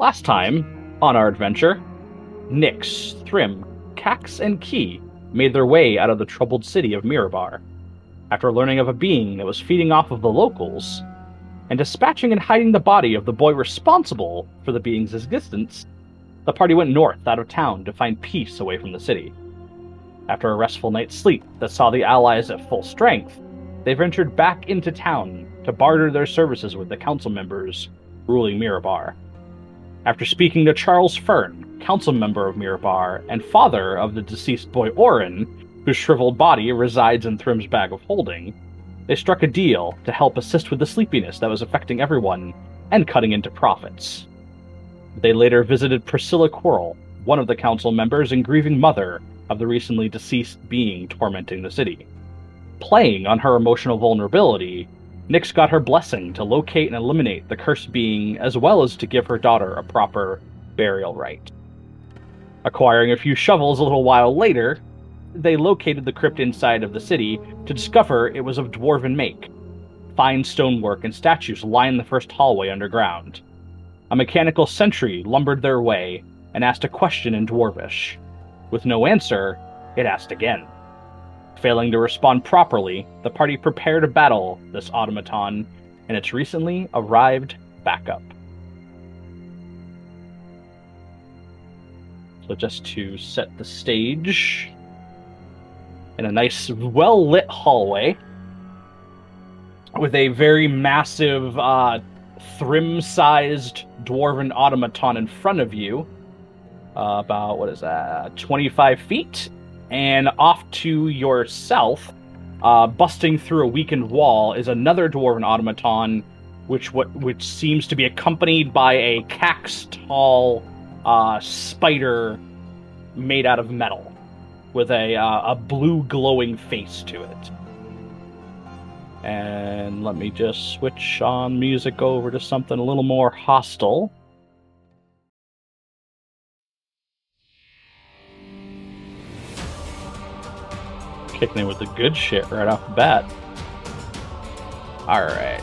Last time, on our adventure, Nyx, Thrym, Kax, and Kee made their way out of the troubled city of Mirabar. After learning of a being that was feeding off of the locals, and dispatching and hiding the body of the boy responsible for the being's existence, the party went north out of town to find peace away from the city. After a restful night's sleep that saw the allies at full strength, they ventured back into town to barter their services with the council members ruling Mirabar. After speaking to Charles Fern, council member of Mirabar and father of the deceased boy Orin, whose shriveled body resides in Thrym's bag of holding, they struck a deal to help assist with the sleepiness that was affecting everyone and cutting into profits. They later visited Priscilla Quarrel, one of the council members and grieving mother of the recently deceased being tormenting the city. Playing on her emotional vulnerability, Nyx got her blessing to locate and eliminate the cursed being as well as to give her daughter a proper burial rite. Acquiring a few shovels a little while later, they located the crypt inside of the city to discover it was of dwarven make. Fine stonework and statues lined the first hallway underground. A mechanical sentry lumbered their way and asked a question in Dwarvish. With no answer, it asked again. Failing to respond properly, the party prepared to battle this automaton and its recently arrived backup. So, just to set the stage, in a nice, well lit hallway with a very massive, uh, Thrym sized dwarven automaton in front of you. Uh, about, what is that, 25 feet? And off to your south, uh, busting through a weakened wall, is another dwarven automaton, which what which seems to be accompanied by a Kax tall uh, spider made out of metal with a uh, a blue glowing face to it. And let me just switch on music over to something a little more hostile. Kicking in with the good shit right off the bat. Alright.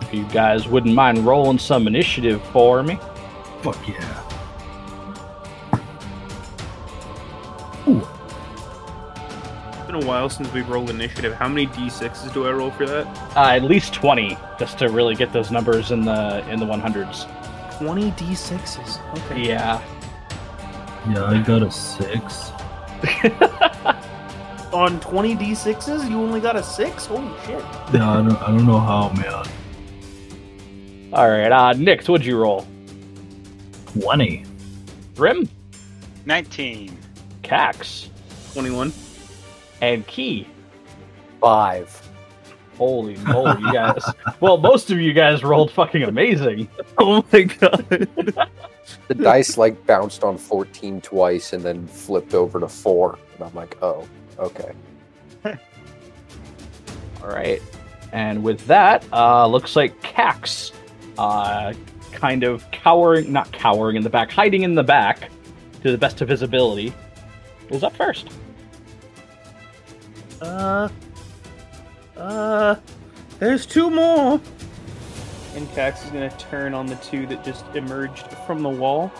If you guys wouldn't mind rolling some initiative for me. Fuck yeah. It's been a while since we've rolled initiative. How many d6s do I roll for that? Uh, at least 20, just to really get those numbers in the in the 100s. 20 d6s. Okay. Yeah. Yeah, I got a six. On 20 d6s, you only got a 6? Holy shit. Yeah, I don't, I don't know how, man. All right, uh, Nyx, what'd you roll? 20. Thrym, 19. Kax, 21. and Kee. Five. Holy moly, you guys! well, most of you guys rolled fucking amazing. Oh my god. The dice like bounced on 14 twice and then flipped over to four. And I'm like, oh, okay. All right, and with that, uh, looks like Kax, uh, kind of cowering, not cowering in the back, hiding in the back, to the best of his ability, was up first. Uh. Uh. There's two more. And Kax is gonna turn on the two that just emerged from the wall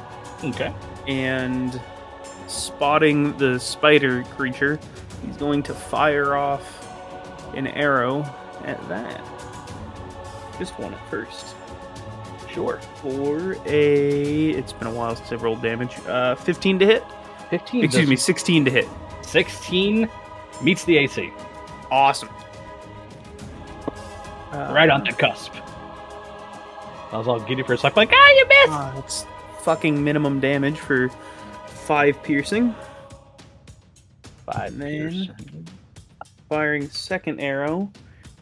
Okay. and spotting the spider creature, he's going to fire off an arrow at that. Just one at first. Sure. For a. It's been a while since I've rolled damage. Uh, 15 to hit. 15. Excuse does- me, 16 to hit. 16 meets the AC. Awesome. Uh, Right on the cusp. I was all giddy for a second, like, ah, you missed! Uh, it's fucking minimum damage for five piercing. Five Man. years. Firing second arrow,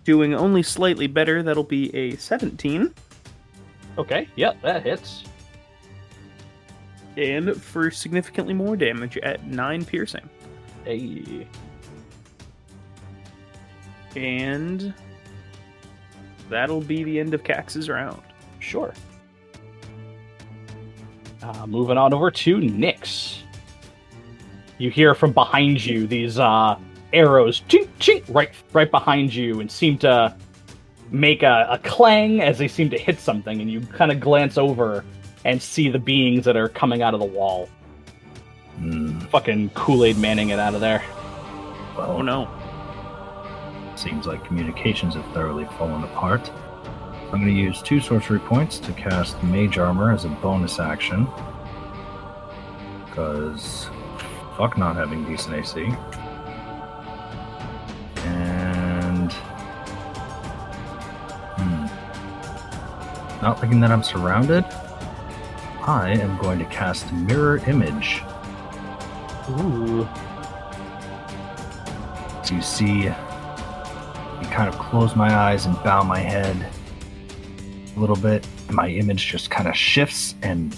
doing only slightly better. That'll be a 17. Okay, yep, that hits. And for significantly more damage at nine piercing. Hey. And that'll be the end of Kax's round. Sure. Uh, moving on over to Nyx. You hear from behind you these uh, arrows chink chink right right behind you and seem to make a, a clang as they seem to hit something and you kind of glance over and see the beings that are coming out of the wall. Hmm, Fucking Kool Aid Manning it out of there. well, Oh no. Seems like communications have thoroughly fallen apart. I'm going to use two sorcery points to cast Mage Armor as a bonus action. Because fuck not having decent AC. And. Hmm. Not thinking that I'm surrounded, I am going to cast Mirror Image. Ooh. So you see, you kind of close my eyes and bow my head a little bit. My image just kind of shifts and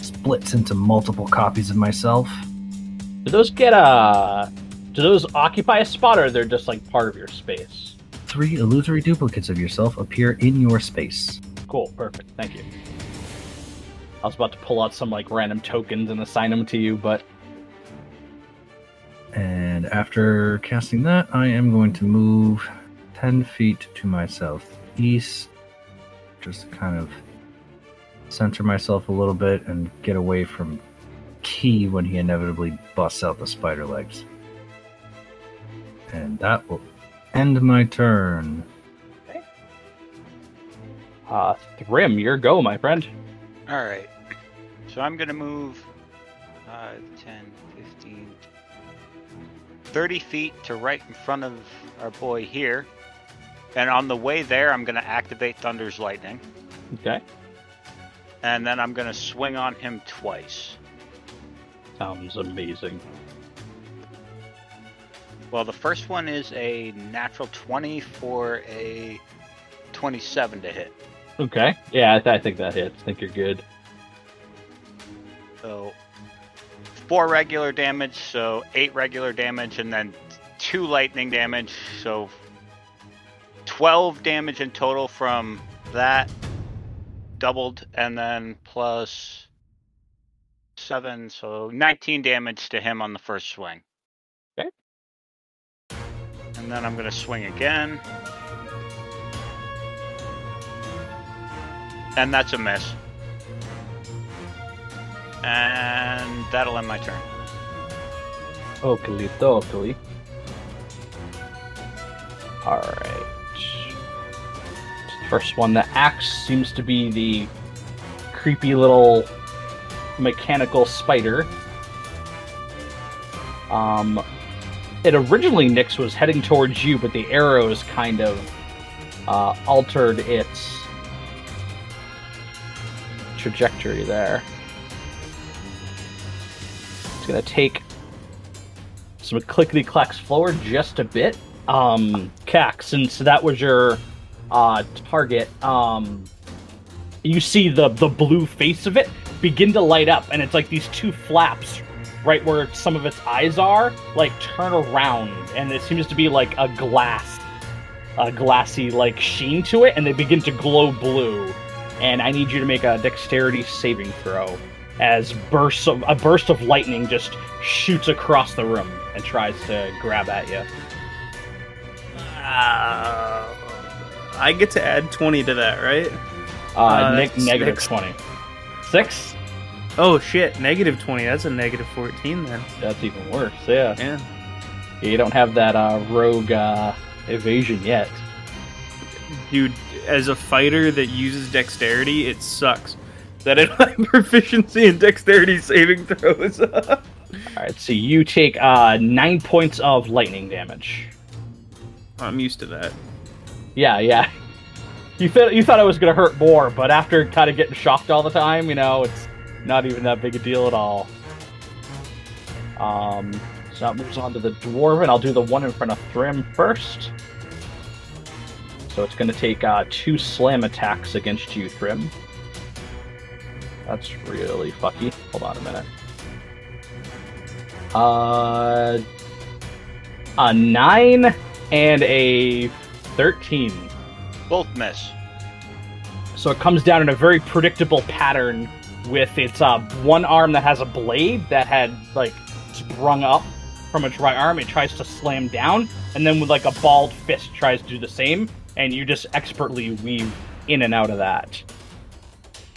splits into multiple copies of myself. Do those get a? do those occupy a spot or they're just like part of your space? Three illusory duplicates of yourself appear in your space. Cool, perfect. Thank you. I was about to pull out some like random tokens and assign them to you, but And after casting that, I am going to move 10 feet to my southeast. Just kind of center myself a little bit and get away from Kee when he inevitably busts out the spider legs. And that will end my turn. uh Thrym, your go, my friend. All right. So I'm going to move uh, 10, 15, 30 feet to right in front of our boy here. And on the way there, I'm going to activate Thunder's Lightning. Okay. And then I'm going to swing on him twice. Sounds amazing. Well, the first one is a natural 20 for a 27 to hit. Okay. Yeah, I, th- I think that hits. I think you're good. So four regular damage, so eight regular damage, and then two lightning damage, so 12 damage in total from that doubled, and then plus seven, so 19 damage to him on the first swing. Okay. And then I'm gonna swing again. And that's a miss. And that'll end my turn. Oakley dokely. Alright. First one, the axe seems to be the creepy little mechanical spider. Um, it originally, Nyx, was heading towards you, but the arrows kind of uh, altered its trajectory there. It's gonna take some clickety clacks forward just a bit. Um, Kax, since that was your uh, target, um, you see the the blue face of it begin to light up, and it's like these two flaps right where some of its eyes are, like turn around, and it seems to be like a glass, a glassy like sheen to it, and they begin to glow blue. And I need you to make a dexterity saving throw as bursts of a burst of lightning just shoots across the room and tries to grab at you. Uh, I get to add 20 to that, right? Uh, Uh, Nick, negative six. twenty. Six? Oh shit, negative 20. That's a negative 14 then. That's even worse. Yeah, Yeah. you don't have that uh, rogue uh, evasion yet. Dude, as a fighter that uses dexterity, it sucks. That I don't have proficiency in dexterity saving throws. All right, so you take uh, nine points of lightning damage. I'm used to that. Yeah, yeah. You thought you thought it was gonna hurt more, but after kind of getting shocked all the time, you know, it's not even that big a deal at all. Um, so that moves on to the dwarven. I'll do the one in front of Thrym first. So it's gonna take uh, two slam attacks against you, Thrym. That's really fucky. Hold on a minute. Uh, a nine and a thirteen. Both miss. So it comes down in a very predictable pattern with its uh, one arm that has a blade that had like sprung up from its right arm. It tries to slam down, and then with like a balled fist tries to do the same, and you just expertly weave in and out of that.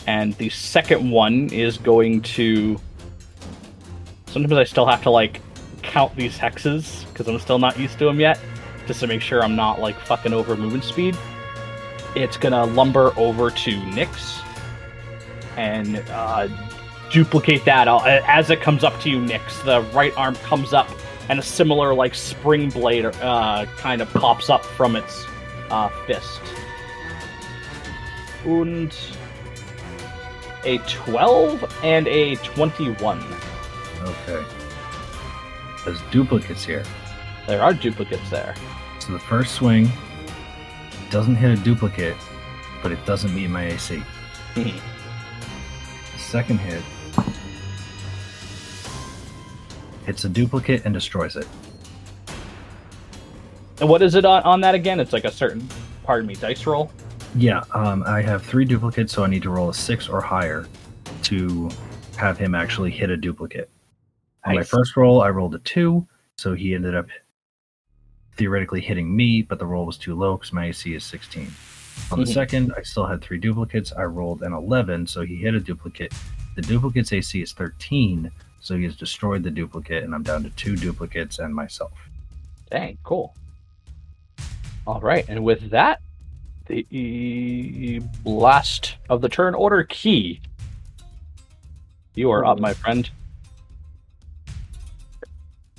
and the second one is going to. Sometimes I still have to like count these hexes because I'm still not used to them yet, just to make sure I'm not like fucking over movement speed. It's gonna lumber over to Nyx and uh, duplicate that as it comes up to you, Nyx. The right arm comes up, and a similar like spring blade uh, kind of pops up from its uh, fist. And a 12 and a 21. Okay. There's duplicates here. There are duplicates there. So the first swing doesn't hit a duplicate, but it doesn't meet my AC. Second hit hits a duplicate and destroys it. And what is it on, on that again? It's like a certain, pardon me, dice roll. Yeah, um, I have three duplicates, so I need to roll a six or higher to have him actually hit a duplicate. On my first roll, I rolled a two, so he ended up theoretically hitting me, but the roll was too low because my AC is 16. On the Mhm. second, I still had three duplicates. I rolled an 11, so he hit a duplicate. The duplicate's AC is 13, so he has destroyed the duplicate, and I'm down to two duplicates and myself. Dang, cool. All right, and with that, the last of the turn order Kee. You are up, my friend.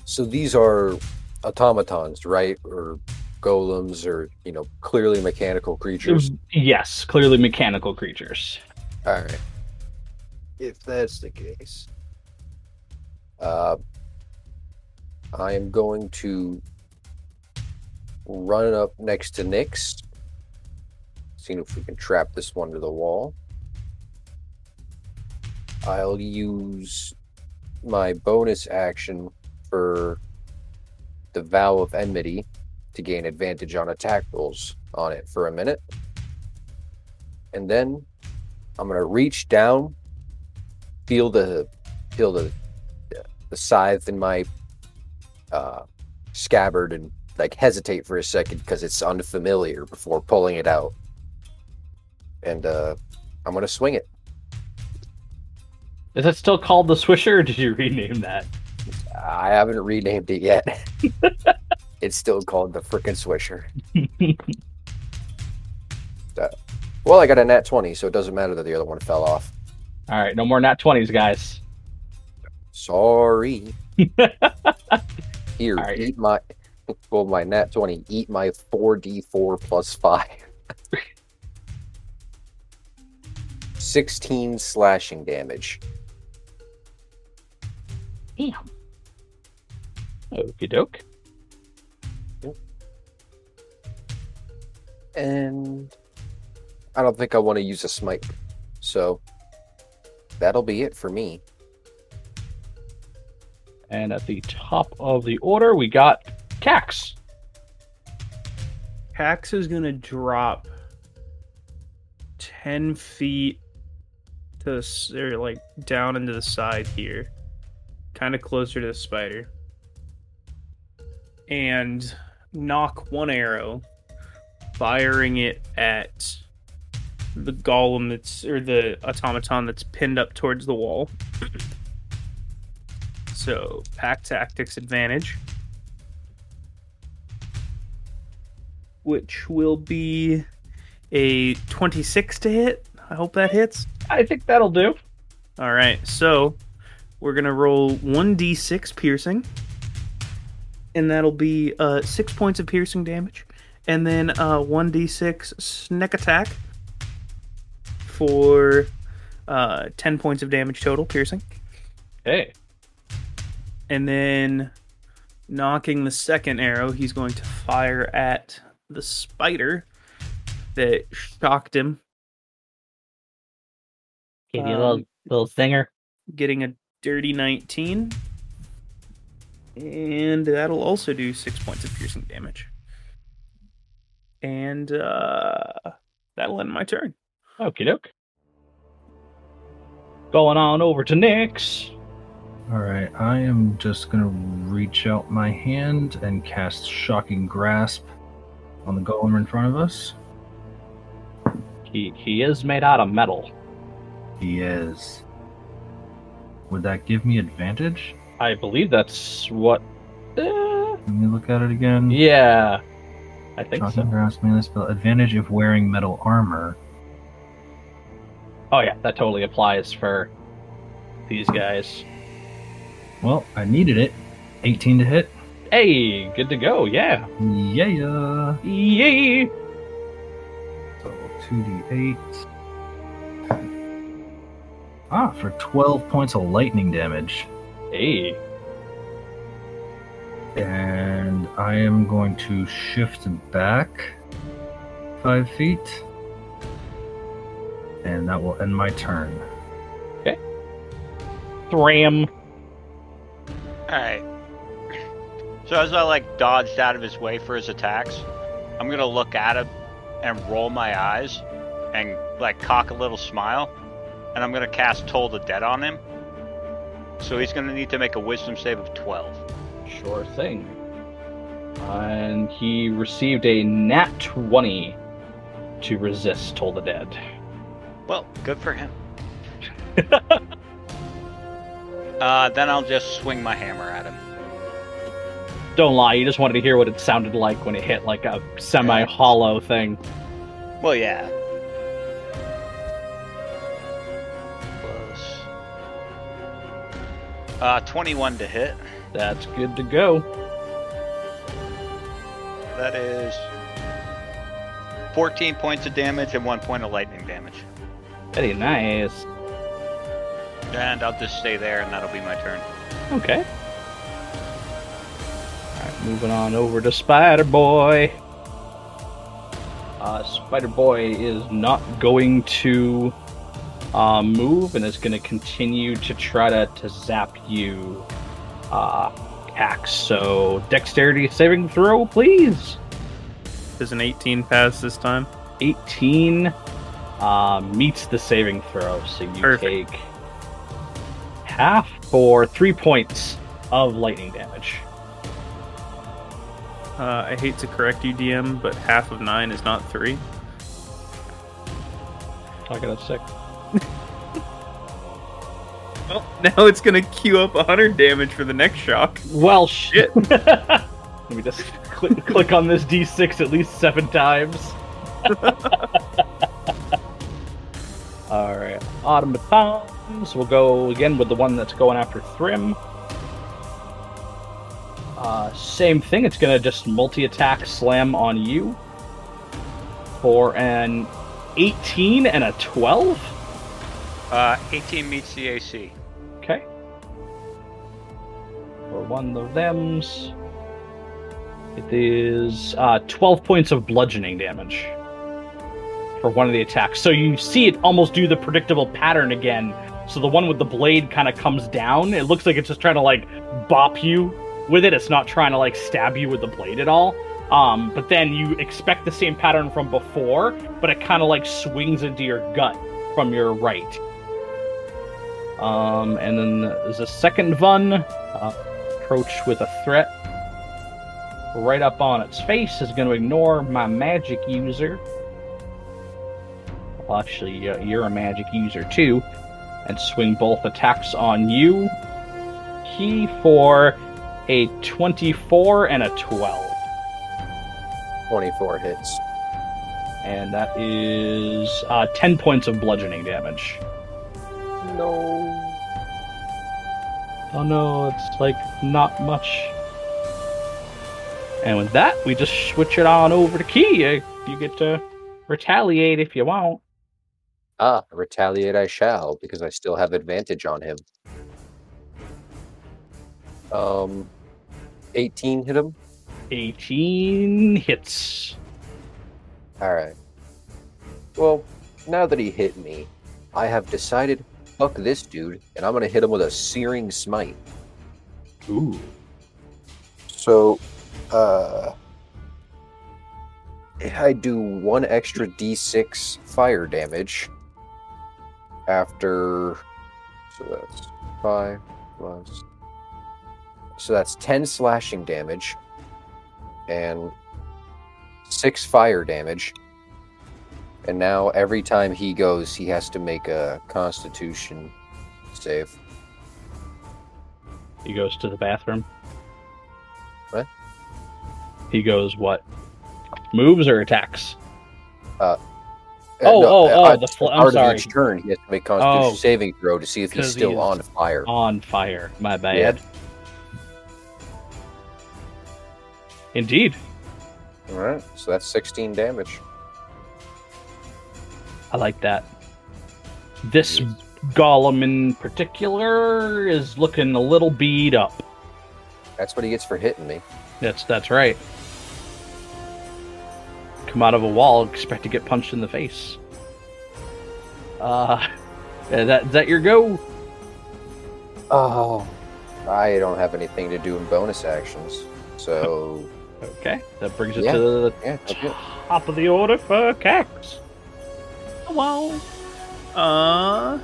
So these are automatons, right? Or golems, or you know, clearly mechanical creatures. Yes, clearly mechanical creatures. All right. If that's the case, uh, I am going to run up next to Nyx, seeing if we can trap this one to the wall. I'll use my bonus action for the Vow of Enmity to gain advantage on attack rolls on it for a minute. And then I'm gonna reach down, feel the feel the the scythe in my uh, scabbard, and like hesitate for a second because it's unfamiliar before pulling it out. And uh, I'm gonna swing it. Is it still called the Swisher, or did you rename that? I haven't renamed it yet. it's still called the frickin' Swisher. Uh, well, I got a nat 20, so it doesn't matter that the other one fell off. All right, no more nat 20s, guys. Sorry. Here, All right. eat my well, my nat twenty. Eat my four d four plus five. Sixteen slashing damage. Damn. Okie doke. And I don't think I want to use a smite. So that'll be it for me. And at the top of the order, we got Kax. Kax is gonna drop ten feet to the, s- or like down into the side here, kind of closer to the spider, and knock one arrow, firing it at the golem that's or the automaton that's pinned up towards the wall. So pack tactics advantage. which will be a 26 to hit. I hope that hits. I think that'll do. All right, so we're gonna roll 1d6 piercing, and that'll be uh, six points of piercing damage, and then uh, 1d6 sneak attack for uh, 10 points of damage total piercing, Hey. and then knocking the second arrow, he's going to fire at the spider that shocked him Give you a Um, little little stinger. getting a dirty 19. And that'll also do six points of piercing damage. And uh, that'll end my turn. Okie doke. Going on over to Nyx. All right, I am just gonna reach out my hand and cast Shocking Grasp on the golem in front of us. He he is made out of metal. He is. Would that give me advantage? I believe that's what. Uh, Let me look at it again. yeah, I think Shocking so. grasp melee spell. Advantage if wearing metal armor. Oh yeah, that totally applies for these guys. Well, I needed it. 18 to hit. Hey, good to go. Yeah. Yeah. Yay. So 2d8. Ah, for 12 points of lightning damage. Hey. And I am going to shift back 5 feet. And that will end my turn. Okay. Thrym. Alright. So as I like dodged out of his way for his attacks, I'm gonna look at him and roll my eyes and like cock a little smile, and I'm gonna cast Toll the Dead on him. So he's gonna need to make a wisdom save of 12. Sure thing. And he received a nat 20 to resist Toll the Dead. Well, good for him. uh, then I'll just swing my hammer at him. Don't lie, you just wanted to hear what it sounded like when it hit like a semi hollow thing. Well, yeah. Uh, 21 to hit. That's good to go. That is 14 points of damage and 1 point of lightning damage. Very nice. And I'll just stay there and that'll be my turn. Okay. Alright, moving on over to Spider Boy. Uh, Spider Boy is not going to uh, move and is going to continue to try to, to zap you, uh, Kax. So, dexterity saving throw, please. Does an 18 pass this time? 18 uh, meets the saving throw, so you Perfect. take half for three points of lightning damage. Uh, I hate to correct you, DM, but half of nine is not three. I got a six. Well, now it's gonna queue up 100 damage for the next shock. Well, shit. Let me just click, click on this d6 at least seven times. Alright, automatons. We'll go again with the one that's going after Thrym. Uh, same thing, it's gonna just multi attack slam on you for an 18 and a 12. Uh, 18 meets the AC. Okay. For one of them's, it is uh, 12 points of bludgeoning damage for one of the attacks. So you see it almost do the predictable pattern again. So the one with the blade kind of comes down. It looks like it's just trying to like bop you with it. It's not trying to like stab you with the blade at all. Um, but then you expect the same pattern from before, but it kind of like swings into your gut from your right. Um, and then there's a second one. Uh, approach with a threat. Right up on its face is going to ignore my magic user. Well, actually, uh, you're a magic user too. And swing both attacks on you. Kee for a 24 and a 12. 24 hits. And that is uh, 10 points of bludgeoning damage. No. Oh no, it's like not much. And with that, we just switch it on over to Kee. You get to retaliate if you want. Ah, retaliate I shall, because I still have advantage on him. Um, 18 hit him? 18 hits. Alright. Well, now that he hit me, I have decided, fuck this dude, and I'm gonna hit him with a searing smite. Ooh. So, uh, I do one extra d6 fire damage after. So that's 5 plus. So that's 10 slashing damage and 6 fire damage. And now every time he goes, he has to make a Constitution save. He goes to the bathroom. What? He goes what? Moves or attacks? Uh, Oh, oh, oh, uh, the fl- I'm sorry. of each turn, he has to make Constitution Oh. saving throw to see if he's he still is on fire. On fire. My bad. Indeed. All right, so that's 16 damage. I like that. This golem in particular is looking a little beat up. That's what he gets for hitting me. That's that's right. Come out of a wall, expect to get punched in the face. Uh, is that is that your go? Oh, I don't have anything to do in bonus actions, so Okay, that brings it Yeah. to the yeah, that's it. top of the order for Kax. Well, uh,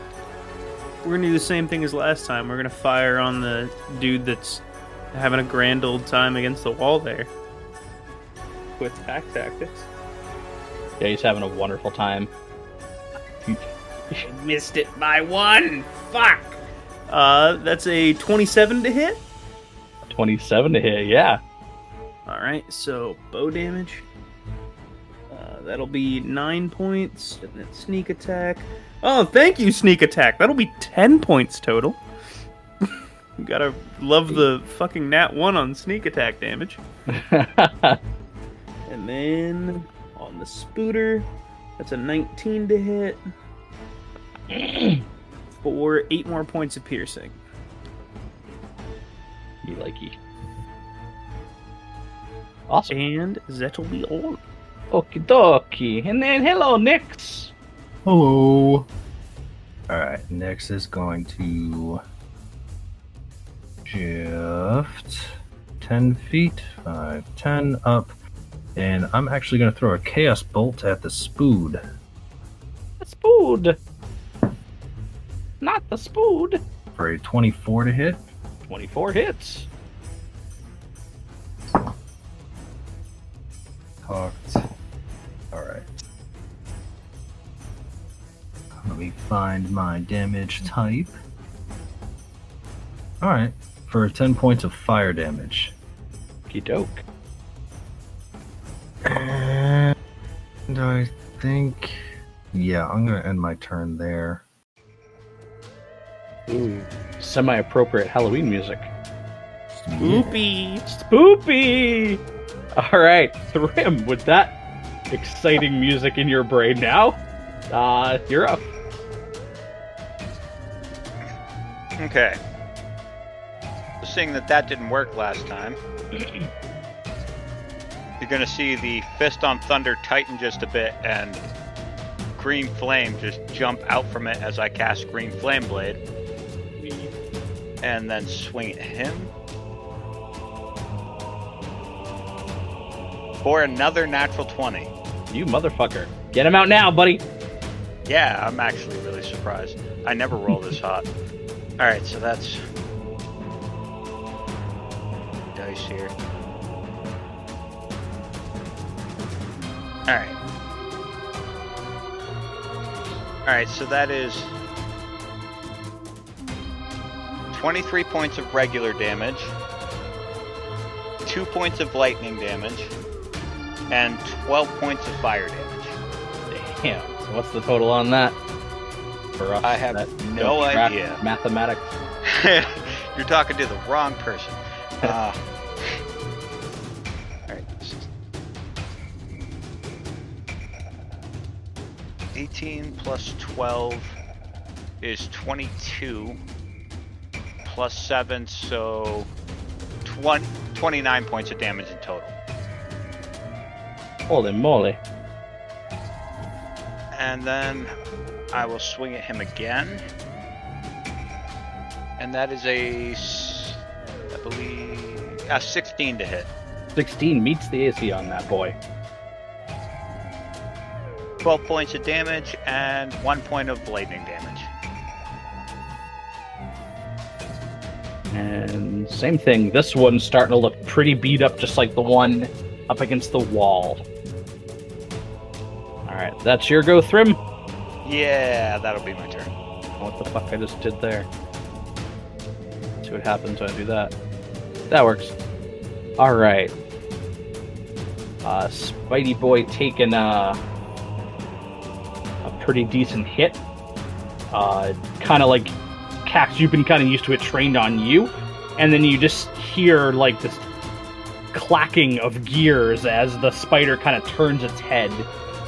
we're gonna do the same thing as last time. We're gonna fire on the dude that's having a grand old time against the wall there with pack tactics. Yeah, he's having a wonderful time. Missed it by one. Fuck. Uh, that's a twenty-seven to hit. Twenty-seven to hit. Yeah, All right, so bow damage. That'll be nine points, and then sneak attack. Oh, thank you, sneak attack. That'll be ten points total. You Gotta love the fucking nat one on sneak attack damage. And then on the spooter, that's a 19 to hit for eight more points of piercing. you likey. Awesome. And that'll be all. Okie dokie. And then hello, Nyx. Hello. All right. Next is going to shift ten feet, five, ten up, and I'm actually going to throw a chaos bolt at the spood. The spood. Not the spood. for a 24 to hit. 24 hits. Talked. Let me find my damage type. All right, for 10 points of fire damage. Okey-doke. And I think, yeah, I'm gonna end my turn there. Ooh, Semi-appropriate Halloween music. Oopie. Spoopy! Alright, Thrym, with that exciting music in your brain now, uh, you're up. Okay. Seeing that that didn't work last time, you're gonna see the fist on thunder tighten just a bit and green flame just jump out from it as I cast green flame blade, and then swing at him for another natural twenty. You motherfucker. Get him out now, buddy. Yeah, I'm actually really surprised. I never roll this hot. All right, so that's dice here. All right. All right, so that is 23 points of regular damage, 2 points of lightning damage, and 12 points of fire damage. Damn. So what's the total on that? For us, I have no idea. Mathematics. You're talking to the wrong person. Uh, all right. this is- 18 plus 12 is 22 plus 7 so 20, 29 points of damage in total Holy moly. and then I will swing at him again and that is a, I believe a 16 to hit 16 meets the AC on that boy. 12 points of damage and 1 point of lightning damage. And same thing. This one's starting to look pretty beat up, just like the one up against the wall. All right, that's your go, Thrym. Yeah, that'll be my turn. What the fuck I just did there? See what happens when I do that. That works. All right. Uh, Spidey Boy taking uh, a pretty decent hit. Uh, kind of like Kax, you've been kind of used to it, trained on you, and then you just hear like this clacking of gears as the spider kind of turns its head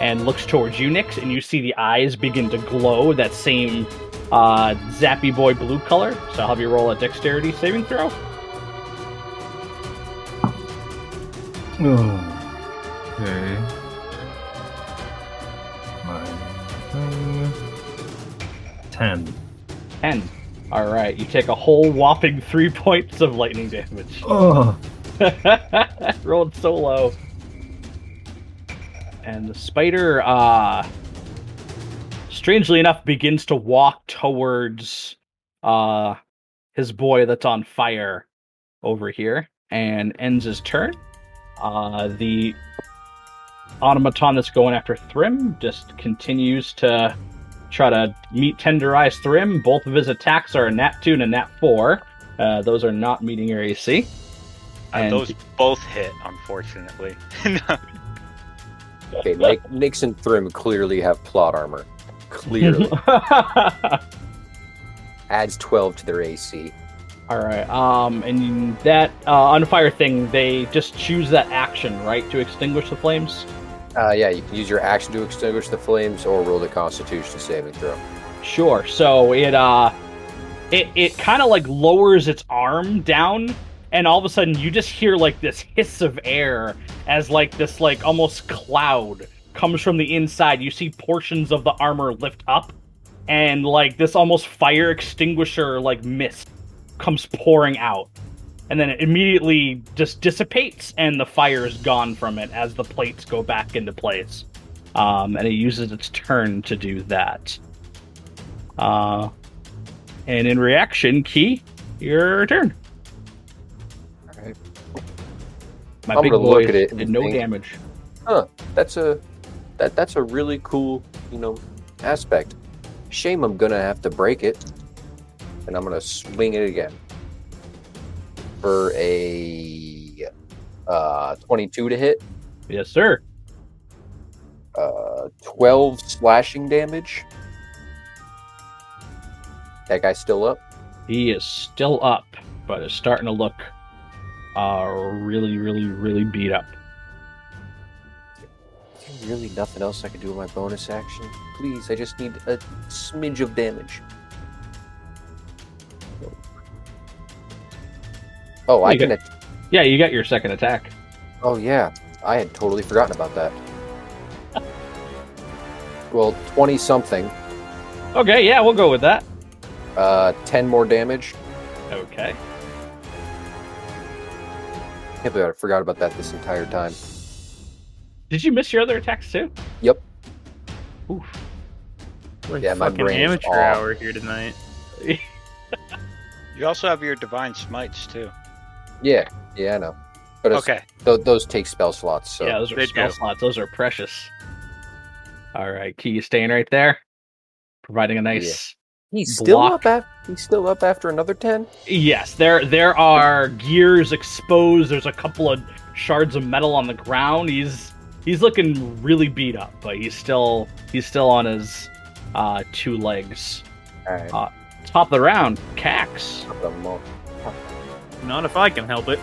and looks towards you, Nyx, and you see the eyes begin to glow that same uh, Zappy Boy blue color. So I'll have you roll a dexterity saving throw. Oh, okay. Um, Ten. 10. All right, you take a whole whopping three points of lightning damage. Oh, Rolled so low. And the spider, uh, strangely enough, begins to walk towards uh, his boy that's on fire over here and ends his turn. Uh, the automaton that's going after Thrym just continues to try to meet Tender Eyes Thrym. Both of his attacks are a nat 2 and a nat 4. Uh, those are not meeting your AC. Uh, And- those both hit, unfortunately. Okay, Nick, Nyx and Thrym clearly have plot armor. Clearly. Adds 12 to their AC. All right. Um, and that uh, on fire thing, they just choose that action, right, to extinguish the flames. Uh, yeah, you can use your action to extinguish the flames or roll the constitution saving throw. Sure. So it uh, it it kind of like lowers its arm down, and all of a sudden you just hear like this hiss of air as like this like almost cloud comes from the inside. You see portions of the armor lift up, and like this almost fire extinguisher like mist comes pouring out. And then it immediately just dissipates, and the fire is gone from it as the plates go back into place. Um, and it uses its turn to do that. Uh, and in reaction, Kee, your turn. My I'm big gonna look at it and did no think- damage. Huh? That's a that that's a really cool, you know, aspect. Shame I'm gonna have to break it. And I'm gonna swing it again. For a uh 22 to hit, Yes, sir. uh 12 slashing damage. That guy's still up. He is still up, but is starting to look uh, really, really, really beat up. Is there really nothing else I can do with my bonus action? Please, I just need a smidge of damage. Oh, I can. got- Yeah, you got your second attack. oh, yeah. I had totally forgotten about that. well, 20 something. Okay, yeah, we'll go with that. Uh, 10 more damage. Okay. Can't believe I forgot about that this entire time. Did you miss your other attacks too? Yep. Oof. Like Yeah, my fucking brain's amateur off. hour here tonight. you also have your divine smites too. Yeah, yeah, I know. But Okay. th- those take spell slots, so yeah, those are They spell do. slots. Those are precious. All right, Kee, you staying right there, providing a nice. He's still block. up. Af- he's still up after another 10. Yes, there there are gears exposed. There's a couple of shards of metal on the ground. He's he's looking really beat up, but he's still he's still on his uh, two legs. All right. Top of the round, Kax. Not if I can help it.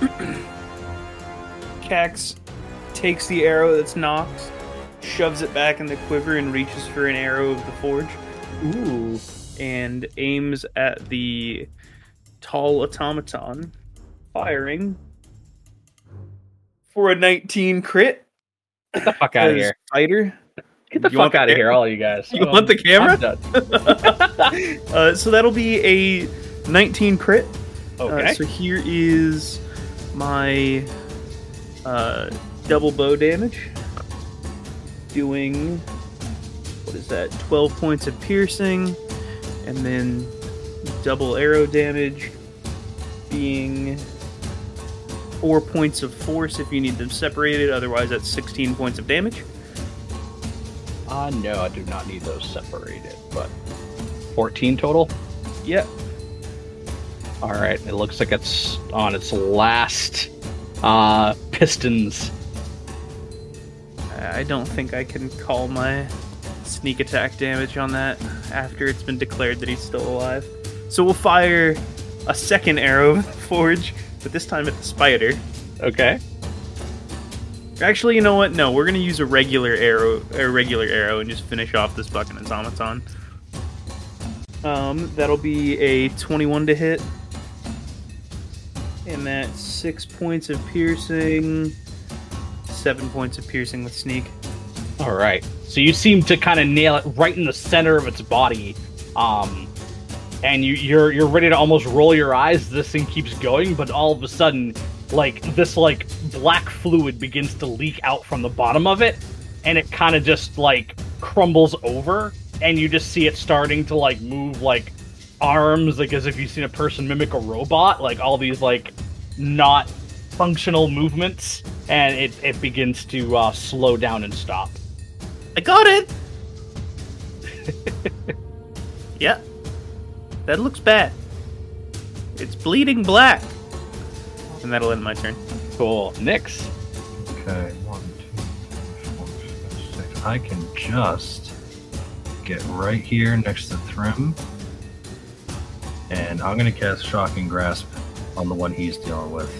Kax takes the arrow that's knocked, shoves it back in the quiver, and reaches for an arrow of the forge, Ooh, and aims at the tall automaton, firing for a 19 crit. get the fuck out of here! Fighter. Get the You want fuck out of here, all you guys. You want the camera? Uh, so that'll be a 19 crit. Okay. Uh, so here is my uh, double bow damage, doing what is that? 12 points of piercing, and then double arrow damage, being four points of force if you need them separated. Otherwise, that's 16 points of damage. Uh, no, I do not need those separated, but 14 total? Yep. All right, it looks like it's on its last uh, pistons. I don't think I can call my sneak attack damage on that after it's been declared that he's still alive. So we'll fire a second arrow forge, but this time at the spider. Okay. Actually, you know what? No, we're gonna use a regular arrow, a regular arrow, and just finish off this fucking automaton. Um, that'll be a 21 to hit, and that's six points of piercing, seven points of piercing with sneak. All right. So you seem to kind of nail it right in the center of its body, um, and you, you're you're ready to almost roll your eyes. This thing keeps going, but all of a sudden, like this like black fluid begins to leak out from the bottom of it, and it kind of just like crumbles over, and you just see it starting to like move like arms, like as if you've seen a person mimic a robot, like all these like not functional movements, and it it begins to uh, slow down and stop. I got it. yeah, that looks bad. It's bleeding black, and that'll end my turn. Cool. Nyx. Okay, one, two, three, four, five, six. I can just get right here next to Thrym. And I'm gonna cast Shocking Grasp on the one he's dealing with.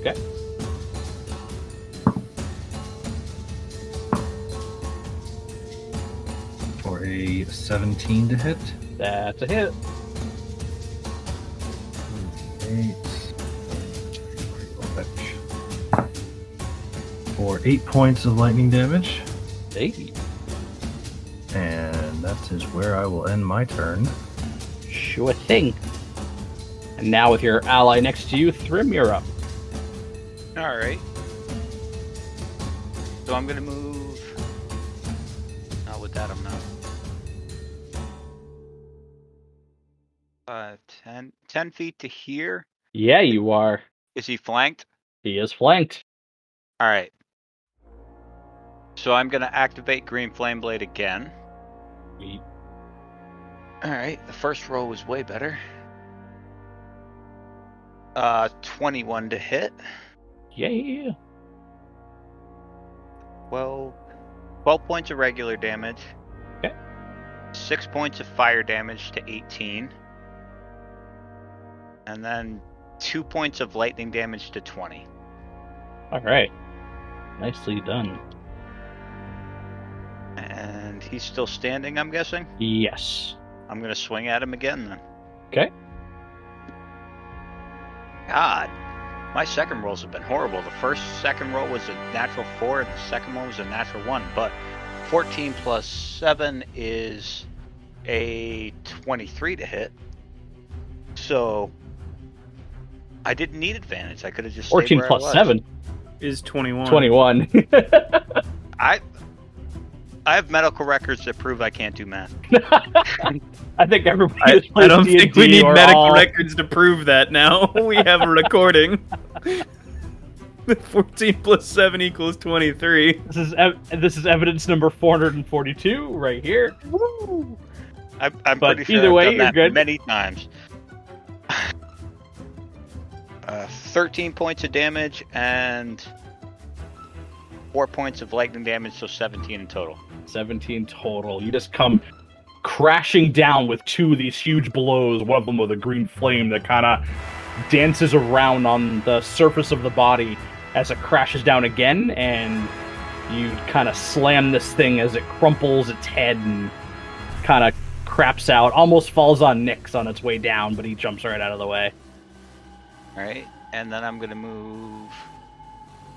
Okay. For a 17 to hit. That's a hit. Eight. For eight points of lightning damage. Hey. And that is where I will end my turn. Sure thing. And now with your ally next to you, Thrym, you're up. All right. So I'm gonna move. Not with that, I'm not. Uh, 10, 10 feet to here. Yeah, you are. Is he flanked? He is flanked. All right. So I'm gonna activate Green Flame Blade again. All right. The first roll was way better. Uh, 21 to hit. Yeah. 12, 12 points of regular damage. Okay. 6 points of fire damage to 18. And then 2 points of lightning damage to 20. All right. Nicely done. And he's still standing, I'm guessing. Yes. I'm going to swing at him again then. Okay. God. My second rolls have been horrible. The first second roll was a natural 4, and the second one was a natural 1. But 14 plus 7 is a 23 to hit. So I didn't need advantage. I could have just 14 where I was. 7. Is 21. 21. I I have medical records that prove I can't do math. I think everybody I, who's I played don't think we D&D need medical all- records to prove that now. we have a recording. 14 plus 7 equals 23. This is ev- this is evidence number 442 right here. I, I'm But pretty sure either I've way, done you're that good. many times. Uh, 13 points of damage and 4 points of lightning damage, so 17 in total. 17 total. You just come crashing down with two of these huge blows, one of them with a green flame that kind of dances around on the surface of the body as it crashes down again, and you kind of slam this thing as it crumples its head and kind of craps out, almost falls on Nyx on its way down, but he jumps right out of the way. Alright, and then I'm to move.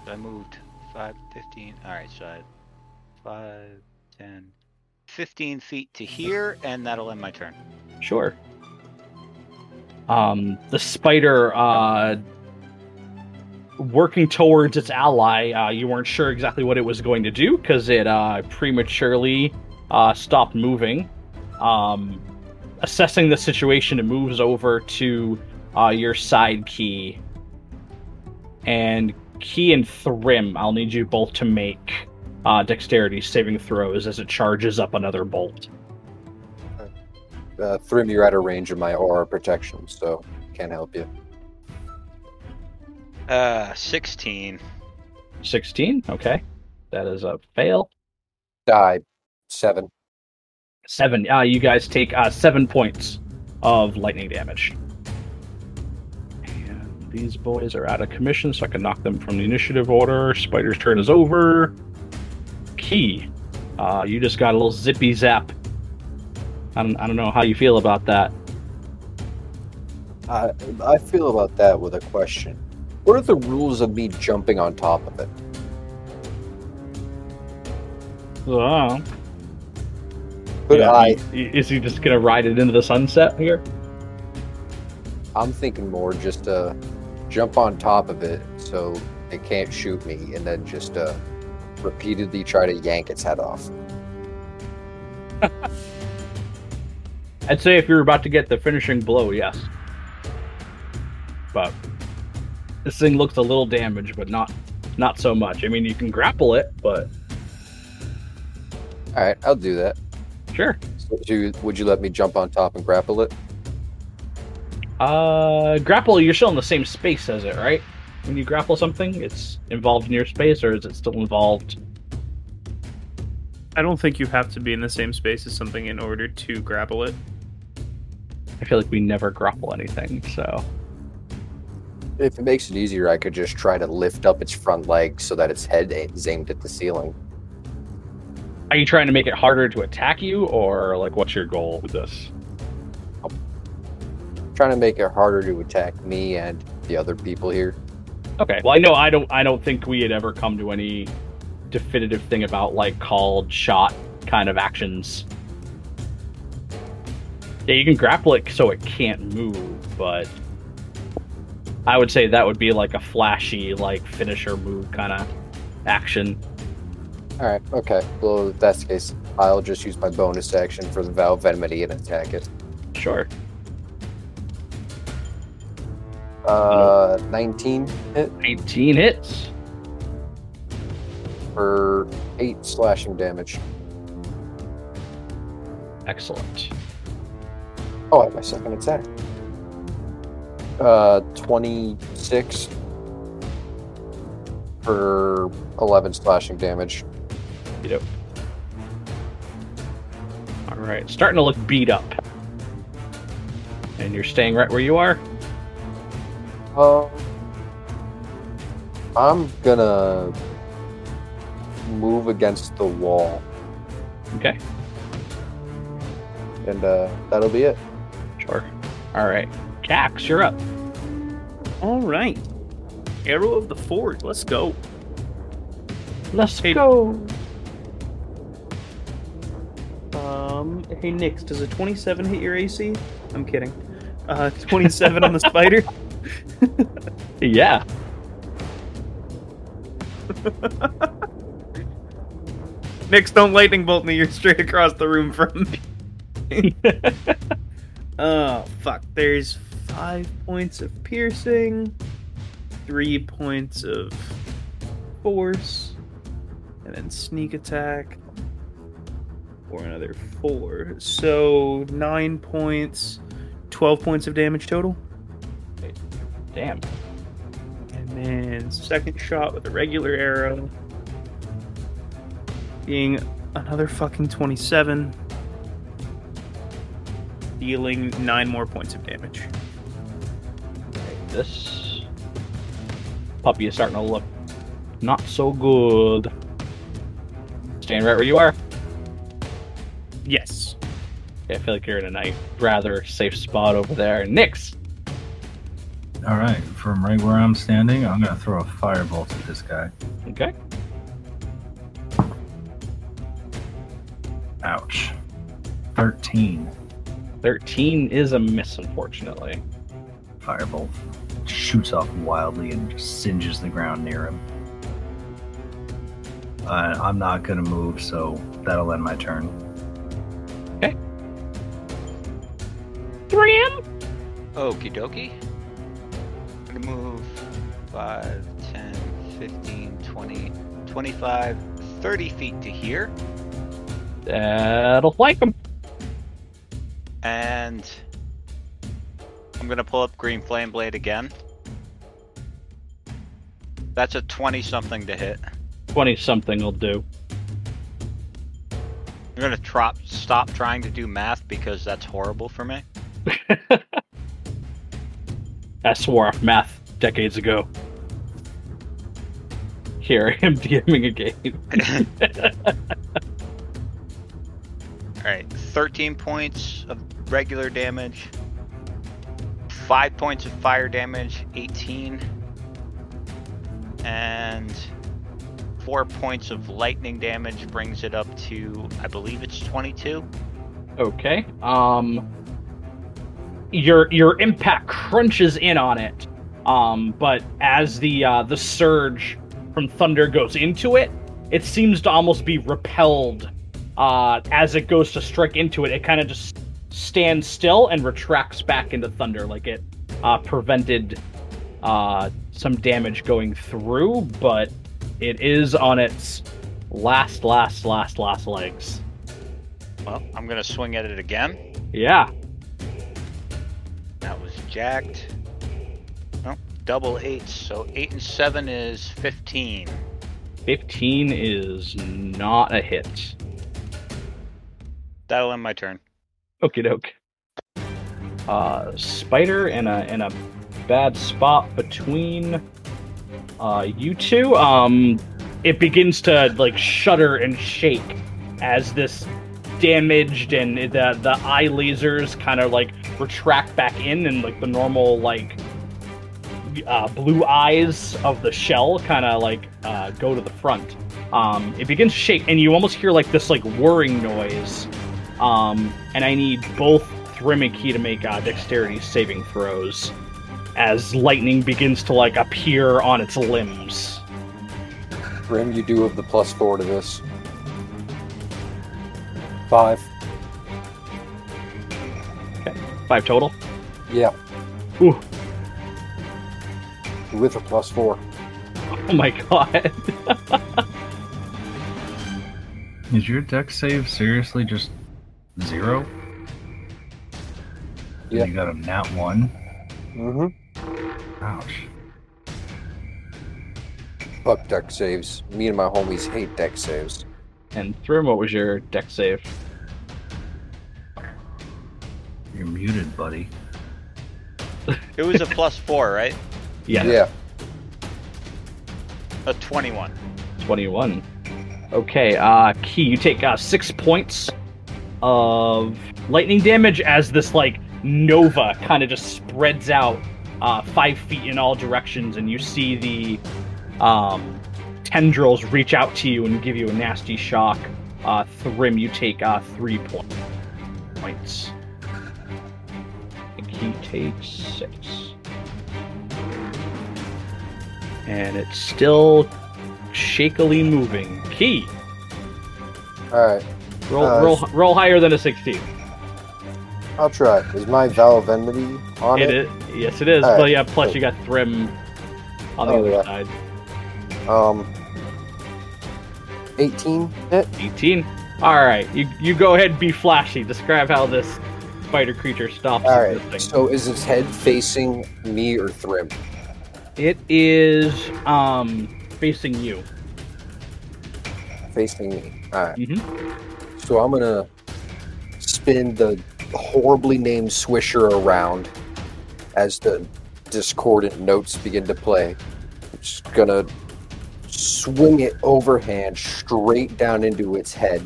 I moved 5, 15. Alright, so I had 5, 10, 15 feet to here, and that'll end my turn. Sure. Um, the spider, uh, working towards its ally, uh, you weren't sure exactly what it was going to do because it uh, prematurely uh, stopped moving. Um, assessing the situation, it moves over to uh, your side Kee. And Kee and Thrym, I'll need you both to make uh, dexterity saving throws as it charges up another bolt. Uh, Thrym, you're out of range of my aura protection, so can't help you. Uh, 16. 16. Okay. That is a fail. Die. Seven. Seven. Uh, you guys take uh, seven points of lightning damage. These boys are out of commission, so I can knock them from the initiative order. Spider's turn is over. Kee. Uh, you just got a little zippy zap. I don't, I don't know how you feel about that. I I feel about that with a question. What are the rules of me jumping on top of it? Uh, Could yeah, I? Is he just gonna ride it into the sunset here? I'm thinking more just to jump on top of it so it can't shoot me, and then just uh, repeatedly try to yank its head off. I'd say if you're about to get the finishing blow, yes. But this thing looks a little damaged, but not not so much. I mean, you can grapple it, but All right, I'll do that. sure. So would you, would you let me jump on top and grapple it? Uh, grapple. You're still in the same space as it, right? When you grapple something, it's involved in your space, or is it still involved? I don't think you have to be in the same space as something in order to grapple it. I feel like we never grapple anything, so If it makes it easier, I could just try to lift up its front leg so that its head is aimed at the ceiling. are you trying to make it harder to attack you, or like what's your goal with this? Trying to make it harder to attack me and the other people here. Okay. Well, I know I don't. I don't think we had ever come to any definitive thing about like called shot kind of actions. Yeah, you can grapple it so it can't move, but I would say that would be like a flashy, like finisher move kind of action. All right, okay. Well, if that's the case, I'll just use my bonus action for the Vow of Enmity and attack it. Sure. Uh, 19 hit 18 hits. for 8 slashing damage. Excellent. Oh, I have my second attack. Uh, 26 for 11 slashing damage. All right, starting to look beat up. And you're staying right where you are. Um, I'm gonna move against the wall, Okay. and uh, that'll be it. Sure. All right. Kax, you're up. All right. Arrow of the Forge. Let's go. Let's Hey- go. Um, hey Nyx, does a 27 hit your AC? I'm kidding. Uh, 27 on the spider. Yeah. Nyx, don't lightning bolt me. You're straight across the room from me. Oh fuck! There's five points of piercing, three points of force, and then sneak attack for another four. So nine points, twelve points of damage total. Damn. And then second shot with a regular arrow. Being another fucking 27. Dealing nine more points of damage. This puppy is starting to look not so good. Stand right where you are. Yes. Yeah, I feel like you're in a nice, rather safe spot over there. Nyx. All right, from right where I'm standing, I'm gonna throw a firebolt at this guy. Okay. Ouch. Thirteen. 13 is a miss, unfortunately. Firebolt shoots off wildly and just singes the ground near him. Uh, I'm not gonna move, so that'll end my turn. Okay. Thrym? Okie dokie. I'm gonna move 5, 10, 15, 20, 25, 30 feet to here. That'll flank him. And I'm gonna pull up Green Flame Blade again. That's a 20 something to hit. 20 something will do. I'm gonna trop- stop trying to do math because that's horrible for me. I swore off math decades ago. Here, I am DMing a game. Alright, 13 points of regular damage, 5 points of fire damage, 18, and 4 points of lightning damage brings it up to, I believe it's 22. okay. Um your your impact crunches in on it. Um but as the uh the surge from thunder goes into it, it seems to almost be repelled uh as it goes to strike into it. It kind of just stands still and retracts back into thunder like it uh prevented uh some damage going through, but it is on its last last last last legs. Well, I'm gonna swing at it again. Yeah. Jacked. Oh, double eights, so 8 and 7 is 15. 15 is not a hit. That'll end my turn. Okie doke. Uh, spider in a in a bad spot between uh, you two. Um, it begins to like shudder and shake as this damaged and the the eye lasers kind of like retract back in and like the normal like uh, blue eyes of the shell kind of like uh, go to the front. Um, it begins to shake and you almost hear like this like whirring noise. Um, and I need both Thrym and Kee to make uh, dexterity saving throws as lightning begins to like appear on its limbs. Thrym, you do have the plus four to this. Five. Okay. Five total. Yeah. Ooh. With a plus four. Oh my god. Is your Dex save seriously just zero? Yeah. You got a nat one. Mm-hmm. Ouch. Fuck Dex saves. Me and my homies hate Dex saves. And Thrym, what was your Dex save? You're muted, buddy. It was a plus 4, right? Yeah, Yeah. A 21. 21. Okay, uh, Kee, you take uh, six points of lightning damage as this, like, nova kind of just spreads out uh, five feet in all directions, and you see the um, tendrils reach out to you and give you a nasty shock. Uh, Thrym, you take uh, three point- points. And he takes six. And it's still shakily moving. Kee. Alright. Roll, Uh, roll, roll higher than a 16. I'll try. Is my Vow of Enmity on It it? is. Yes, it is. All right, But yeah, plus you got Thrym on the Oh, other yeah. side. Um. 18 hit? 18. All right, you you go ahead and be flashy. Describe how this spider creature stops Alright. existing. So is its head facing me or Thrym? It is um facing you. Facing me. Alright. mm-hmm. So I'm gonna spin the horribly named Swisher around as the discordant notes begin to play. I'm Just gonna swing it overhand straight down into its head,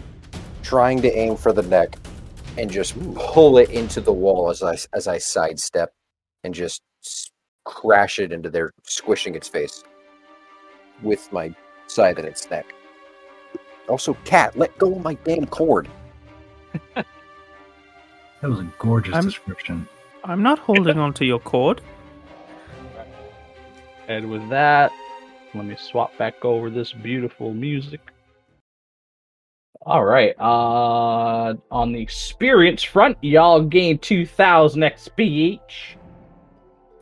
trying to aim for the neck, and just pull it into the wall as I as I sidestep and just crash it into there, squishing its face with my side in its neck. Also, cat, let go of my damn cord. That was a gorgeous I'm- description. I'm not holding on to your cord. And with that, let me swap back over this beautiful music. All right. Uh, on the experience front, y'all gain 2,000 XP each.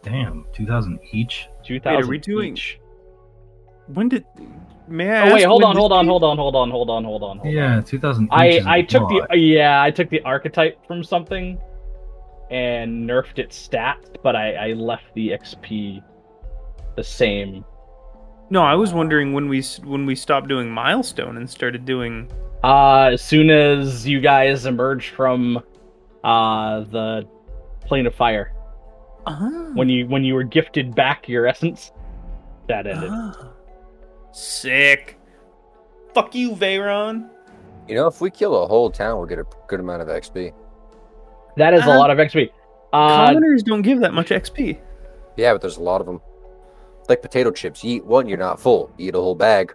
Damn, 2,000 each? 2,000 we doing- each. When did? May I? Oh wait, hold on, hold on, hold on, hold on, hold on, hold on, hold on. Yeah, 2000. I I took the yeah I took the archetype from something, and nerfed its stats, but I I left the XP the same. No, I was wondering when we when we stopped doing milestone and started doing. Uh, as soon as you guys emerged from, uh, the plane of fire, Ah, when you when you were gifted back your essence, that ended. ah. sick. Fuck you, Veyron. You know, if we kill a whole town, we'll get a good amount of XP. That is a Uh, lot of XP. Uh, Commoners don't give that much XP. Yeah, but there's a lot of them. Like potato chips. You eat one, you're not full. You eat a whole bag.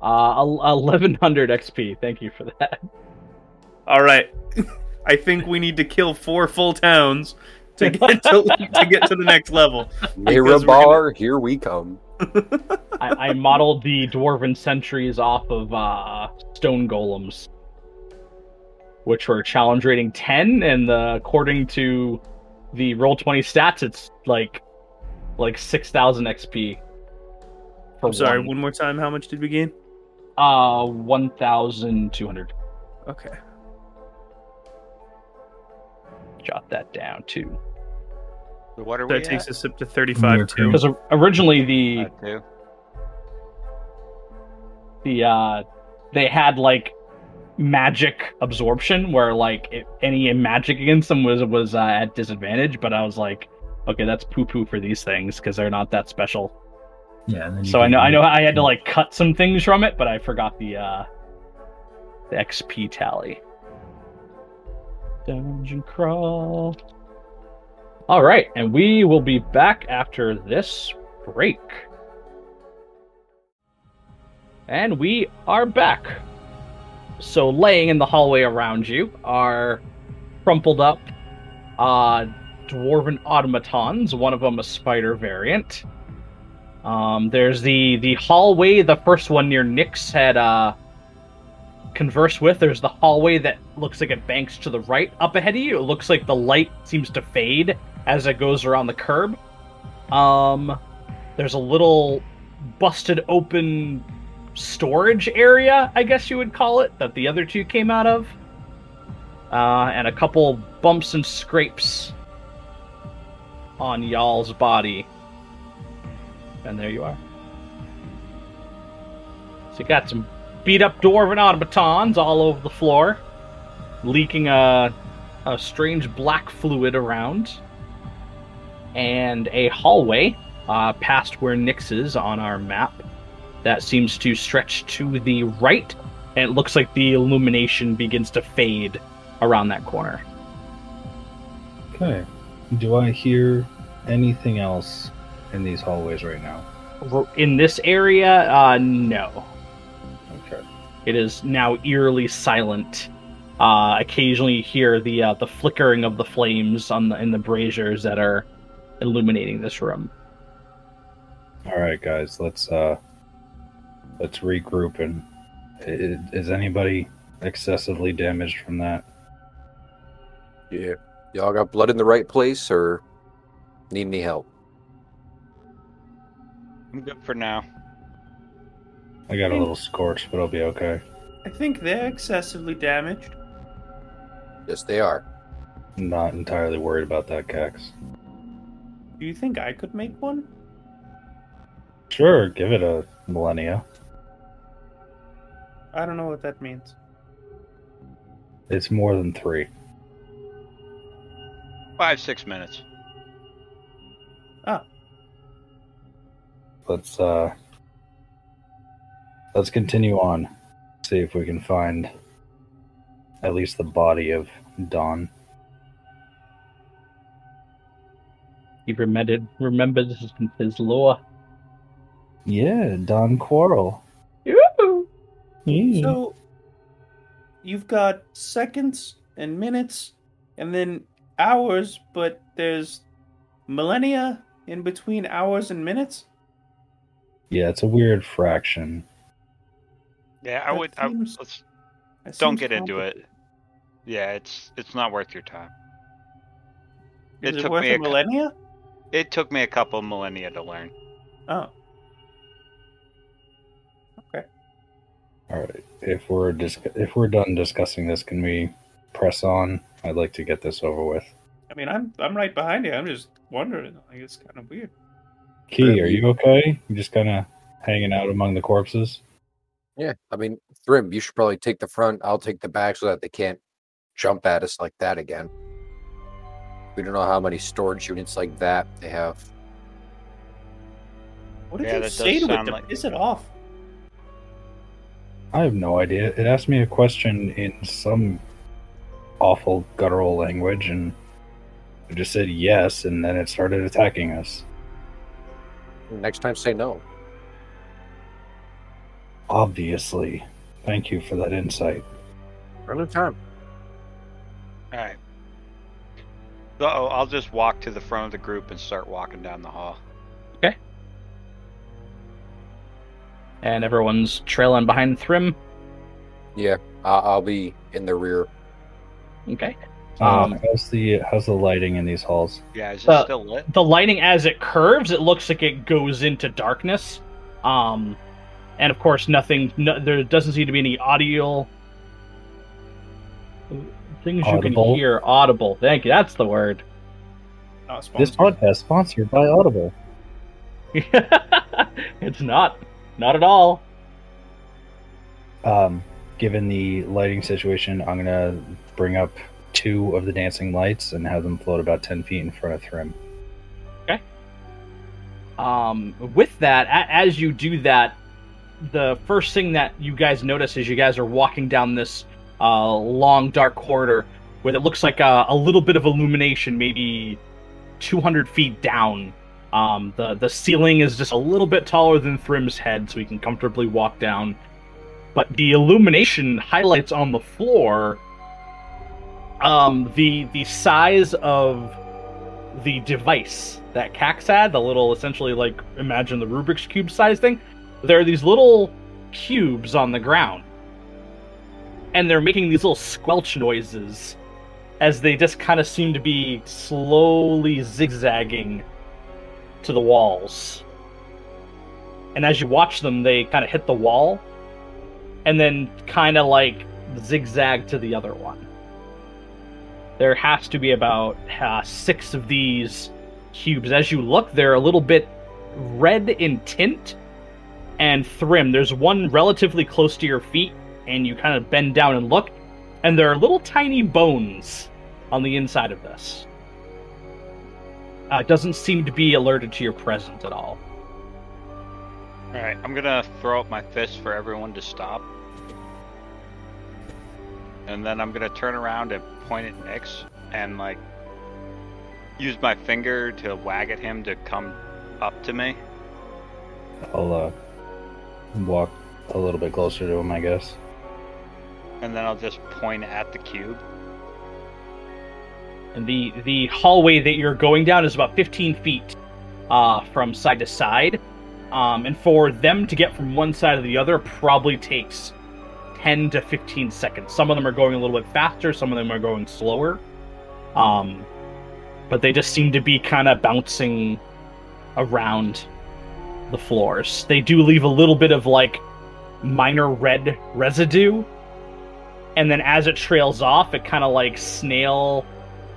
uh, eleven hundred XP. Thank you for that. All right, I think we need to kill four full towns to get to, to get to the next level. Because we're Mirabar, here we come. I, I modeled the dwarven sentries off of uh, stone golems, which were challenge rating ten, and the, according to the roll twenty stats, it's like like six thousand XP. For I'm sorry. one. One more time. How much did we gain? Uh, one thousand two hundred. Okay. Jot that down too, What are That we takes at? us up to 35 We're too. because originally the Uh, the uh they had like magic absorption where like if any magic against them was was uh, at disadvantage but i was like okay that's poo poo for these things because they're not that special. Yeah, and then you so i know i know i had to like cut some things from it but i forgot the uh the xp tally. Dungeon crawl. All right and we will be back after this break. And we are back. So laying in the hallway around you are crumpled up uh dwarven automatons, one of them a spider variant. Um there's the the hallway, the first one near Nyx had uh conversed with. There's the hallway that looks like it banks to the right up ahead of you. It looks like the light seems to fade as it goes around the curb. Um there's a little busted open storage area, I guess you would call it, that the other two came out of. Uh, and a couple bumps and scrapes on y'all's body. And there you are. So you got some beat up dwarven automatons all over the floor, leaking a, a strange black fluid around. And a hallway uh, past where Nyx is on our map that seems to stretch to the right, and it looks like the illumination begins to fade around that corner. Okay. Do I hear anything else in these hallways right now? In this area, uh, no. Okay. It is now eerily silent. Uh, occasionally, you hear the uh, the flickering of the flames on the in the braziers that are illuminating this room. All right, guys. Let's uh, let's regroup. And is anybody excessively damaged from that? Yeah. Y'all got blood in the right place or need any help? I'm good for now. I got a little scorched, but I'll be okay. I think they're excessively damaged. Yes, they are. Not entirely worried about that, Kax. Do you think I could make one? Sure, give it a millennia. I don't know what that means. It's more than three. Five, six minutes. Let's uh, let's continue on. See if we can find at least the body of Dawn. He remembered remembered his, his lore. Yeah, Dawn Quarrel. Yoo-hoo! So you've got seconds and minutes and then hours, but there's millennia in between hours and minutes? Yeah, it's a weird fraction. Yeah, I That would. I, let's don't get into it. Yeah, it's it's not worth your time. Is It it, took worth me a a cou- millennia? It took me a couple millennia to learn. Oh. Okay. All right. If we're dis- if we're done discussing this, can we press on? I'd like to get this over with. I mean, I'm I'm right behind you. I'm just wondering. Like, it's kind of weird. Kee, are you okay? You just kind of hanging out among the corpses? Yeah, I mean, Thrym, you should probably take the front. I'll take the back so that they can't jump at us like that again. We don't know how many storage units like that they have. What did Yeah, you say to it to like- piss it off? I have no idea. It asked me a question in some awful guttural language, and I just said yes, and then it started attacking us. Next time, say no. Obviously. Thank you for that insight. Another time. All right. So I'll just walk to the front of the group and start walking down the hall. Okay. And everyone's trailing behind Thrym. Yeah, I'll, I'll be in the rear. Okay. Um, Um, how's the how's the lighting in these halls? Yeah, is it Uh, still lit? the lighting as it curves, it looks like it goes into darkness. Um, and of course, nothing. No, there doesn't seem to be any audio things you can hear. Audible. Thank you. That's the word. Not This sponsored. podcast sponsored by Audible. it's not. Not at all. Um, given the lighting situation, I'm gonna bring up two of the dancing lights and have them float about ten feet in front of Thrym. Um, with that, a- as you do that, the first thing that you guys notice is you guys are walking down this uh, long, dark corridor where it looks like a, a little bit of illumination, maybe 200 feet down. Um, the the ceiling is just a little bit taller than Thrym's head, so he can comfortably walk down. But the illumination highlights on the floor um, the the size of the device that Kax had, the little essentially like imagine the Rubik's cube size thing. There are these little cubes on the ground, and they're making these little squelch noises as they just kind of seem to be slowly zigzagging to the walls. And as you watch them, they kind of hit the wall, and then kind of like zigzag to the other one there has to be about uh, six of these cubes. As you look, they're a little bit red in tint and Thrym, There's one relatively close to your feet, and you kind of bend down and look, and there are little tiny bones on the inside of this. Uh, it doesn't seem to be alerted to your presence at all. All right, I'm gonna throw up my fist for everyone to stop, and then I'm gonna turn around and point at Nyx and like use my finger to wag at him to come up to me. I'll uh, walk a little bit closer to him, I guess. and then I'll just point at the cube. And the the hallway that you're going down is about 15 feet uh, from side to side. Um, and for them to get from one side to the other probably takes 10 to 15 seconds. Some of them are going a little bit faster, some of them are going slower. Um, but they just seem to be kind of bouncing around the floors. They do leave a little bit of like minor red residue. And then as it trails off, it kind of like snail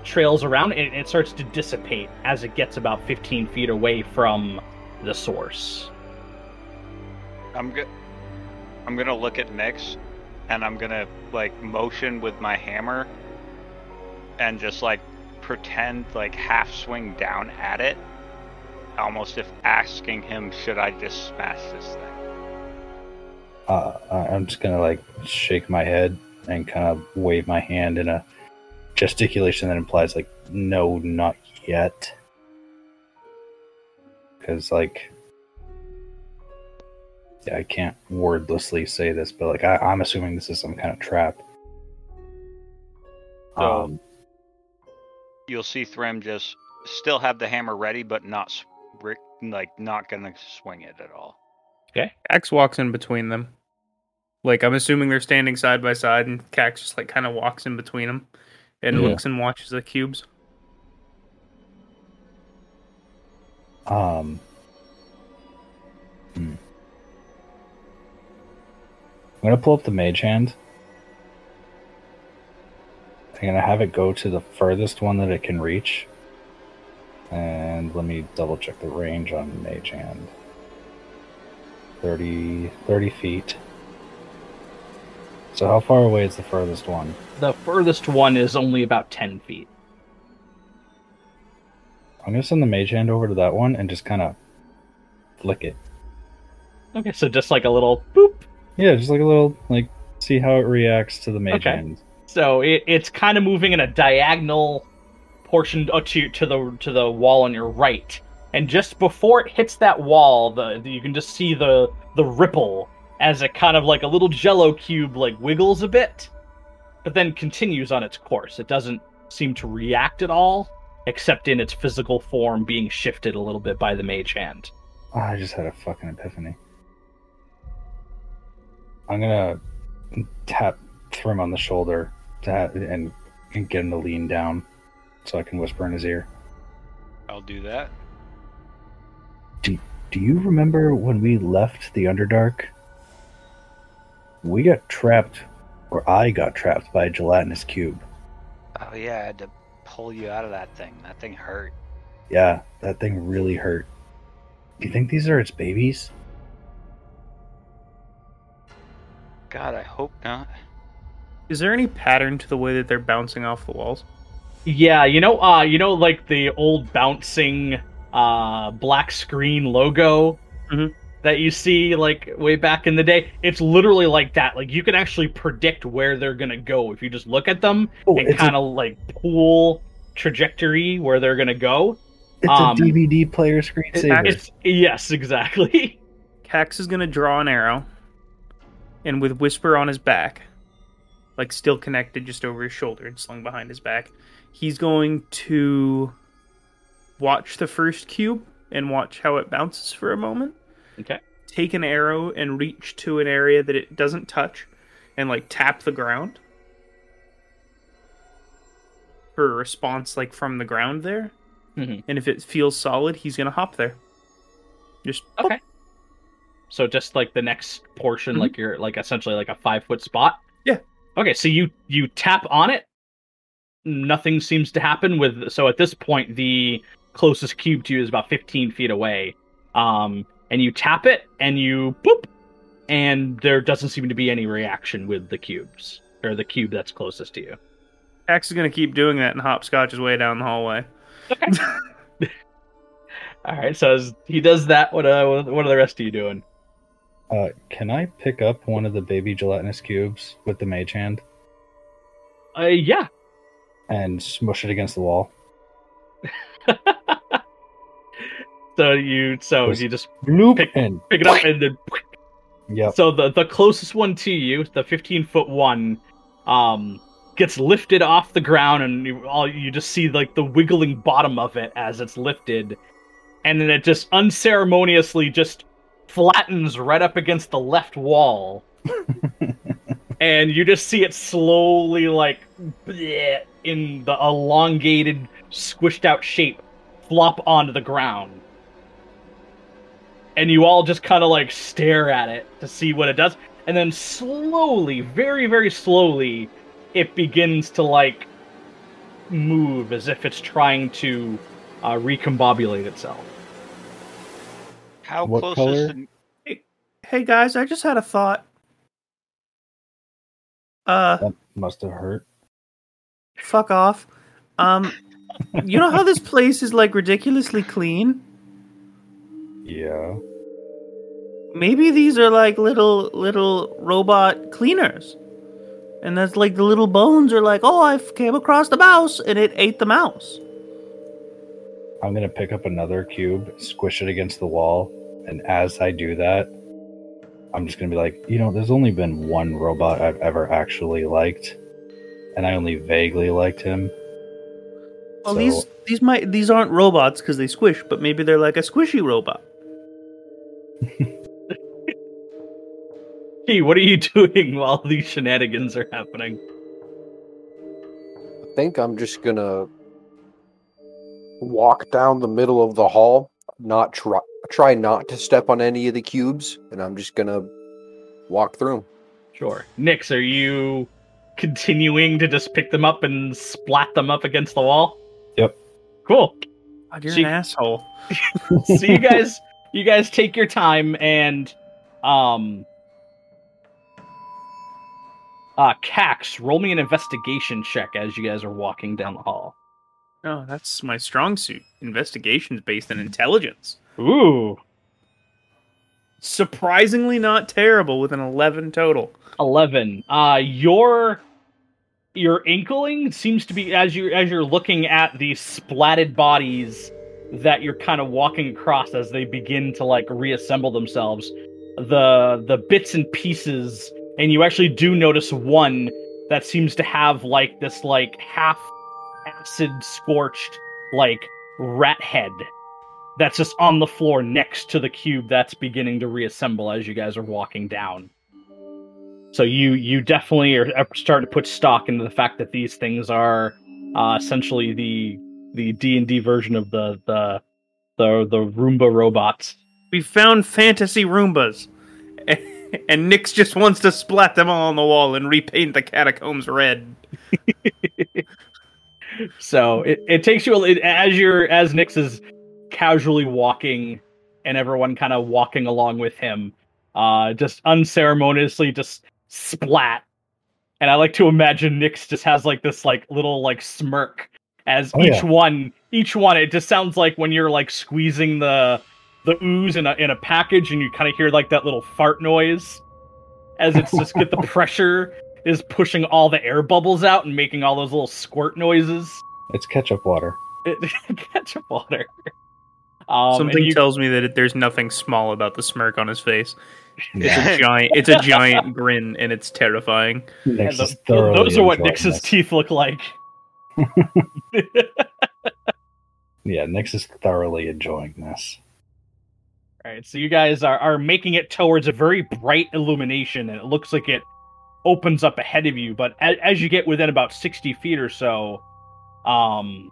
trails around and it starts to dissipate as it gets about 15 feet away from the source. I'm go- I'm gonna look at Nyx, and I'm gonna like motion with my hammer, and just like pretend like half swing down at it, almost if asking him, should I just smash this thing? Uh, I'm just gonna like shake my head and kind of wave my hand in a gesticulation that implies like, no, not yet. Because like, I can't wordlessly say this, but like, I, I'm assuming this is some kind of trap. So- Um, You'll see Thrym just still have the hammer ready, but not like not gonna swing it at all. Kax walks in between them. Like I'm assuming they're standing side by side, and Kax just like kind of walks in between them, and Yeah. looks and watches the cubes. Um. hmm. I'm gonna pull up the mage hand. I'm gonna have it go to the furthest one that it can reach. And let me double check the range on mage hand. 30, 30 feet. So how far away is the furthest one? The furthest one is only about 10 feet. I'm gonna send the mage hand over to that one and just kind of flick it. Okay, so just like a little boop. Yeah, just like a little like see how it reacts to the mage Okay. hand. So it, it's kind of moving in a diagonal portion uh, to to the to the wall on your right, and just before it hits that wall, the, the- you can just see the the ripple as it kind of like a little Jello cube like wiggles a bit, but then continues on its course. It doesn't seem to react at all, except in its physical form being shifted a little bit by the mage hand. Ah, I just had a fucking epiphany. I'm gonna tap Thrym on the shoulder to ha- and, and get him to lean down so I can whisper in his ear. I'll do that. Do, Do you remember when we left the Underdark? We got trapped, or I got trapped by a gelatinous cube. Oh yeah, I had to pull you out of that thing. That thing hurt. Yeah, that thing really hurt. Do you think these are its babies? God, I hope not. Is there any pattern to the way that they're bouncing off the walls? Yeah, you know, uh, you know, like the old bouncing uh black screen logo Mhm. that you see like way back in the day. It's literally like that. Like you can actually predict where they're gonna go if you just look at them Oh, and it's, kind a, of like pull trajectory where they're gonna go. it's um, a DVD player screensaver. It's yes, exactly. Kax is gonna draw an arrow, and with Whisper on his back, like still connected just over his shoulder and slung behind his back, he's going to watch the first cube and watch how it bounces for a moment. Okay. Take an arrow and reach to an area that it doesn't touch, and like tap the ground for a response, like from the ground there. Mhm. And if it feels solid, he's gonna hop there. Just Okay. So just like the next portion, Mhm. like you're like essentially like a five foot spot. Yeah. Okay, so you you tap on it. Nothing seems to happen with. So at this point, the closest cube to you is about 15 feet away. Um, and you tap it, and you boop, and there doesn't seem to be any reaction with the cubes or the cube that's closest to you. Kax is gonna keep doing that and hopscotch his way down the hallway. Okay. All right, so as he does that, what uh, what are the rest of you doing? Uh, can I pick up one of the baby gelatinous cubes with the mage hand Uh, yeah. and smush it against the wall? So you so Was- you just Bloop Pick- and pick it up and then Yeah. So the the closest one to you, the 15 foot one, um, gets lifted off the ground, and you all you just see like the wiggling bottom of it as it's lifted, and then it just unceremoniously just flattens right up against the left wall, and you just see it slowly like bleh, in the elongated, squished out shape flop onto the ground. And you all just kind of like stare at it to see what it does. And then slowly very very slowly it begins to like move as if it's trying to uh, recombobulate itself How What close color? is the Hey guys, I just had a thought. Uh, That must have hurt. fuck off. Um, you know how this place is like ridiculously clean? Yeah. Maybe these are like little little robot cleaners. And that's like the little bones are like, oh, I came across the mouse and it ate the mouse. I'm gonna pick up another cube, squish it against the wall, and as I do that, I'm just gonna be like, you know, there's only been one robot I've ever actually liked, and I only vaguely liked him. Well, So- these these might these aren't robots because they squish, but maybe they're like a squishy robot. hey what are you doing while these shenanigans are happening I think I'm just gonna walk down the middle of the hall, not try try not to step on any of the cubes, and I'm just gonna walk through 'em. Sure. Nyx, are you continuing to just pick them up and splat them up against the wall? Yep. Cool. God, you're See- an asshole. so you guys you guys take your time and um uh Kax, roll me an investigation check as you guys are walking down the hall. Oh, that's my strong suit. Investigations based on intelligence. Ooh. Surprisingly not terrible with an 11 total. 11 uh your your inkling seems to be as you as you're looking at these splatted bodies that you're kind of walking across as they begin to like reassemble themselves the the bits and pieces and you actually do notice one that seems to have like this like half acid scorched like rat head that's just on the floor next to the cube that's beginning to reassemble as you guys are walking down so you you definitely are starting to put stock into the fact that these things are uh, essentially the the D and D version of the the the the Roomba robots. We found fantasy Roombas. And Nyx just wants to splat them all on the wall and repaint the catacombs red. So it, it takes you a it, as you're as Nyx is casually walking and everyone kind of walking along with him, uh, just unceremoniously just splat. And I like to imagine Nyx just has like this like little like smirk as Oh, each yeah. one each one it just sounds like when you're like squeezing the the ooze in a in a package and you kind of hear like that little fart noise as it's just get the pressure is pushing all the air bubbles out and making all those little squirt noises. It's ketchup water. It, ketchup water. Um, Something you- tells me that it, there's nothing small about the smirk on his face. It's Yeah. a giant. It's a giant grin, and it's terrifying. and Nyx tho- is thoroughly those are what enjoying Nyx's teeth look like. Yeah, Nyx is thoroughly enjoying this. All right, so you guys are, are making it towards a very bright illumination, and it looks like it opens up ahead of you. But as, as you get within about 60 feet or so, um,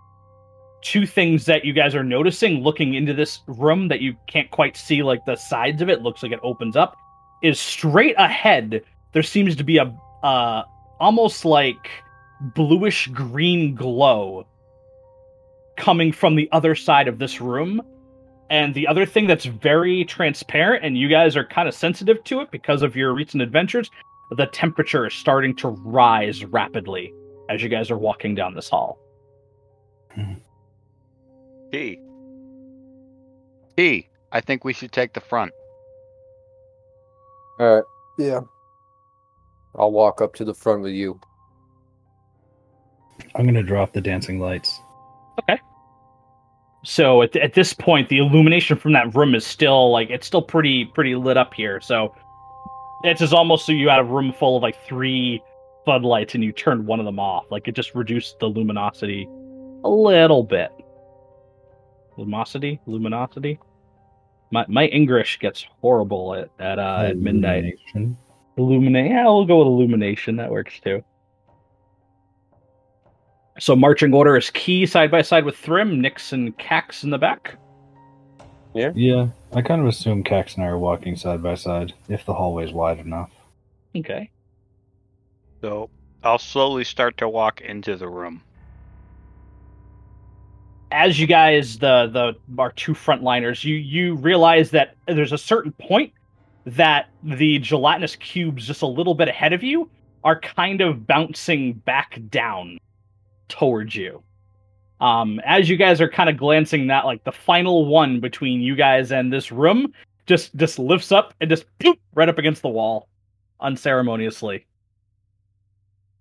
two things that you guys are noticing looking into this room that you can't quite see, like the sides of it, looks like it opens up, is straight ahead. There seems to be a uh, almost like bluish green glow coming from the other side of this room. And the other thing that's very transparent, and you guys are kind of sensitive to it because of your recent adventures, the temperature is starting to rise rapidly as you guys are walking down this hall. T. T. I think we should take the front. All right. Yeah. I'll walk up to the front with you. I'm gonna drop the dancing lights. Okay. So at, at this point, the illumination from that room is still like it's still pretty pretty lit up here. So it's just almost so you had a room full of like three floodlights and you turned one of them off. Like it just reduced the luminosity a little bit. Luminosity, luminosity. My my English gets horrible at at uh, at midnight. Illumination. Illuminate. Yeah, we'll go with illumination. That works too. So marching order is Kee side by side with Thrym, Nyx, and Kax in the back. Yeah. Yeah, I kind of assume Kax and I are walking side by side if the hallway's wide enough. Okay. So I'll slowly start to walk into the room. As you guys, the the our two frontliners, you you realize that there's a certain point that the gelatinous cubes just a little bit ahead of you are kind of bouncing back down towards you. Um, as you guys are kind of glancing that, like the final one between you guys and this room just just lifts up and just poop, right up against the wall, unceremoniously.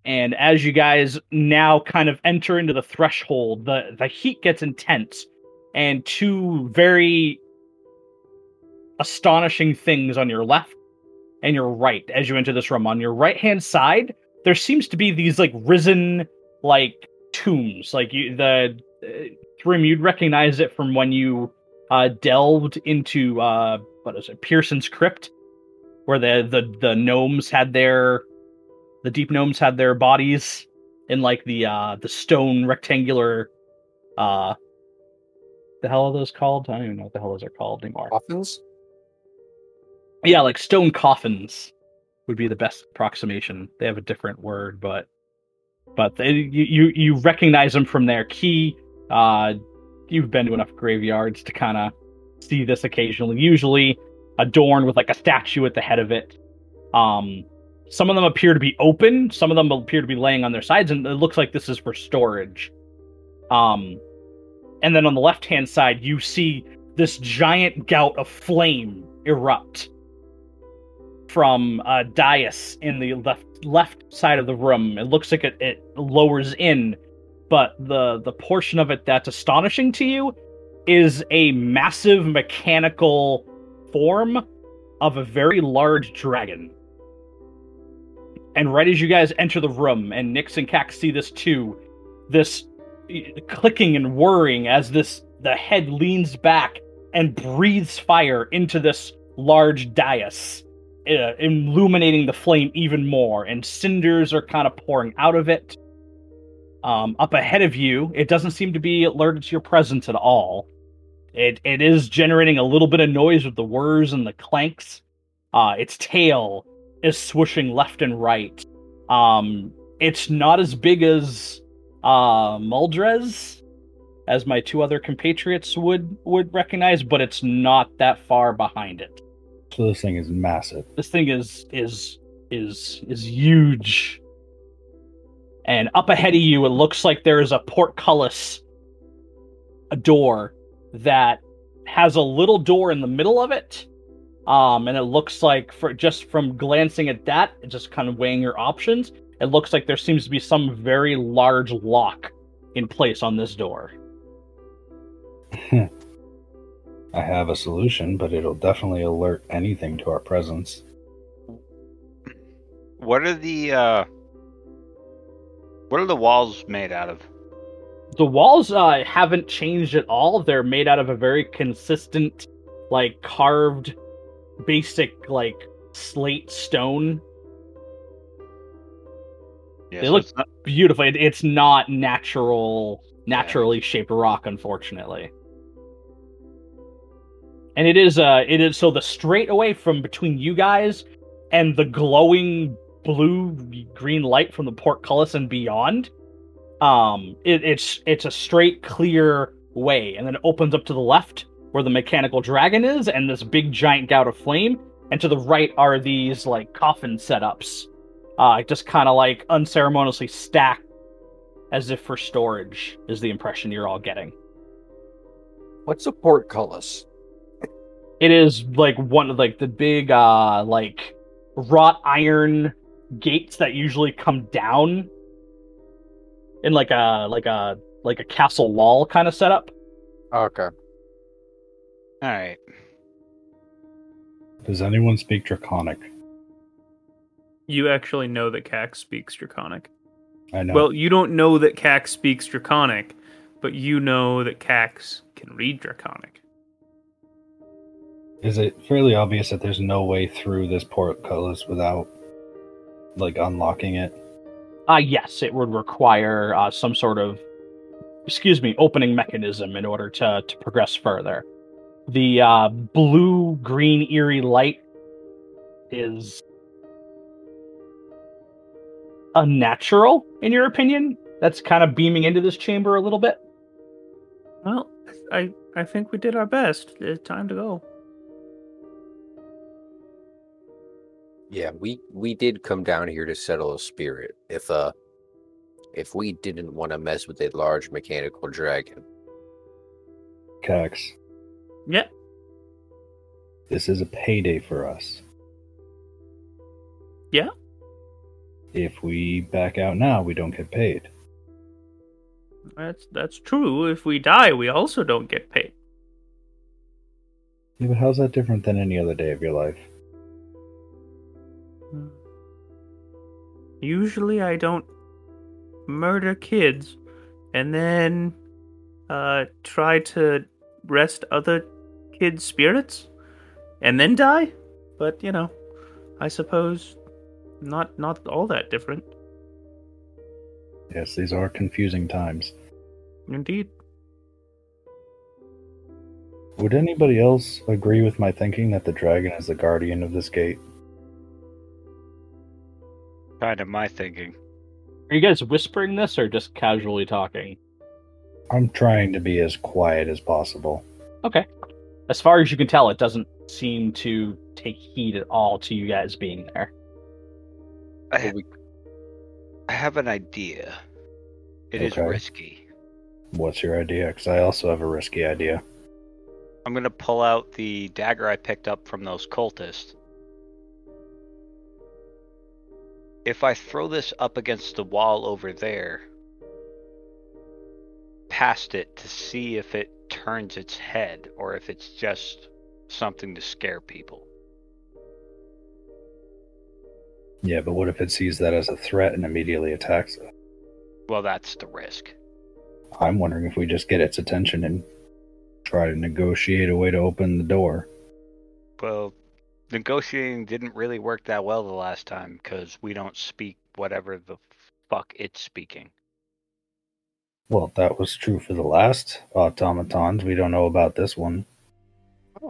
And as you guys now kind of enter into the threshold, the the heat gets intense, and two very astonishing things on your left and your right as you enter this room. On your right hand side, there seems to be these like risen like tombs. Like you, the uh, you'd recognize it from when you uh, delved into uh, what is it, Pearson's crypt, where the the the gnomes had their the deep gnomes had their bodies in like the uh the stone rectangular uh the hell are those called? I don't even know what the hell those are called anymore. Coffins? Yeah, like stone coffins would be the best approximation. They have a different word, but but they, you you you recognize them from their key. Uh, you've been to enough graveyards to kind of see this occasionally. Usually adorned with like a statue at the head of it. Um, some of them appear to be open. Some of them appear to be laying on their sides, and it looks like this is for storage. Um, and then on the left hand side, you see this giant gout of flame erupt from a dais in the left left side of the room. It looks like it, it lowers in, but the the portion of it that's astonishing to you is a massive mechanical form of a very large dragon. And right as you guys enter the room, and Nyx and Kax see this too, this clicking and whirring as this the head leans back and breathes fire into this large dais, uh, illuminating the flame even more, and cinders are kind of pouring out of it. Um, up ahead of you, it doesn't seem to be alerted to your presence at all. It it is generating a little bit of noise with the whirs and the clanks. Uh, its tail is swooshing left and right. Um, it's not as big as uh, Muldrez, as my two other compatriots would would recognize, but it's not that far behind it. So this thing is massive. This thing is is is is huge. And up ahead of you, it looks like there is a portcullis, a door that has a little door in the middle of it. Um, and it looks like for just from glancing at that, just kind of weighing your options, it looks like there seems to be some very large lock in place on this door. I have a solution, but it'll definitely alert anything to our presence. What are the uh what are the walls made out of? The walls uh, haven't changed at all. They're made out of a very consistent, like carved, basic like slate stone. Yeah, They so look- it's not- Beautiful. It, it's not natural, naturally shaped rock, unfortunately. And it is uh it is so the straight away from between you guys and the glowing blue green light from the portcullis and beyond um it, it's it's a straight clear way and then it opens up to the left where the mechanical dragon is and this big giant gout of flame and to the right are these like coffin setups uh just kind of like unceremoniously stacked as if for storage is the impression you're all getting What's a portcullis? it is like one of like the big uh like wrought iron gates that usually come down in like a like a like a castle wall kind of setup Okay. All right. Does anyone speak Draconic? You actually know that Kax speaks Draconic. I know. Well, you don't know that Kax speaks Draconic, but you know that Kax can read Draconic. is it fairly obvious that there's no way through this portcullis without, like, unlocking it? uh yes it would require uh some sort of excuse me opening mechanism in order to to progress further the uh blue green eerie light is unnatural in your opinion that's kind of beaming into this chamber a little bit Well, I I think we did our best. It's time to go. Yeah, we we did come down here to settle a spirit. If uh if we didn't want to mess with a large mechanical dragon. Kax, Yeah. this is a payday for us. Yeah. If we back out now, we don't get paid. That's that's true. If we die, we also don't get paid. Yeah, but how's that different than any other day of your life? Usually I don't murder kids and then uh try to rest other kids' spirits and then die. But, you know, I suppose not not all that different. Yes, these are confusing times. Indeed. Would anybody else agree with my thinking that the dragon is the guardian of this gate? Kind of my thinking. Are you guys whispering this or just casually talking? I'm trying to be as quiet as possible. Okay. As far as you can tell, it doesn't seem to take heed at all to you guys being there. I, Well, we- I have an idea. It is Okay. risky. What's your idea? Because I also have a risky idea. I'm gonna pull out the dagger I picked up from those cultists. If I throw this up against the wall over there, past it to see if it turns its head or if it's just something to scare people. Yeah, but what if it sees that as a threat and immediately attacks it? Well, that's the risk. I'm wondering if we just get its attention and try to negotiate a way to open the door. Well, negotiating didn't really work that well the last time because we don't speak whatever the fuck it's speaking. Well, that was true for the last automatons. We don't know about this one.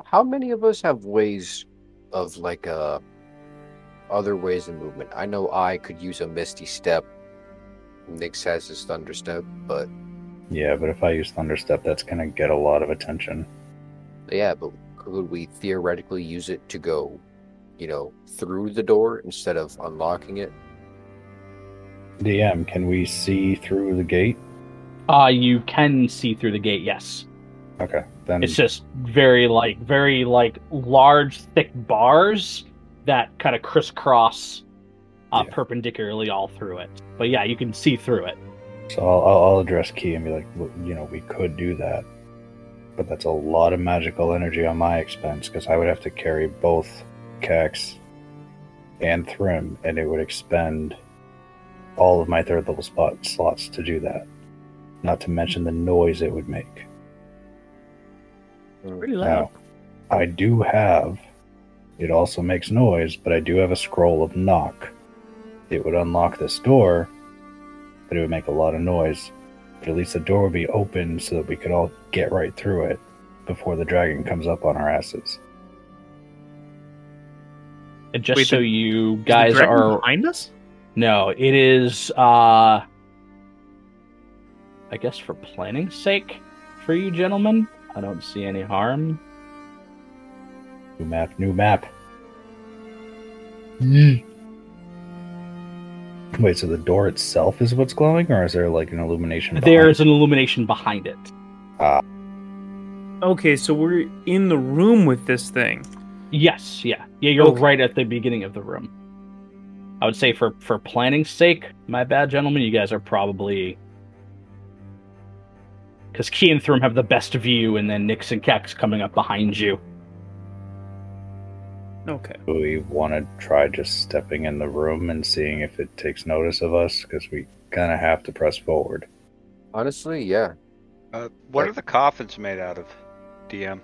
How many of us have ways of like uh other ways of movement? I know I could use a misty step. Nyx has his thunder step, but Yeah, but if I use Thunderstep, that's going to get a lot of attention. yeah, but could we theoretically use it to go, you know, through the door instead of unlocking it? DM, can we see through the gate? Uh, you can see through the gate, yes. Okay, then It's just very like very like large, thick bars that kind of crisscross uh, Yeah. perpendicularly all through it. But yeah, you can see through it. so I'll, I'll, I'll address Kee and be like, well, you know, we could do that, but that's a lot of magical energy on my expense because I would have to carry both Kax and Thrym, and it would expend all of my third level spot slots to do that. Not to mention the noise it would make. Pretty loud. Now, I do have. It also makes noise, but I do have a scroll of knock. It would unlock this door, but it would make a lot of noise. But at least the door would be open so that we could all get right through it before the dragon comes up on our asses. And just Wait, so the- you Is the guys are behind us. no, it is uh I guess for planning's sake for you gentlemen. I don't see any harm. New map, new map. Hmm. Wait, so the door itself is what's glowing, or is there like an illumination? There's an illumination behind it. Ah. Okay, so we're in the room with this thing. Yes, yeah. Yeah, you're Okay. right at the beginning of the room. I would say for for planning's sake, my bad gentlemen, you guys are probably because Kee and Thrym have the best view, and then Nyx and Kax coming up behind you. Okay. Do we want to try just stepping in the room and seeing if it takes notice of us? Because we kind of have to press forward. Honestly, yeah. Uh, what Like- are the coffins made out of, DM?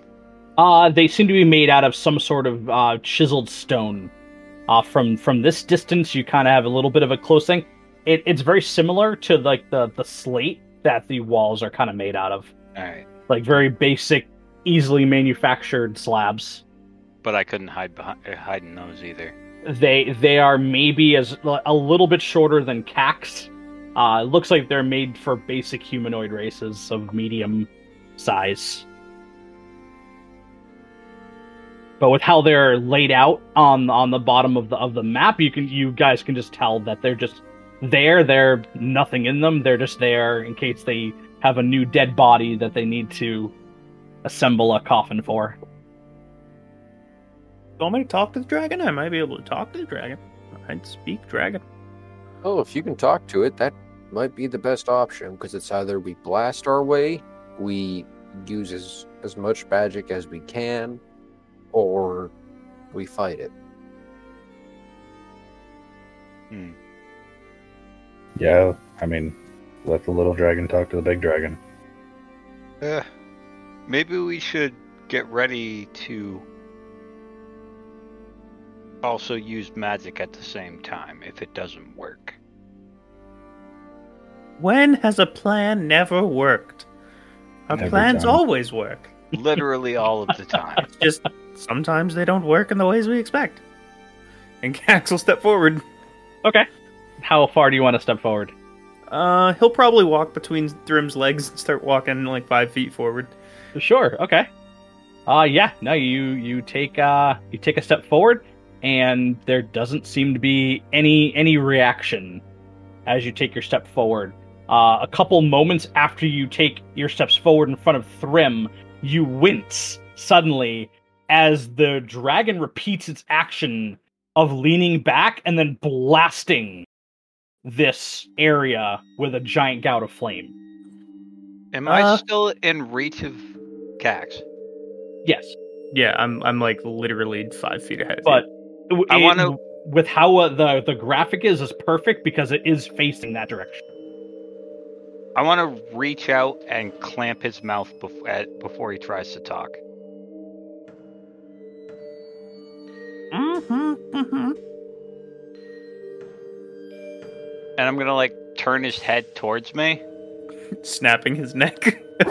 Uh, they seem to be made out of some sort of uh, chiseled stone. Uh, from from this distance, you kind of have a little bit of a close thing. It, it's very similar to like the the slate that the walls are kind of made out of, All right, like very basic, easily manufactured slabs. but I couldn't hide behind uh, hide in those either. They they are maybe as a little bit shorter than Kax. Uh, it looks like they're made for basic humanoid races of medium size. But with how they're laid out on on the bottom of the of the map, you can you guys can just tell that they're just there. They're nothing in them. They're just there in case they have a new dead body that they need to assemble a coffin for. Want me to talk to the dragon? I might be able to talk to the dragon. I'd speak dragon. Oh, if you can talk to it, that might be the best option because it's either we blast our way, we use as, as much magic as we can, or we fight it. Hmm. Yeah, I mean, let the little dragon talk to the big dragon. Uh, maybe we should get ready to also use magic at the same time if it doesn't work. When has a plan never worked? Our Every plans time. always work. Literally all of the time. It's just sometimes they don't work in the ways we expect. And Kax will step forward. Okay. How far do you want to step forward? Uh, he'll probably walk between Thrym's legs and start walking like five feet forward. Sure. Okay. Uh yeah. No, you you take uh you take a step forward, and there doesn't seem to be any any reaction as you take your step forward. Uh, a couple moments after you take your steps forward in front of Thrym, you wince suddenly as the dragon repeats its action of leaning back and then blasting this area with a giant gout of flame. Am I Uh. still in reach of Kax? Yes, Yeah, I'm I'm like literally five feet ahead. But it- I wanna- with how uh, the the graphic is is perfect because it is facing that direction. I want to reach out and clamp his mouth bef- at, before he tries to talk. Mm-hmm, And I'm gonna like turn his head towards me. snapping his neck.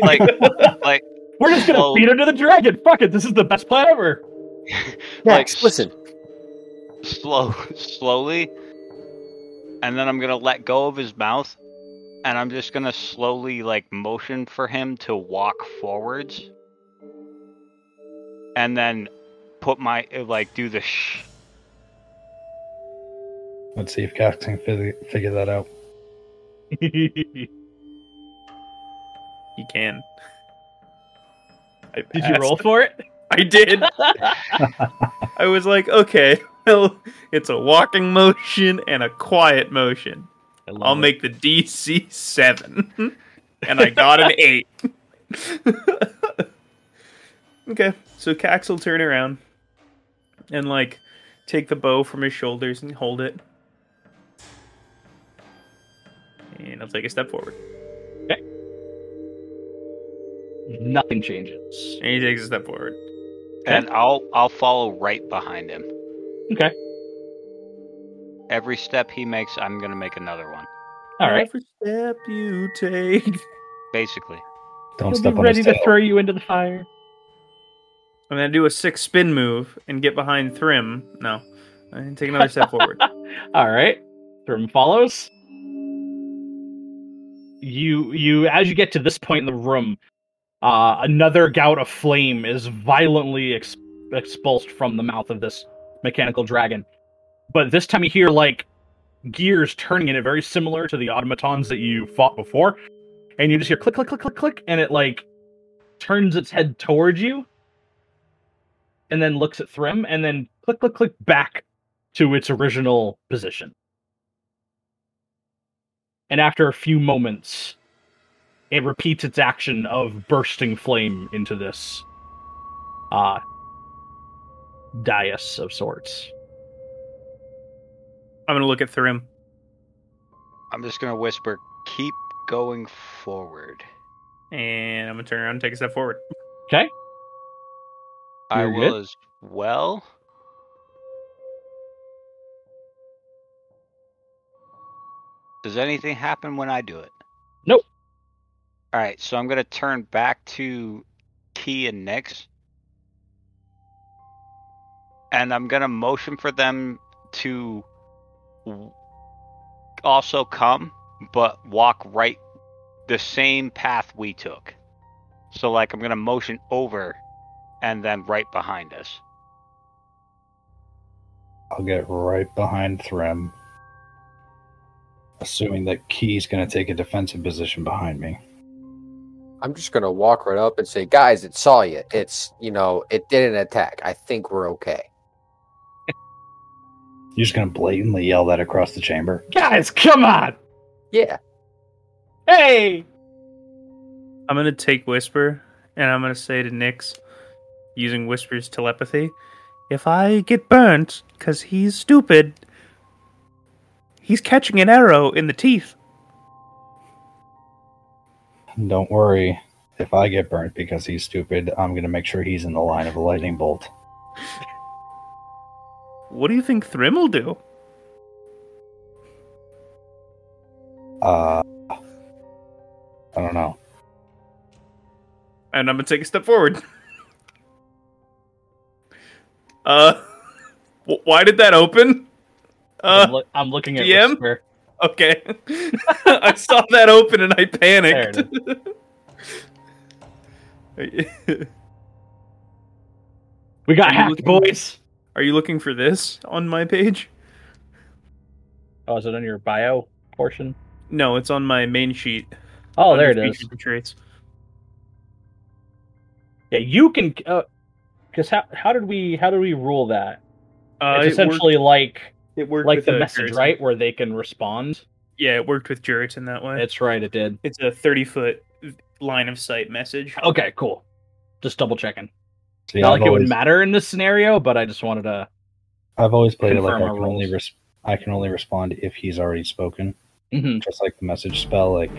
Like, like, We're just gonna Well- feed to the dragon. Fuck it, this is the best plan ever. like Max, listen. slow, slowly, and then I'm gonna let go of his mouth, and I'm just gonna slowly like motion for him to walk forwards, and then put my like do the shh. Let's see if Kax can figure, figure that out. he can. I Did you roll for it? I did. I was like, okay, well, it's a walking motion and a quiet motion. I'll make the DC seven, and I got an eight. okay, so Kax will turn around and like take the bow from his shoulders and hold it, and I'll take a step forward. Okay. Nothing changes. And he takes a step forward. And I'll I'll follow right behind him. Okay. Every step he makes, I'm gonna make another one. All right. Every step you take. Basically. Don't He'll step be on ready his to tail. throw you into the fire. I'm gonna do a six spin move and get behind Thrym. No, and take another step forward. All right. Thrym follows. You you as you get to this point in the room, uh, another gout of flame is violently ex- expulsed from the mouth of this mechanical dragon. But this time you hear like gears turning in it, very similar to the automatons that you fought before, and you just hear click click click click click, and it like turns its head towards you, and then looks at Thrym, and then click click click back to its original position. And after a few moments, it repeats its action of bursting flame into this uh dais of sorts. I'm gonna look at Thrym. I'm just gonna whisper, keep going forward. And I'm gonna turn around and take a step forward. Okay? I You're will good? as well. Does anything happen when I do it? Nope. Alright, so I'm gonna turn back to Kee and Nyx. And I'm gonna motion for them to also come, but walk right the same path we took. So like I'm gonna motion over and then right behind us. I'll get right behind Thrym, assuming that Kee's going to take a defensive position behind me. I'm just gonna walk right up and say, guys, it saw you. It's you know, it didn't attack. I think we're okay. You're just going to blatantly yell that across the chamber. Guys, come on! Yeah. Hey! I'm gonna take Whisper and I'm gonna say to Nyx, using Whisper's telepathy, if I get burnt because he's stupid, he's catching an arrow in the teeth. Don't worry. If I get burnt because he's stupid, I'm going to make sure he's in the line of a lightning bolt. What do you think Thrym will do? Uh, I don't know. And I'm gonna take a step forward. uh, why did that open? I'm, Uh, loo- I'm looking at DM? Whisper. okay. I saw that open and I panicked. We got hacked, looking- boys. Are you looking for this on my page? Oh, is it on your bio portion? No, it's on my main sheet. Oh, there it is. Traits. Yeah, you can. Because how how did we how did we rule that? Uh, it's it essentially like it worked like with the message, Juritan. right, where they can respond. Yeah, it worked with Juritan that way. That's right. It did. It's a thirty foot line of sight message. Okay, cool. Just double checking. See, Not I've, like it would matter in this scenario, but I just wanted to. I've always played it like I can our only res- I can only respond if he's already spoken. Mhm. Just like the message spell, like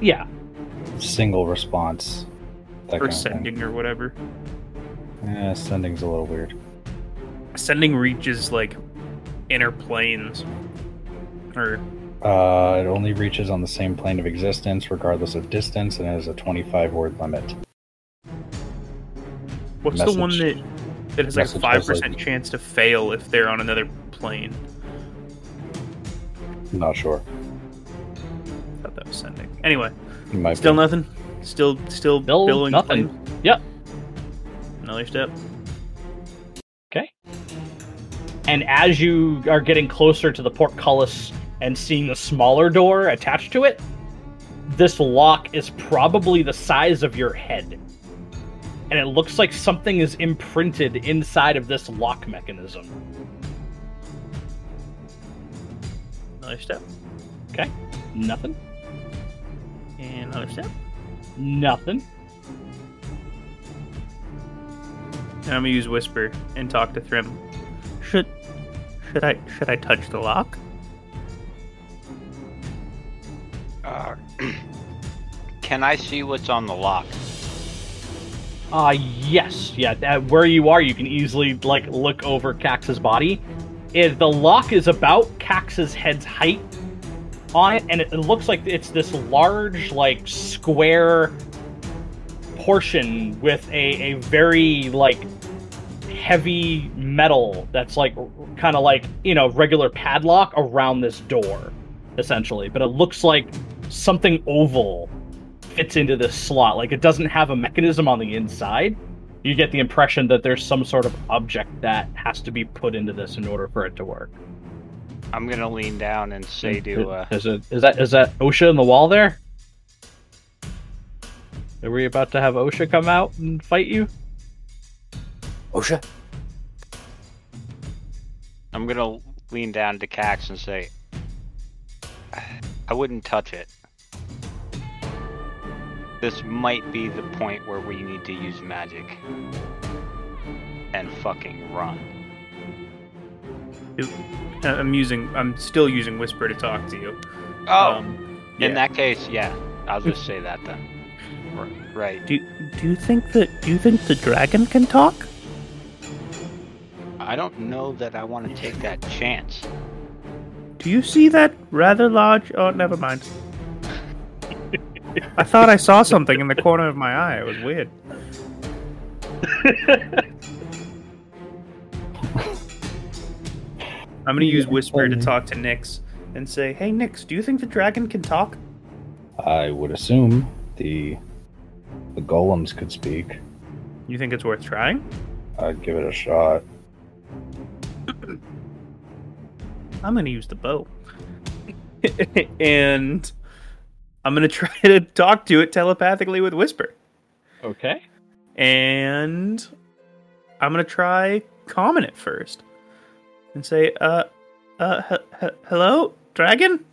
Yeah, single response. That or kind of thing. sending or whatever. Yeah, sending's a little weird. Sending reaches like inner planes. Or Uh, it only reaches on the same plane of existence, regardless of distance, and has a 25 word limit. what's the one that that has like a five has, like- percent chance to fail if they're on another plane? I'm not sure. thought that was sending. Anyway, still be. nothing. Still, still, Still billowing nothing. flame? Yep. Another step. And as you are getting closer to the portcullis and seeing the smaller door attached to it, this lock is probably the size of your head. And it looks like something is imprinted inside of this lock mechanism. Another step. Okay. Nothing. And another step. Nothing. And I'm gonna use whisper and talk to Thrym. Should should I should I touch the lock? Uh, can I see what's on the lock? Uh yes. Yeah, at where you are, you can easily like look over Kax's body. It, the lock is about Kax's head's height on it, and it, it looks like it's this large, like square portion with a, a very like heavy metal that's like kind of like you know regular padlock around this door essentially. But it looks like something oval fits into this slot. Like it doesn't have a mechanism on the inside. You get the impression that there's some sort of object that has to be put into this in order for it to work. I'm gonna lean down and say to uh, is it is that is that osha in the wall there? Are we about to have osha come out and fight you? OSHA? I'm gonna lean down to Kax and say, I wouldn't touch it. This might be the point where we need to use magic. And fucking run. Uh, I'm using I'm still using whisper to talk to you. Oh, Um, in that case, yeah. I'll just say that then. Right. Do do you think that do you think the dragon can talk? I don't know that I want to take that chance. Do you see that rather large? Oh, never mind. I thought I saw something in the corner of my eye. It was weird. I'm gonna use whisper to talk to Nyx and say, "Hey, Nyx, do you think the dragon can talk?" I would assume the the golems could speak. You think it's worth trying? I'd give it a shot. I'm gonna use the bow, and I'm gonna try to talk to it telepathically with whisper. okay and I'm gonna try calming it first, and say, "Uh, uh, he- he- hello, dragon."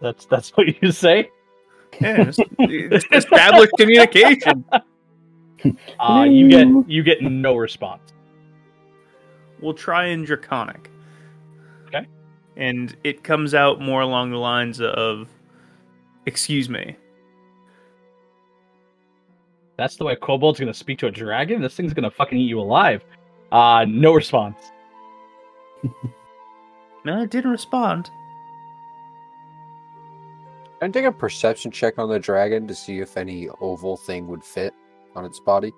that's that's what you say Yeah, just- just establish communication. uh you get you get no response We'll try in draconic. Okay. And it comes out more along the lines of, "Excuse me." That's the way a kobold's gonna speak to a dragon. This thing's gonna fucking eat you alive. Uh, no response. No, it didn't respond. Can I take a perception check on the dragon to see if any oval thing would fit on its body?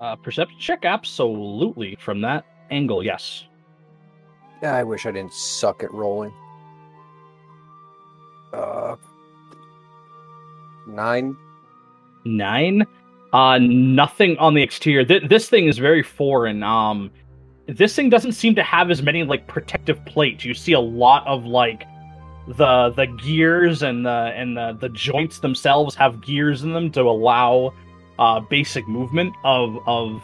Uh, perception check, absolutely. From that angle, yes. Yeah, I wish I didn't suck at rolling. Uh, nine. Nine. Uh, nothing on the exterior. Th- this thing is very foreign. Um, this thing doesn't seem to have as many like protective plates. You see a lot of like the the gears and the and the the joints themselves have gears in them to allow uh, basic movement of of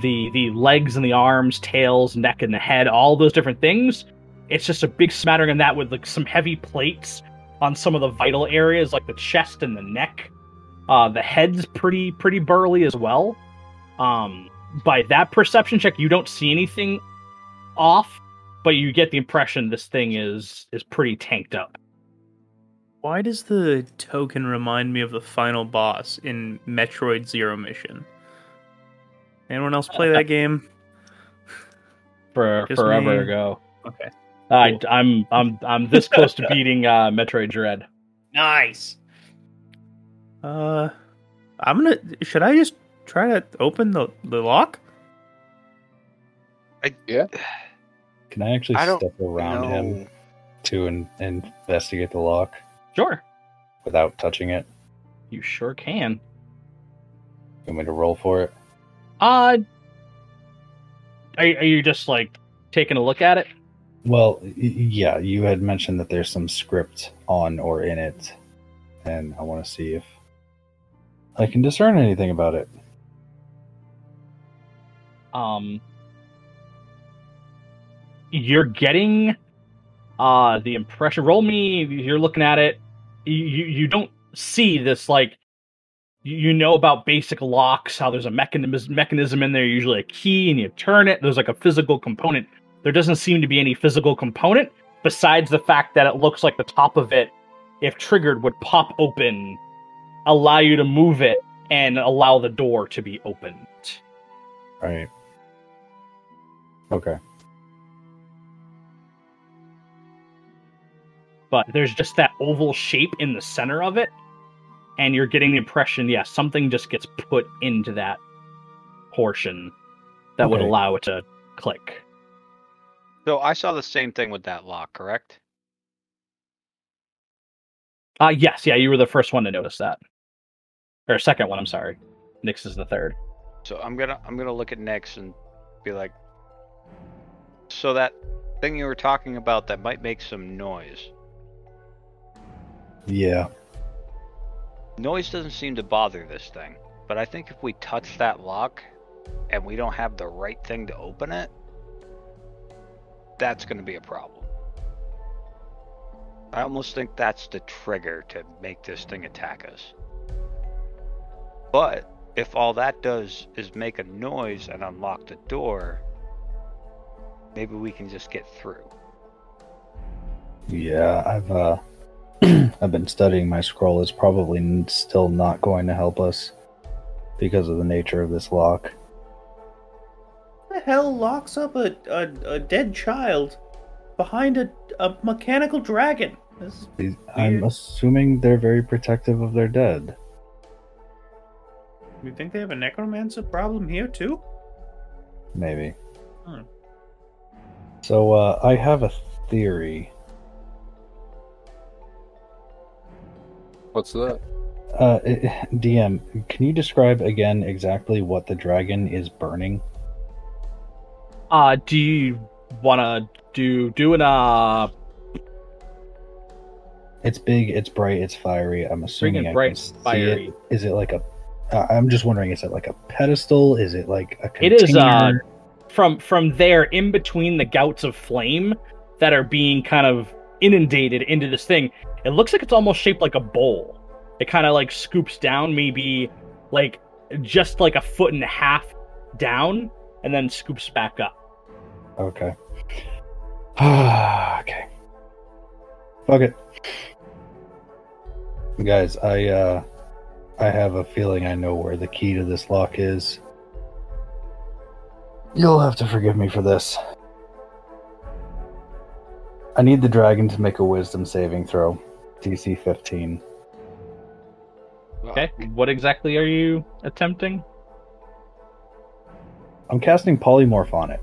the the legs and the arms, tails, neck and the head, all those different things. It's just a big smattering of that with like some heavy plates on some of the vital areas like the chest and the neck. Uh, the head's pretty pretty burly as well. Um, by that perception check, you don't see anything off, but you get the impression this thing is is pretty tanked up. Why does the token remind me of the final boss in Metroid Zero Mission? Anyone else play that game? For Just forever me. ago, Okay. I, I'm I'm I'm this close to beating uh, Metroid Dread. Nice. Uh, I'm gonna. Should I just try to open the the lock? I, yeah. Can I actually I step around him to in, investigate the lock Sure, without touching it? you sure can. You want me to roll for it? Uh, are, are you just like taking a look at it? Well, yeah, you had mentioned that there's some script on or in it, and I want to see if I can discern anything about it. um you're getting uh the impression roll me you're looking at it you you don't see this like you know about basic locks how there's a mechanism mechanism in there usually a key and you turn it there's like a physical component there doesn't seem to be any physical component besides the fact that it looks like the top of it if triggered would pop open allow you to move it and allow the door to be opened Right. Okay. But there's just that oval shape in the center of it and you're getting the impression yeah something just gets put into that portion that would allow it to click. So I saw the same thing with that lock, correct? uh yes yeah you were the first one to notice that. Or second one i'm sorry. Nyx is the third. So I'm gonna I'm gonna look at Nyx and be like, so that thing you were talking about that might make some noise. Yeah. Noise doesn't seem to bother this thing, but I think if we touch that lock and we don't have the right thing to open it, that's gonna be a problem. I almost think that's the trigger to make this thing attack us. But if all that does is make a noise and unlock the door, maybe we can just get through. Yeah, I've uh I've been studying my scroll. It's probably still not going to help us because of the nature of this lock. the hell locks up a, a, a dead child behind a, a mechanical dragon? I'm assuming they're very protective of their dead. you think they have a necromancer problem here too? Maybe. Hmm. So uh, I have a theory. What's that? Uh, i- DM, can you describe again exactly what the dragon is burning? uh do you want to do do an uh It's big, it's bright, it's fiery. I'm assuming and I bright, can see it. Is it like a? Uh, I'm just wondering, is it like a pedestal? Is it like a It is, uh, from from there in between the gouts of flame that are being kind of inundated into this thing it looks like it's almost shaped like a bowl it kind of like scoops down maybe like just like a foot and a half down and then scoops back up Okay. okay. Fuck it. Guys, I uh I have a feeling I know where the key to this lock is. You'll have to forgive me for this. I need the dragon to make a wisdom saving throw. DC 15. okay what exactly are you attempting I'm casting polymorph on it.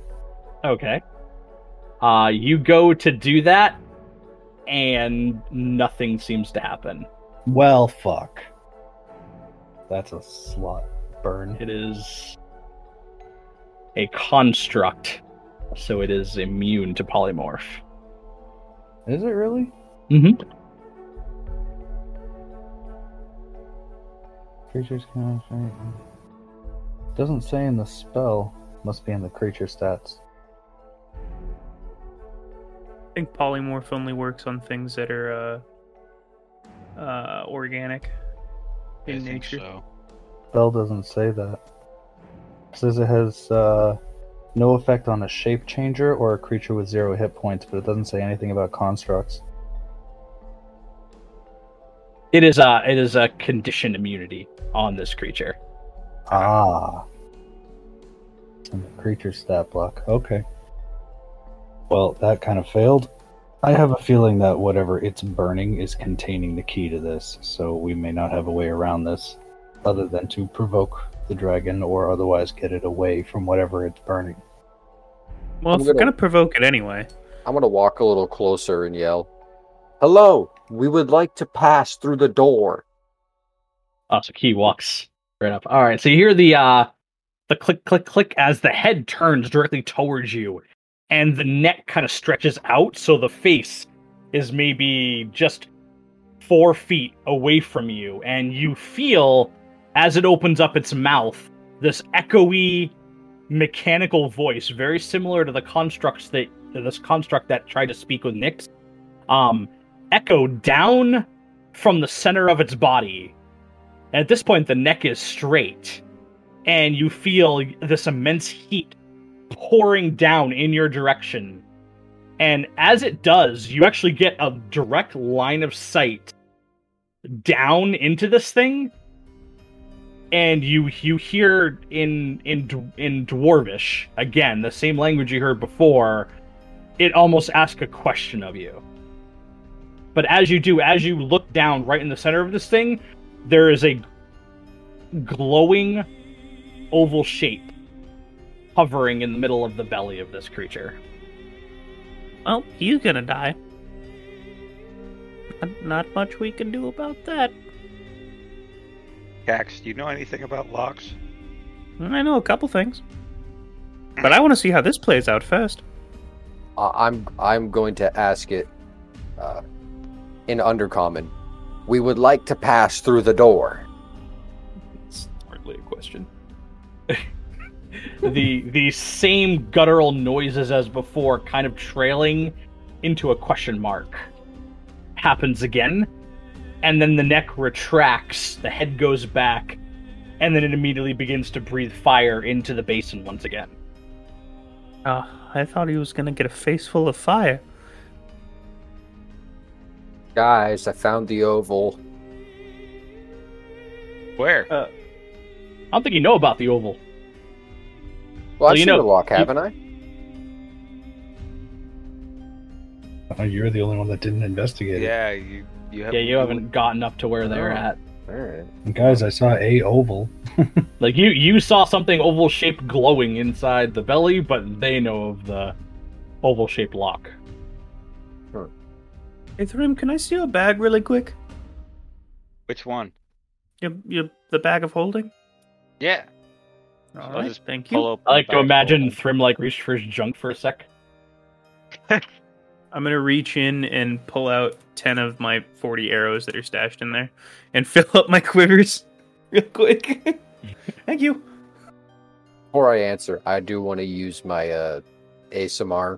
okay Uh, you go to do that, and nothing seems to happen. Well, fuck. That's a slot burn. It is a construct, so it is immune to polymorph. Is it really? Mm-hmm. Creatures can. Doesn't say in the spell. Must be in the creature stats. I think polymorph only works on things that are uh, uh, organic I in think nature. so. Spell doesn't say that. It says it has uh, no effect on a shape changer or a creature with zero hit points, but it doesn't say anything about constructs. It is a it is a conditioned immunity on this creature. Ah. It's creature stat block. Okay. Well, that kind of failed. I have a feeling that whatever it's burning is containing the key to this, so we may not have a way around this other than to provoke the dragon or otherwise get it away from whatever it's burning. Well, I'm if we're gonna- gonna provoke it anyway. I'm gonna walk a little closer and yell, "Hello! We would like to pass through the door." Oh, so Kee walks right up. All right, so you hear the uh the click click click as the head turns directly towards you, and the neck kind of stretches out, so the face is maybe just four feet away from you, and you feel as it opens up its mouth this echoey mechanical voice, very similar to the constructs that this construct that tried to speak with Nyx, um, echo down from the center of its body at this point, the neck is straight, and you feel this immense heat pouring down in your direction. And as it does, you actually get a direct line of sight down into this thing, and you you hear in in in dwarvish again the same language you heard before. It almost asks a question of you. But as you do, as you look down right in the center of this thing, there is a glowing oval shape hovering in the middle of the belly of this creature. Well, he's gonna die. Not, not much we can do about that. Kax, do you know anything about locks? I know a couple things, but I want to see how this plays out first. Uh, I'm I'm going to ask it uh, in Undercommon. We would like to pass through the door. It's hardly a question. the the same guttural noises as before, kind of trailing into a question mark, happens again, and then the neck retracts, the head goes back, and then it immediately begins to breathe fire into the basin once again. Uh, I thought he was gonna get a face full of fire. Guys, I found the oval. Where? Uh, I don't think you know about the oval. Well, I've you seen know- the lock, haven't I? Oh, you're the only one that didn't investigate Yeah, you you. Yeah, you haven't gotten up to where they're Oh. at. All right. Guys, I saw a oval. Like you, you saw something oval shaped glowing inside the belly, but they know of the oval shaped lock. Hey, Thrym, can I steal a bag really quick? Which one? You, you, the bag of holding. Yeah. All I'll right, just thank you. I like to imagine full. Thrym like reached for his junk for a sec. I'm gonna reach in and pull out ten of my forty arrows that are stashed in there, and fill up my quivers real quick. thank you. Before I answer, I do want to use my uh, ASMR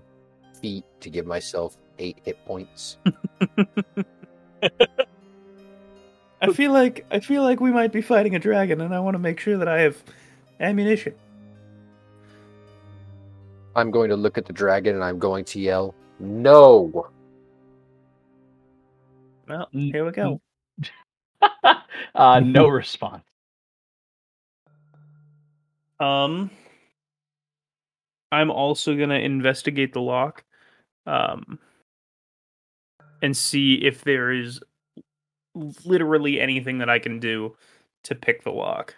feet to give myself eight hit points. I feel like I feel like we might be fighting a dragon, and I want to make sure that I have ammunition. I'm going to look at the dragon and I'm going to yell, "No!" Well, here we go. uh, no response. Um, I'm also gonna investigate the lock, um, and see if there is literally anything that I can do to pick the lock,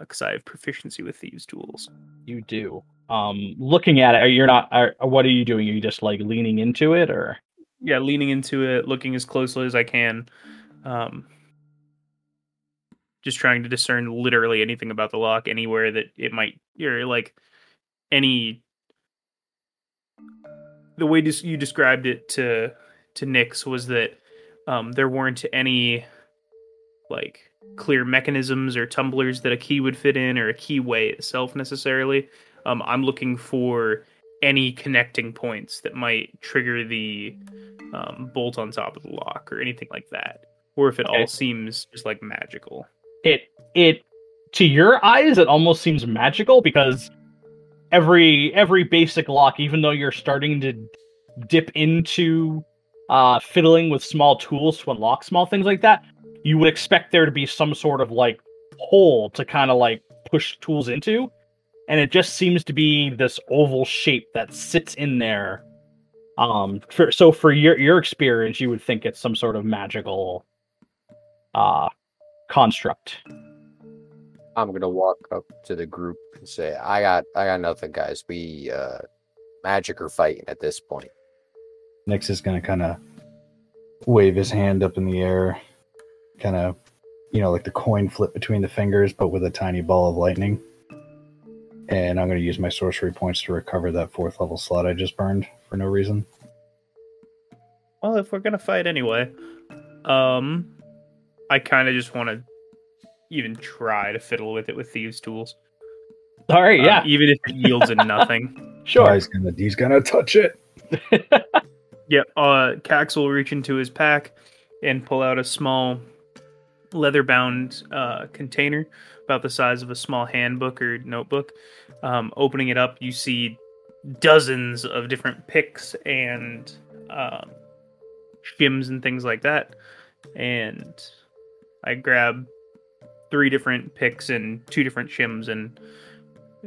because I have proficiency with these tools. You do. um, looking at it, are you're not? Are, what are you doing? Are you just like leaning into it, or? Yeah, leaning into it, looking as closely as I can. Um, just trying to discern literally anything about the lock anywhere that it might or like any the way you described it to to Nyx was that um, there weren't any like clear mechanisms or tumblers that a key would fit in or a keyway itself necessarily. Um, I'm looking for any connecting points that might trigger the um, bolt on top of the lock or anything like that, or if it Okay. all seems just like magical. it it to your eyes it almost seems magical because every every basic lock even though you're starting to dip into uh fiddling with small tools to unlock small things like that you would expect there to be some sort of like hole to kind of like push tools into and it just seems to be this oval shape that sits in there um for, so for your your experience you would think it's some sort of magical uh construct I'm gonna walk up to the group and say, "I got, I got nothing, guys. We uh, magic or fighting at this point." Nyx is going to kind of wave his hand up in the air, kind of, you know, like the coin flip between the fingers, but with a tiny ball of lightning. And I'm going to use my sorcery points to recover that fourth level slot I just burned for no reason. Well, if we're gonna fight anyway, um, I kind of just want to even try to fiddle with it with thieves' tools. all right Um, yeah even if it yields in nothing. sure He's gonna, he's gonna touch it. Yeah, uh, Kax will reach into his pack and pull out a small leather-bound uh, container about the size of a small handbook or notebook. Um, opening it up, you see dozens of different picks and um, shims and things like that. And I grab three different picks and two different shims, and,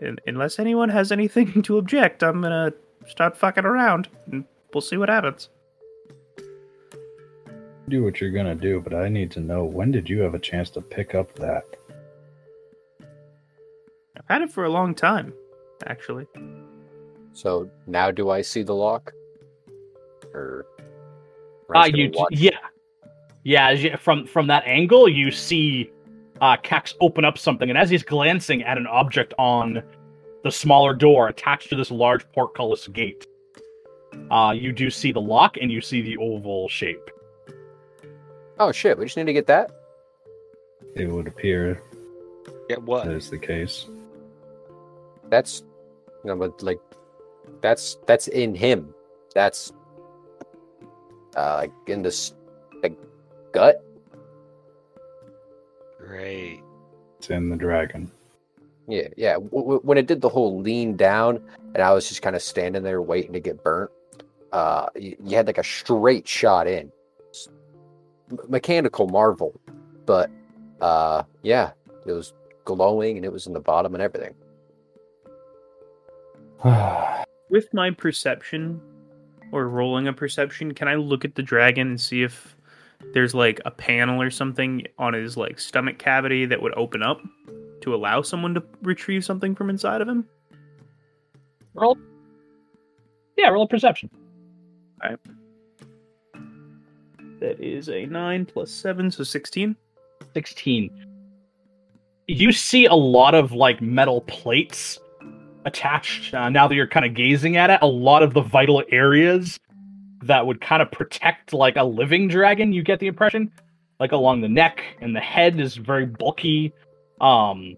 and unless anyone has anything to object, I'm gonna start fucking around and we'll see what happens. Do what you're gonna do, but I need to know when did you have a chance to pick up that? I've had it for a long time, actually. So now, do I see the lock? Or am uh you watch? yeah yeah as you- from from that angle you see uh Kax open up something and as he's glancing at an object on the smaller door attached to this large portcullis gate uh you do see the lock and you see the oval shape Oh shit! We just need to get that. It would appear Get what? that is the case. That's no, but like that's that's in him. That's uh like in this like gut. Great. It's in the dragon. Yeah, yeah. W- w- when it did the whole lean down, and I was just kind of standing there waiting to get burnt. Uh, you, you had like a straight shot in. Mechanical marvel, but uh, yeah, it was glowing and it was in the bottom and everything. With my perception or rolling a perception, can I look at the dragon and see if there's like a panel or something on his like stomach cavity that would open up to allow someone to retrieve something from inside of him? roll yeah roll a perception That is a 9 plus 7, so 16. 16 you see a lot of like metal plates attached uh, now that you're kind of gazing at it a lot of the vital areas that would kind of protect like a living dragon you get the impression? Like along the neck and the head is very bulky um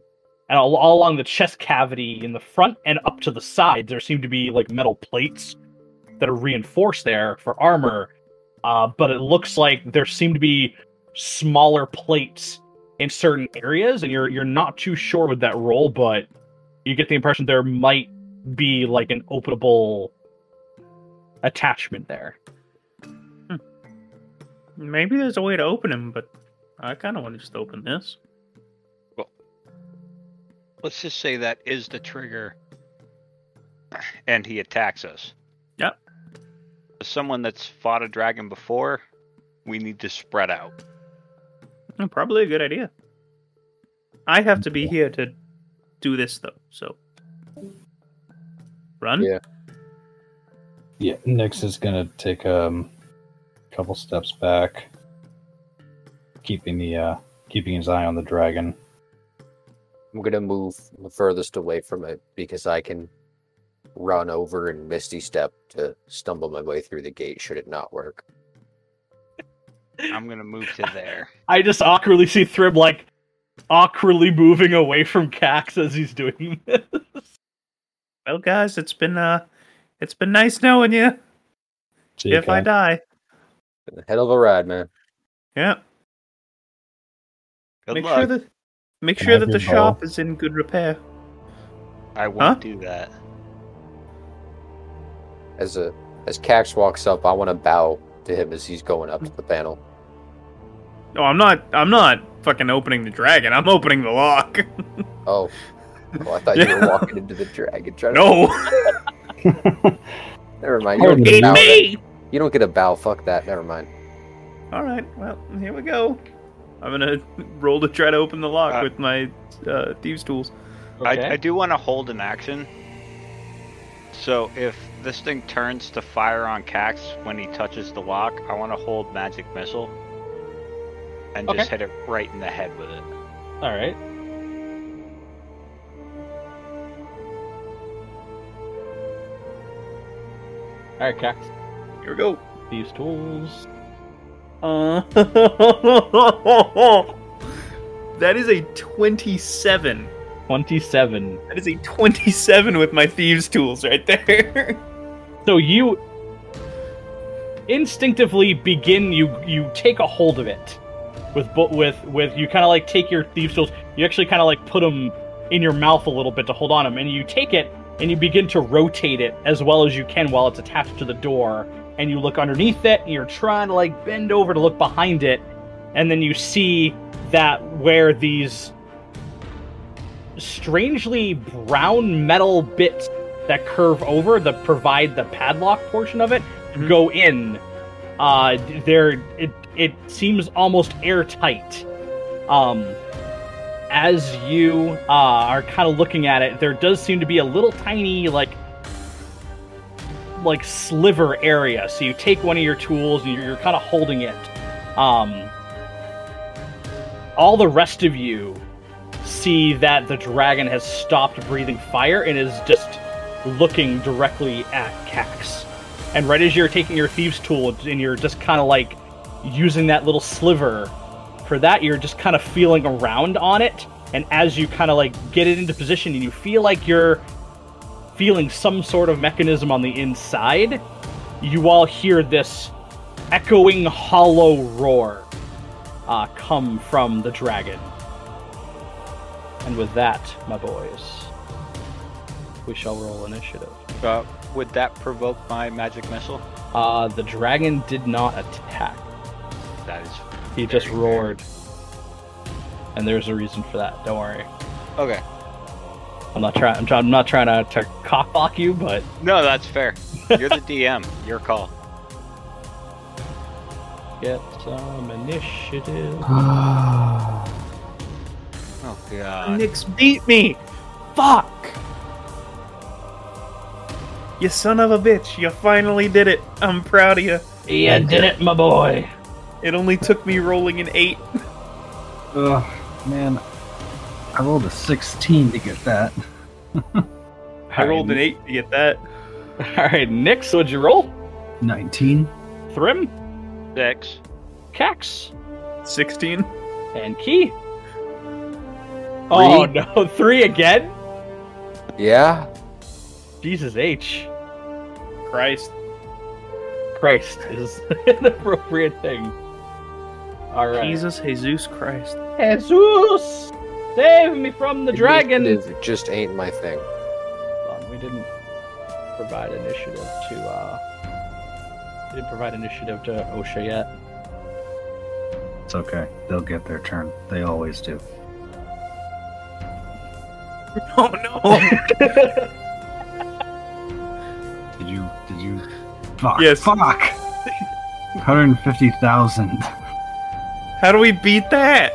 and all, all along the chest cavity in the front and up to the sides there seem to be like metal plates that are reinforced there for armor uh, but it looks like there seem to be smaller plates in certain areas, and you're you're not too sure with that roll, but you get the impression there might be like an openable attachment there. Maybe there's a way to open them, but I kind of want to just open this. Well, let's just say that is the trigger, and he attacks us. Yep. As someone that's fought a dragon before, we need to spread out. Oh, Probably a good idea. I have to be here to do this, though, so. Run. Yeah. Yeah, Nyx is gonna take um, a couple steps back, keeping the uh, keeping his eye on the dragon. I'm gonna move the furthest away from it because I can run over and misty step to stumble my way through the gate should it not work. I'm gonna move to there. I just awkwardly see Thrym like awkwardly moving away from Kax as he's doing this. Well, guys, it's been uh, it's been nice knowing you. If I JK. die, Hell of a ride, man. yeah. Good make luck. sure that make sure that the your shop is in good repair. I won't do that. As a as Kax walks up, I want to bow to him as he's going up to the panel. No, I'm not. I'm not fucking opening the dragon. I'm opening the lock. Oh, oh I thought you were walking into the dragon. Trying no, to... never mind. You don't, get a bow, me. you don't get a bow. Fuck that. Never mind. All right. Well, here we go. I'm gonna roll to try to open the lock Uh, with my uh, thieves' tools. Okay. I, I do want to hold an action. So if this thing turns to fire on Kax when he touches the lock, I want to hold magic missile and just hit it right in the head with it. All right. All right, Kax. Here we go. These tools. Uh, that is a 27. Twenty-seven. That is a 27 with my thieves' tools right there. So you instinctively begin. You you take a hold of it with with with you kind of like take your thieves tools. You actually kind of like put them in your mouth a little bit to hold on them, and you take it and you begin to rotate it as well as you can while it's attached to the door. And you look underneath it, and you're trying to like bend over to look behind it, and then you see that where these strangely brown metal bits that curve over that provide the padlock portion of it Mhm. go in. Uh, they're it it seems almost airtight. Um, as you uh, are kind of looking at it, there does seem to be a little tiny like like sliver area. So you take one of your tools and you're, you're kind of holding it. Um, all the rest of you see that the dragon has stopped breathing fire and is just looking directly at Kax. And right as you're taking your thieves' tool and you're just kind of like using that little sliver for that, you're just kind of feeling around on it. And as you kind of like get it into position and you feel like you're feeling some sort of mechanism on the inside, you all hear this echoing hollow roar uh, come from the dragon. And with that, my boys, we shall roll initiative. Uh, would that provoke my magic missile? Uh, the dragon did not attack. That is He just Very fair. roared. And there's a reason for that. Don't worry. okay. I'm not trying. I'm, try- I'm not trying to, to cockblock you, but No, that's fair. You're the DM. Your call. get some initiative. Oh god. Nyx beat me. Fuck. You son of a bitch. You finally did it. I'm proud of you. Yeah, did it, my boy. It only took me rolling an 8. Ugh, man, I rolled a 16 to get that. I rolled an 8 to get that. All right, Nyx, what'd you roll? 19. Thrym, Six. Kax, 16. and Kee. Oh no, three again? Yeah. Jesus H. Christ. Christ is an appropriate thing. All right. Jesus, Jesus Christ. Jesus, save me from the dragon. Initiative just ain't my thing. Hold on, we didn't provide initiative to. uh we Didn't provide initiative to OSHA yet. It's okay. They'll get their turn. They always do. Oh no. Did you? Did you? Fuck. Yes. Fuck. 150,000. How do we beat that?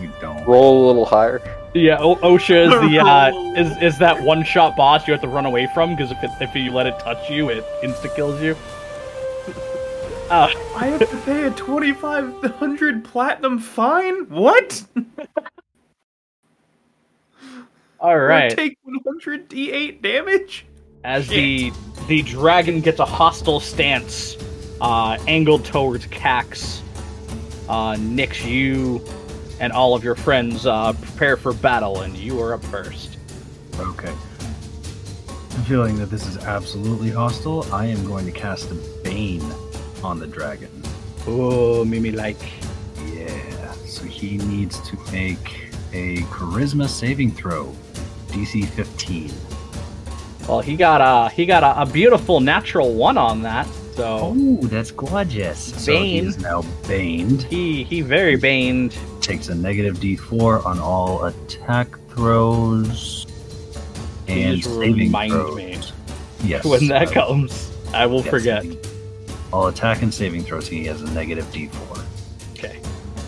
You don't. Roll a little higher. Yeah, o- OSHA is the uh, is is that one shot boss you have to run away from because if it, if you let it touch you, it insta kills you. Uh, I have to pay a 2500 platinum fine? What? all Or take 100 d8 damage? As the the dragon gets a hostile stance, uh, angled towards Kax, uh, Nyx, you and all of your friends uh, prepare for battle, and you are up first. Okay. I'm feeling that this is absolutely hostile. I am going to cast a Bane on the dragon. Oh, Mimi like. Yeah. So he needs to make a charisma saving throw. DC 15. Well, he got a he got a, a beautiful natural one on that, so Oh, that's gorgeous. So Bane. is now baned. he he very baned. Takes a negative D4 on all attack throws and Please saving remind throws. me Yes. when that I- comes. I will yes, forget. All attack and saving throws, he has a negative D4.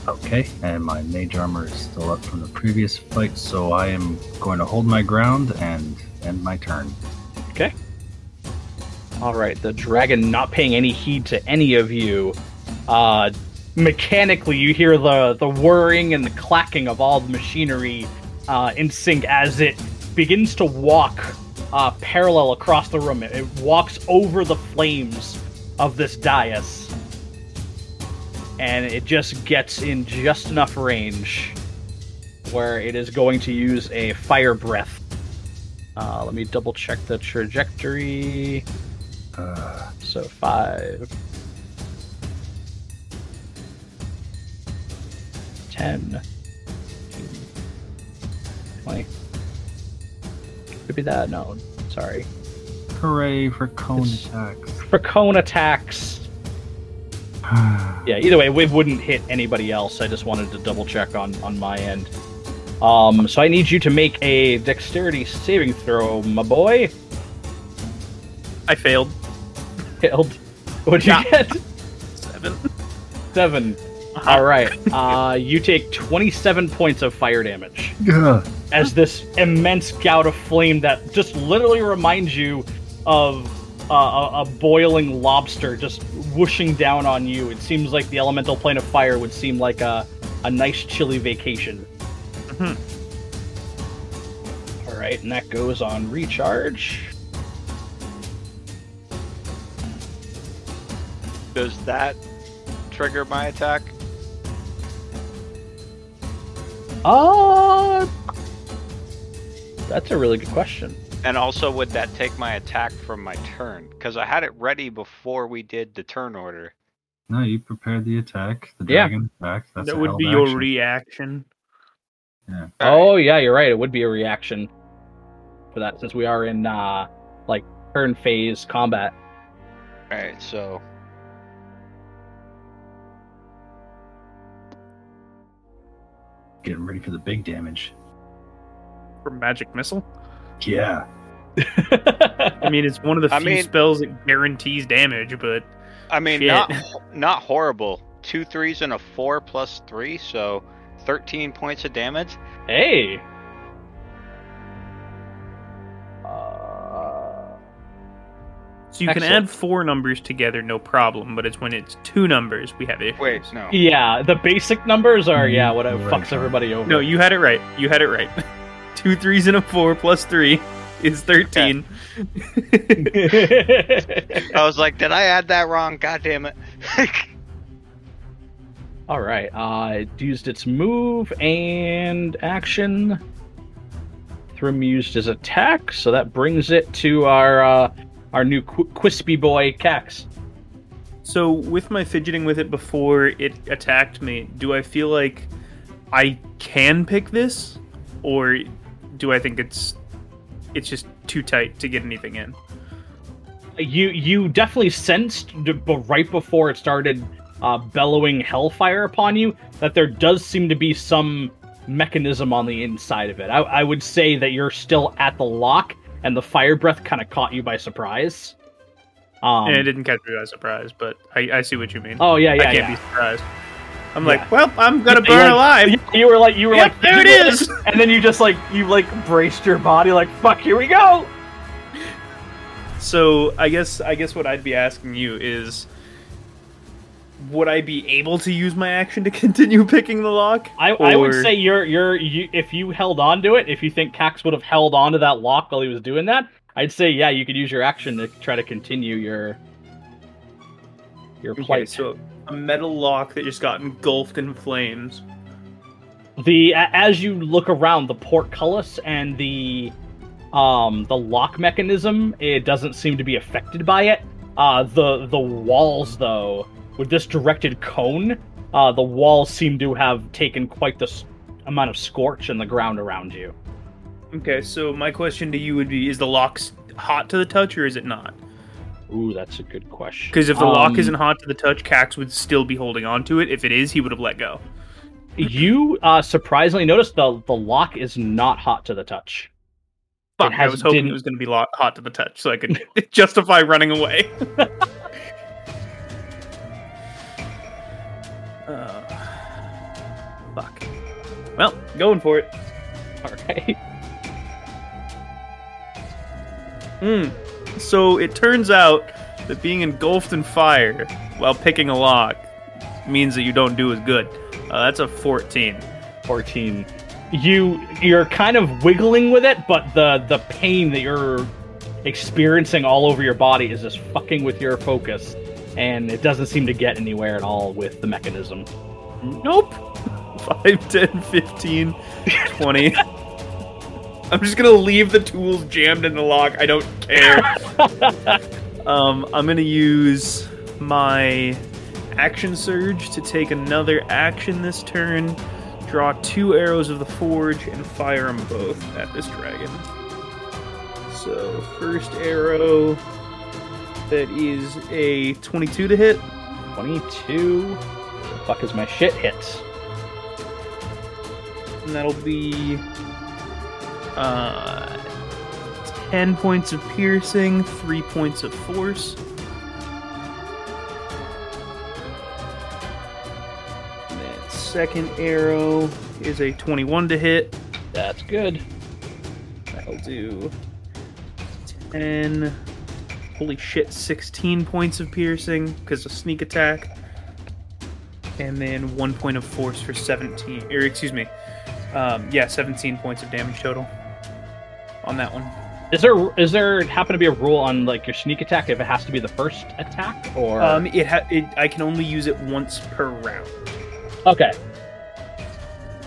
Okay. And my mage armor is still up from the previous fight, so I am going to hold my ground and end my turn. Okay. All right, the dragon not paying any heed to any of you. Uh, mechanically, you hear the the whirring and the clacking of all the machinery uh, in sync as it begins to walk uh, parallel across the room. It, it walks over the flames of this dais, and it just gets in just enough range where it is going to use a fire breath. Uh, let me double check the trajectory. Uh, So five, ten, twenty. Could be that. No, sorry. hooray for cone It's- attacks. For cone attacks. Yeah. Either way, it wouldn't hit anybody else. I just wanted to double check on on my end. Um. So I need you to make a dexterity saving throw, my boy. I failed. Failed. What did you Yeah. get? Seven. Seven. All right. Uh, you take 27 points of fire damage Ugh. as this immense gout of flame that just literally reminds you of uh, a, a boiling lobster just whooshing down on you. It seems like the elemental plane of fire would seem like a, a nice chilly vacation. Mhm. All right, and that goes on recharge. Does that trigger my attack? Uh, that's a really good question. And also, would that take my attack from my turn? Because I had it ready before we did the turn order. No, you prepared the attack. The Yeah. dragon attack. That's that would held be your reaction. Yeah. Oh yeah, you're right. It would be a reaction for that since we are in uh like turn phase combat. Alright, so. Getting ready for the big damage. For magic missile. Yeah. I mean, it's one of the I few mean- spells that guarantees damage, but I mean, Shit. not not horrible. Two threes and a four plus three, so 13 points of damage. hey. Uh, so you can add four numbers together, no problem. But it's when it's two numbers we have issues. Wait, no. yeah, the basic numbers are yeah what Right, fucks right. everybody over. No, you had it right. You had it right. two threes and a four plus three is thirteen. I was like, did I add that wrong? God damn it. All right. Uh, it used its move and action. Thrym used his attack, so that brings it to our uh, our new qu- Quispy boy Kax. So with my fidgeting with it before it attacked me, do I feel like I can pick this, or do I think it's it's just too tight to get anything in? You you definitely sensed right before it started uh, bellowing hellfire upon you that there does seem to be some mechanism on the inside of it. I, I would say that you're still at the lock, and the fire breath kind of caught you by surprise. Um, and it didn't catch me by surprise, but I, I see what you mean. oh yeah, yeah, I can't yeah. be surprised. I'm Yeah. like, well, I'm gonna You, burn alive. You, you were like, you were Yep, like, there it you were- is. and then you just like, you like braced your body, like, fuck, here we go. So I guess I guess what I'd be asking you is, would I be able to use my action to continue picking the lock? I, I would say you're you're you, if you held on to it, if you think Kax would have held on to that lock while he was doing that, I'd say yeah, you could use your action to try to continue your your Okay, so a metal lock that just got engulfed in flames. the as you look around the portcullis and the um the lock mechanism, it doesn't seem to be affected by it. Uh the the walls though, with this directed cone, uh the walls seem to have taken quite the s- amount of scorch in the ground around you. Okay, so my question to you would be: Is the lock hot to the touch, or is it not? Ooh, that's a good question. Because if the lock Um, isn't hot to the touch, Kax would still be holding on to it. If it is, he would have let go. you uh surprisingly noticed the the lock is not hot to the touch. Fuck, I was hoping didn't- it was going to be lo- hot to the touch, so I could justify running away. uh, fuck. Well, going for it. All right. Hmm. So it turns out that being engulfed in fire while picking a lock means that you don't do as good. Uh, that's a 14. 14 you you're kind of wiggling with it but the the pain that you're experiencing all over your body is just fucking with your focus and it doesn't seem to get anywhere at all with the mechanism Nope. 5, 10, 15, 20. I'm just gonna leave the tools jammed in the lock. I don't care. um, I'm gonna use my action surge to take another action this turn. Draw two arrows of the forge and fire them both at this dragon. So first arrow, that is a 22 to hit. 22 the fuck is my shit hits and that'll be uh, 10 points of piercing, 3 points of force. And then second arrow is a 21 to hit. that's good That'll do 10. Holy shit, 16 points of piercing because of sneak attack. And then 1 point of force for 17. Or, excuse me. Um, yeah, 17 points of damage total on that one. is there is there happen to be a rule on like your sneak attack if it has to be the first attack or Um, it, ha- it I can only use it once per round. okay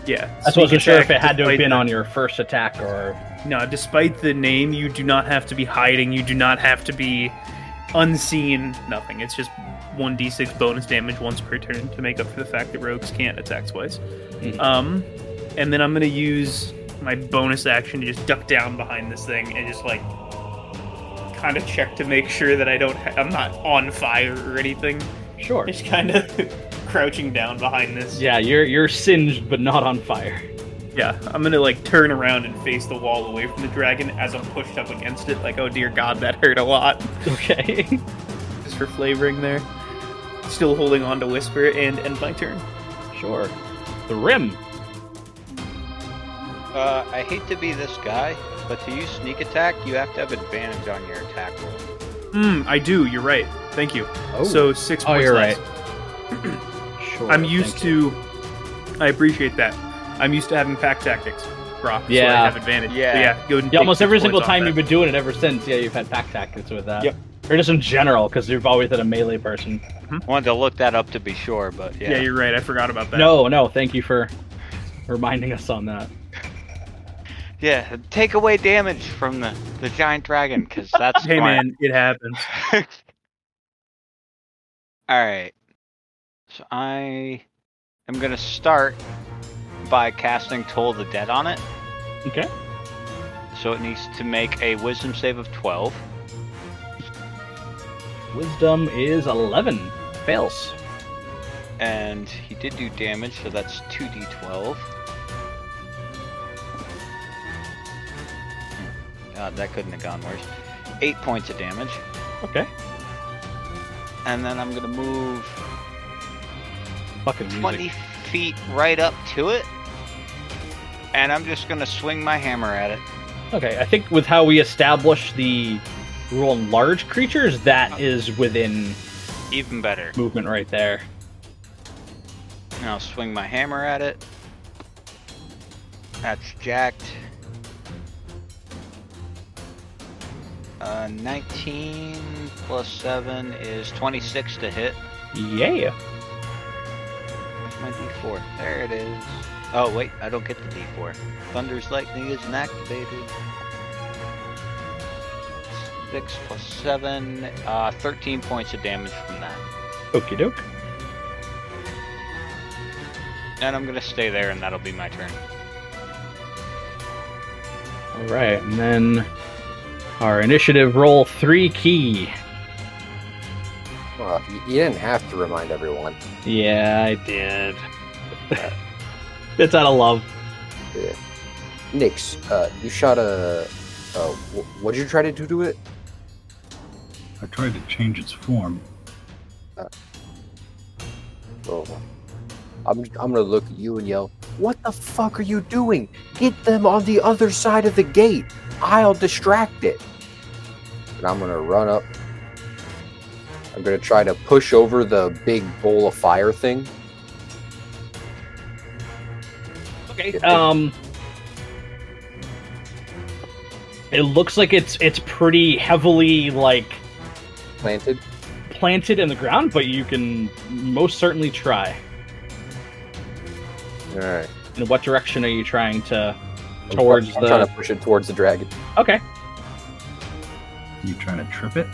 Yeah. i wasn't sure if it had to have been the- on your first attack or No, despite the name, you do not have to be hiding. You do not have to be unseen. Nothing. It's just 1d6 bonus damage once per turn to make up for the fact that rogues can't attack twice. Mhm. Um, and then I'm gonna use my bonus action to just duck down behind this thing and just like kind of check to make sure that I don't. Ha- I'm not on fire or anything. sure Just kind of crouching down behind this. yeah you're you're singed but not on fire Yeah, I'm gonna like turn around and face the wall away from the dragon as I'm pushed up against it. Like, oh dear God, that hurt a lot. okay Just for flavoring there. Still holding on to whisper and end my turn. Sure. Thrym. Uh, I hate to be this guy, but to use sneak attack, you have to have advantage on your attack roll. Hmm, I do. You're right. Thank you. Oh, So six Oh, points Oh, you're less. sure. I'm used thank you. to. I appreciate that. I'm used to having pack tactics. Brock, so Yeah. I have advantage. Yeah. So yeah, go and Yeah, almost every single time that. you've been doing it ever since. Yeah, you've had pack tactics with that. Yep. Or just in general, because you've always had a melee person. I wanted to look that up to be sure, but yeah. Yeah. you're right. I forgot about that. No, no, thank you for reminding us on that. Yeah, take away damage from the, the giant dragon, because that's Hey smart. man, it happens. Alright. So I am going to start by casting Toll the Dead on it. Okay. So it needs to make a wisdom save of 12. Wisdom is 11. Fails. And he did do damage, so that's 2d12. Hmm. God, that couldn't have gone worse. 8 points of damage. Okay. And then I'm gonna move fucking music. 20 feet right up to it. And I'm just gonna swing my hammer at it. Okay, I think with how we establish the rule on large creatures, that oh. is within Even better. movement right there. And I'll swing my hammer at it. That's jacked. Uh, 19 plus 7 is 26 to hit. Yeah. Where's my d4? There it is. Oh, wait, I don't get the d4. Thunder's Lightning isn't activated. 6 plus 7, uh, 13 points of damage from that. Okie doke. And I'm gonna stay there, and that'll be my turn. All right, and then our initiative roll three Kee. Well, you, you didn't have to remind everyone. Yeah, I did. it's out of love. Nyx, uh, you shot a. Uh, what did you try to do to it? I tried to change its form. Oh. I'm, I'm gonna look at you and yell, What the fuck are you doing? Get them on the other side of the gate. I'll distract it. And I'm gonna run up. I'm gonna try to push over the big bowl of fire thing. Okay. Um. It looks like it's it's pretty heavily like Planted. planted in the ground, but you can most certainly try. Alright. In what direction are you trying to? I'm Towards I'm the- trying to push it towards the dragon. Okay. You trying to trip it?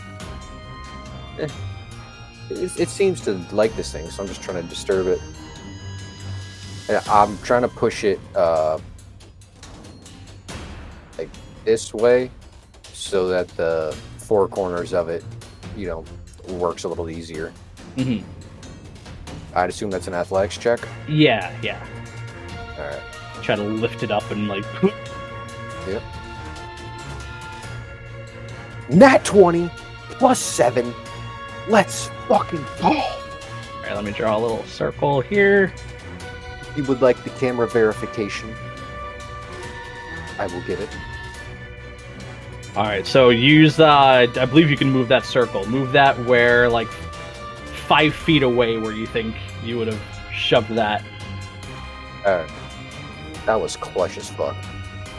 It, it seems to like this thing, so I'm just trying to disturb it. And I'm trying to push it uh, like this way, so that the four corners of it, you know, works a little easier. Mm-hmm. I'd assume that's an athletics check. Yeah, yeah. All right. Try to lift it up and like. Yep. Nat twenty plus seven. Let's fucking go. All right, let me draw a little circle here. If You would like the camera verification? I will give it. All right, so use uh, I believe you can move that circle. Move that where like five feet away, where you think you would have shoved that. All right. That was clutch as fuck.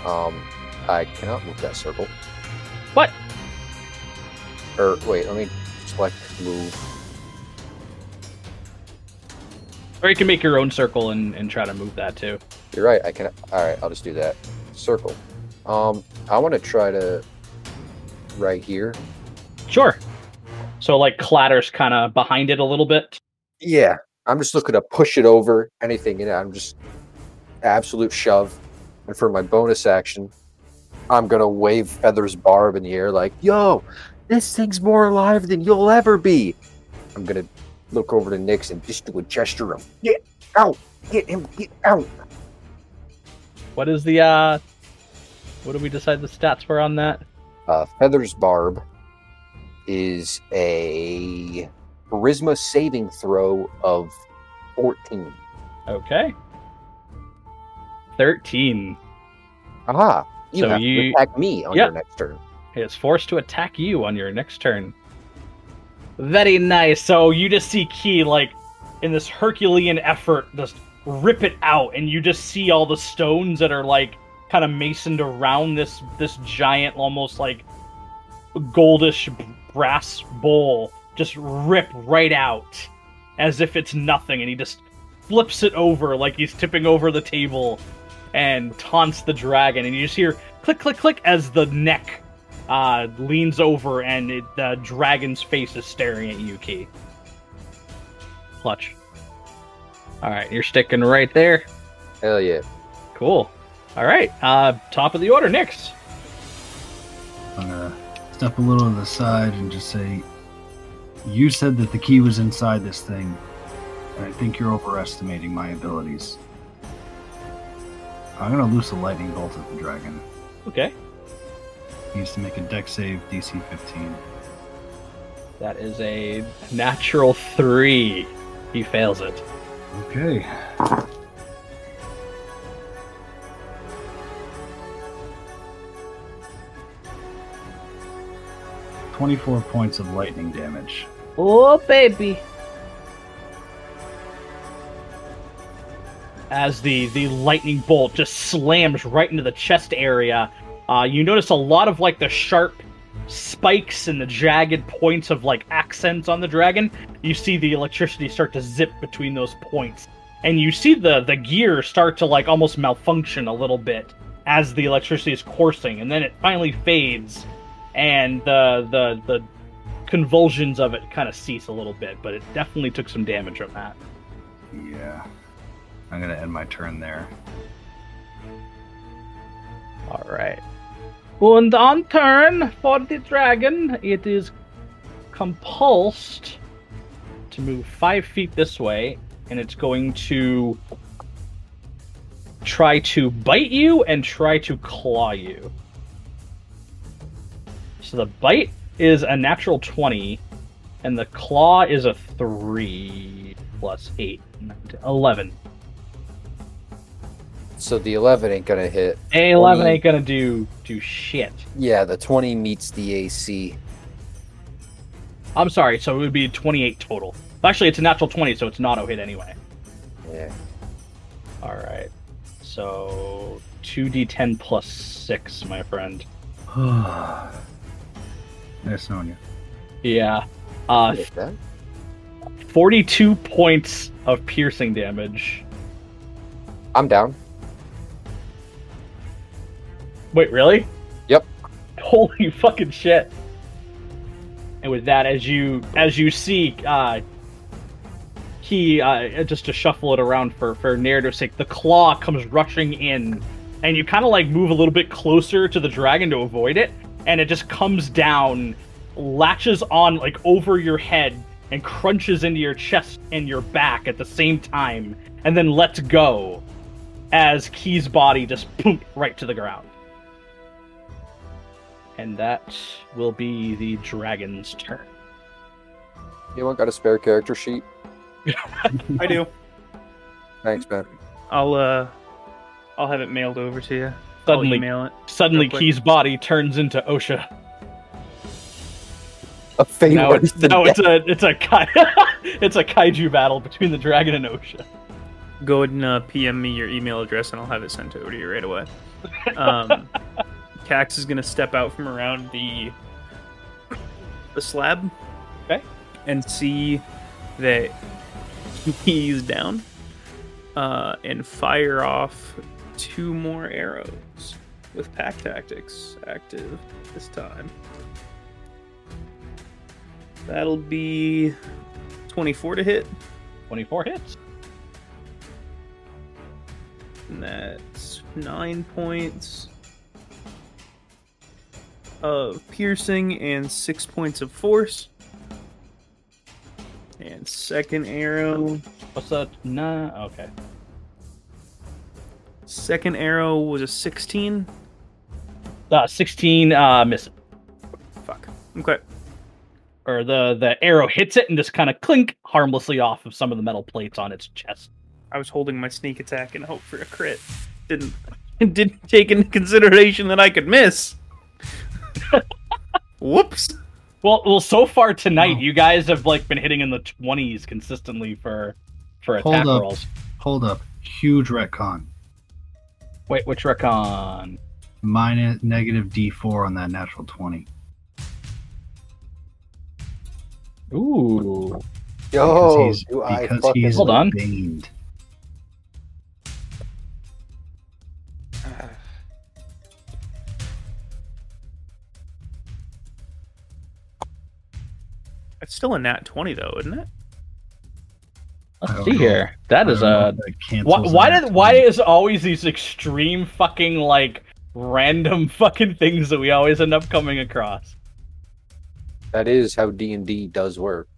Um, I cannot move that circle. What? Or wait, let me select move. Or you can make your own circle and, and try to move that too. You're right. I can. All right, I'll just do that. Circle. Um, I want to try to right here. Sure. So like clatters kind of behind it a little bit. Yeah, I'm just looking to push it over anything in it. I'm just absolute shove. And for my bonus action, I'm gonna wave Feather's barb in the air like, "Yo, this thing's more alive than you'll ever be." I'm gonna look over to Nyx and just do a gesture of "Get out! Get him! Get out!" What is the uh? What do we decide the stats were on that? Uh, Feather's barb is a charisma saving throw of 14. Okay. Thirteen. Aha! You So have you- to attack me on Yep. your next turn. It is forced to attack you on your next turn. Very nice. So you just see Kee like in this Herculean effort just rip it out, and you just see all the stones that are like kind of masoned around this this giant, almost like goldish brass bowl, just rip right out as if it's nothing, and he just flips it over like he's tipping over the table and taunts the dragon, and you just hear click click click as the neck uh, leans over and it, the dragon's face is staring at you, Kee. Clutch. All right, you're sticking right there. Hell yeah. Cool. All right, uh, top of the order, Nyx. I'm gonna step a little to the side and just say, "You said that the key was inside this thing, and I think you're overestimating my abilities." I'm gonna loose a lightning bolt at the dragon. Okay, He needs to make a Dex save DC 15. that is a natural three. He fails it. Okay. Twenty-four points of lightning damage. Oh, baby. As the, the lightning bolt just slams right into the chest area, uh, you notice a lot of like the sharp spikes and the jagged points of like accents on the dragon. You see the electricity start to zip between those points, and you see the the gear start to like almost malfunction a little bit as the electricity is coursing, and then it finally fades, and the the the convulsions of it kind of cease a little bit, but it definitely took some damage from that. Yeah. I'm gonna end my turn there. All right. And on turn for the dragon, it is compulsed to move five feet this way, and it's going to try to bite you and try to claw you. So the bite is a natural 20, and the claw is a 3 plus 8, 11. So the 11 ain't gonna hit. A 11 20. ain't gonna do do shit. Yeah, the 20 meets the AC. I'm sorry, so it would be 28 total. Actually, it's a natural 20, so it's an auto hit anyway. Yeah. All right. So 2d10 plus 6, my friend. There's Sonya. Yeah. Uh, 42 points of piercing damage. I'm down. Wait, really? Yep. Holy fucking shit. And with that, as you as you see, uh, he uh, just to shuffle it around for for narrative's sake, the claw comes rushing in, and you kind of like move a little bit closer to the dragon to avoid it, and it just comes down, latches on like over your head, and crunches into your chest and your back at the same time, and then lets go, as Kee's body just boom right to the ground. And that will be the dragon's turn. Anyone got a spare character sheet? I do. Thanks, man. I'll uh, I'll have it mailed over to you. I'll Suddenly, email it. suddenly. Kee's body turns into OSHA. A fate Now it's, now it's a it's a kai- it's a kaiju battle between the dragon and OSHA. Go ahead and uh, PM me your email address, and I'll have it sent over to you right away. Um, Kax is gonna step out from around the the slab, Okay. and see that he's down, uh, and fire off two more arrows with pack tactics active this time. That'll be twenty-four to hit. 24 hits. And that's nine points of piercing and six points of force. And second arrow. What's that? Nah. Okay. Second arrow was a 16. Uh, 16 uh, miss. Fuck. Okay. Or the the arrow hits it and just kind of clink harmlessly off of some of the metal plates on its chest. I was holding my sneak attack and hope for a crit. Didn't didn't take into consideration that I could miss. Whoops. Well, well, so far tonight, Oh. you guys have like been hitting in the 20s consistently for for Hold attack up. rolls. Hold up. Huge retcon. Wait, which recon? Minus negative D4 on that natural 20. Ooh. Yo, he's, do I because fucking he's Hold on. baned. It's still a nat 20 though, isn't it? Let's see know. here. That I is a if that why. Why that did why is always these extreme fucking like random fucking things that we always end up coming across? That is how D and D does work.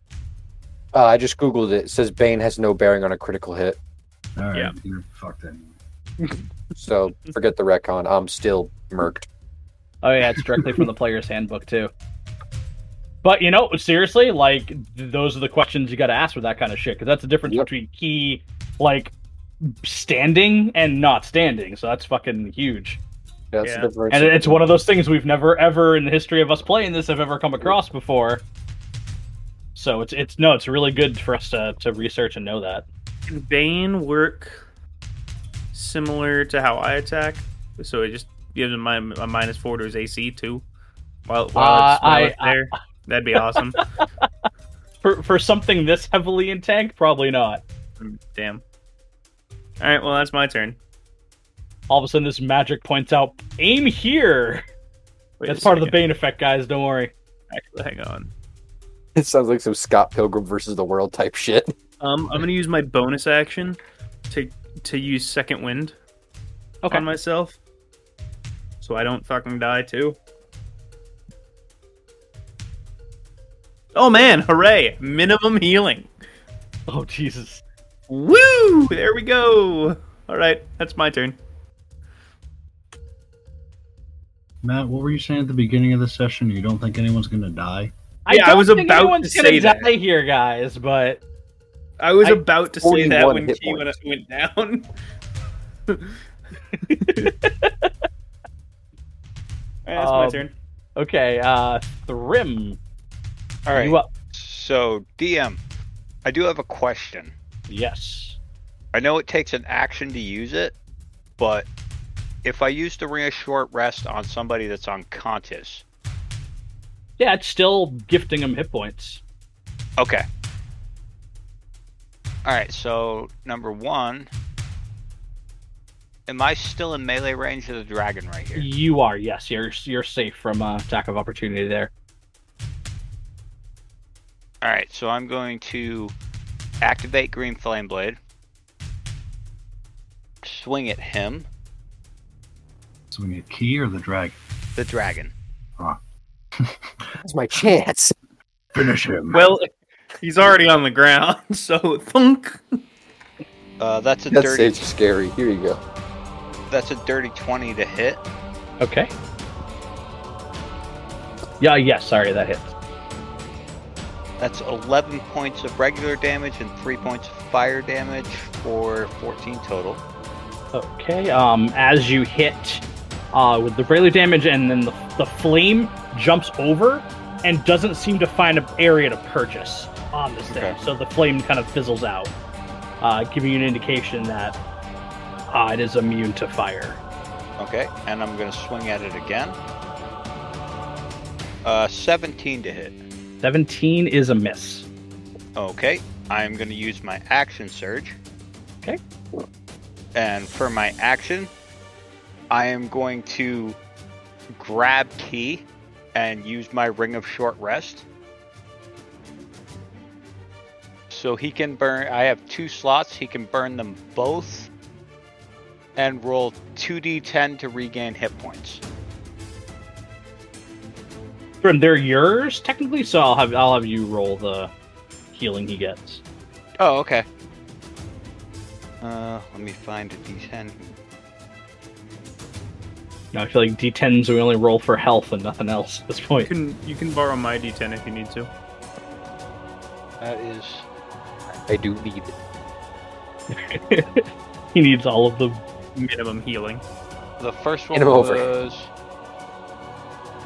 Uh, I just googled it. It says Bane has no bearing on a critical hit, All right, Yeah. you're fucked anyway. so forget the retcon. I'm still murked. Oh yeah, it's directly from the player's handbook too. But you know, seriously, like th- those are the questions you got to ask with that kind of shit because that's the difference Yep. between Kee like standing and not standing. So that's fucking huge. That's Yeah. the difference. And it's one of those things we've never ever in the history of us playing this have ever come across before. So it's it's no, it's really good for us to to research and know that. Can Bane work similar to how I attack? So it just gives him my, a minus four to his AC too. While, while, Uh, it's, while I- it's there, that'd be awesome. For for something this heavily in tank, probably not. Damn. All right, well that's my turn. All of a sudden, this magic points out, aim here. Wait That's a part of the. Bane effect, guys. Don't worry. Actually, hang on. It sounds like some Scott Pilgrim versus the World type shit. Um, I'm gonna use my bonus action to to use second wind Okay. on myself, so I don't fucking die too. Oh man, hooray! Minimum healing. Oh Jesus. Woo! There we go. All right, that's my turn. Matt, what were you saying at the beginning of the session? You don't think anyone's gonna die? Yeah, I was think about anyone's to gonna say that. here, guys. But I was I- about to say that when hit Kee went, points. went down. All right, that's my Um, turn. okay, uh, Thrym. All right. You up? So, DM, I do have a question. Yes. I know it takes an action to use it, but if I use the ring of short rest on somebody that's unconscious, Yeah, it's still gifting them hit points. okay. All right. So number one, am I still in melee range of the dragon right here? You are. Yes, you're you're safe from uh, attack of opportunity there. All right. So I'm going to activate Green Flame Blade, swing at him, Swing at Kee or the dragon? the dragon. That's my chance. Finish him. Well, he's already on the ground, so thunk. Uh, that's a That dirty. saves scary. Here you go. That's a dirty twenty to hit. Okay. Yeah. Yes. Sorry, that hits. That's 11 points of regular damage and 3 points of fire damage for 14 total. Okay. Um, as you hit, uh, with the regular damage, and then the, the flame jumps over and doesn't seem to find an area to purchase on this thing. Okay. So the flame kind of fizzles out, uh, giving you an indication that uh, it is immune to fire. Okay, and I'm going to swing at it again. Uh, 17 to hit. 17 is a miss. Okay, I'm going to use my action surge. Okay. And for my action, I am going to grab Kee and use my ring of short rest. So he can burn. I have two slots. He can burn them both and roll 2d10 to regain hit points. Grim, they're yours technically, so I'll have I'll have you roll the healing he gets. Oh, okay. Uh, let me find a d10. You know, I feel like D10s we only roll for health and nothing else at this point. You point. can you can borrow my D10 if you need to. That is I do need it. he needs all of the Minimum healing. the first one Get him over. was,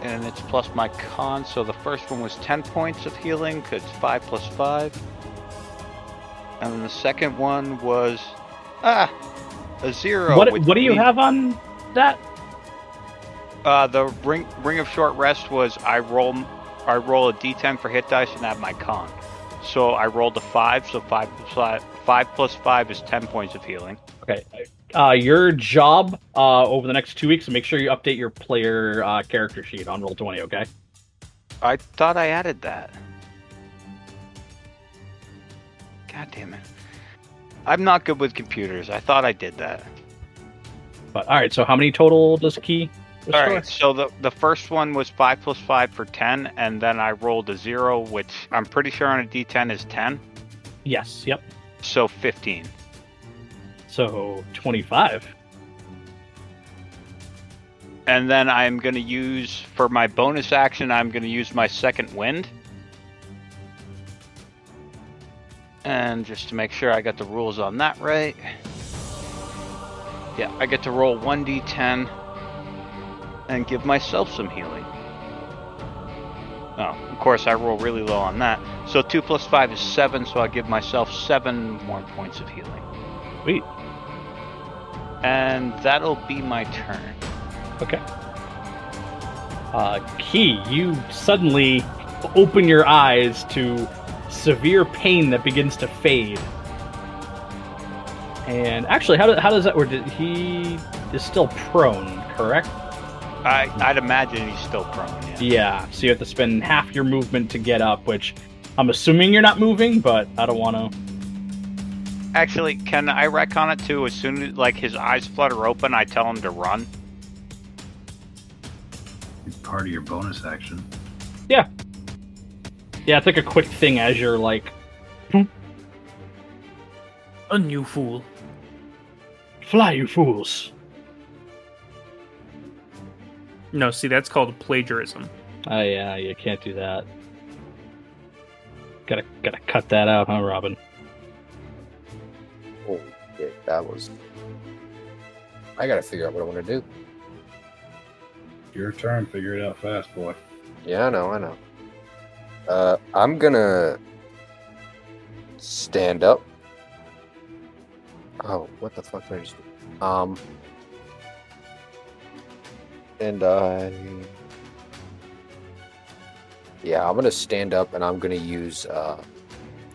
and it's plus my con. So the first one was 10 points of healing. 'cause it's five plus five. And then the second one was ah a zero. what what do you means- have on that? Uh, the ring ring of short rest was I roll I roll a d10 for hit dice and add my con. So I rolled a five. So five plus five, five plus five is 10 points of healing. Okay. Uh, your job uh, over the next two weeks, make sure you update your player uh, character sheet on Roll20. Okay. I thought I added that. God damn it. I'm not good with computers. I thought I did that. But all right. So how many total does Kee? All right, so the the first one was five plus five for ten, and then I rolled a zero, which I'm pretty sure on a D10 is ten, Yes. Yep. so fifteen. So twenty-five. And then I'm gonna use for my bonus action. I'm gonna use my second wind. And just to make sure I got the rules on that right. Yeah, I get to roll 1d10 and give myself some healing. Oh, of course, I roll really low on that. So 2 plus 5 is 7, so I give myself 7 more points of healing. Sweet. And that'll be my turn. Okay. Uh, Kee, you suddenly open your eyes to severe pain that begins to fade. And actually, how, do, how does that work? Did- He is still prone, correct? I, I'd imagine he's still prone. Yeah. Yeah, so you have to spend half your movement to get up, which I'm assuming you're not moving, but I don't want to. Actually, can I retcon it too? As soon as like his eyes flutter open, I tell him to run. It's part of your bonus action. Yeah, Yeah, it's like a quick thing as you're like, A new fool. fly, you fools. No, see, that's called plagiarism. Oh yeah, you can't do that. Gotta gotta cut that out, huh, Robin? Shit, that was. I gotta figure out what I want to do. Your turn. Figure it out fast, boy. Yeah, I know, I know. Uh, I'm gonna stand up. Oh, what the fuck did I just do? Um, and I. Yeah, I'm gonna stand up and I'm gonna use uh,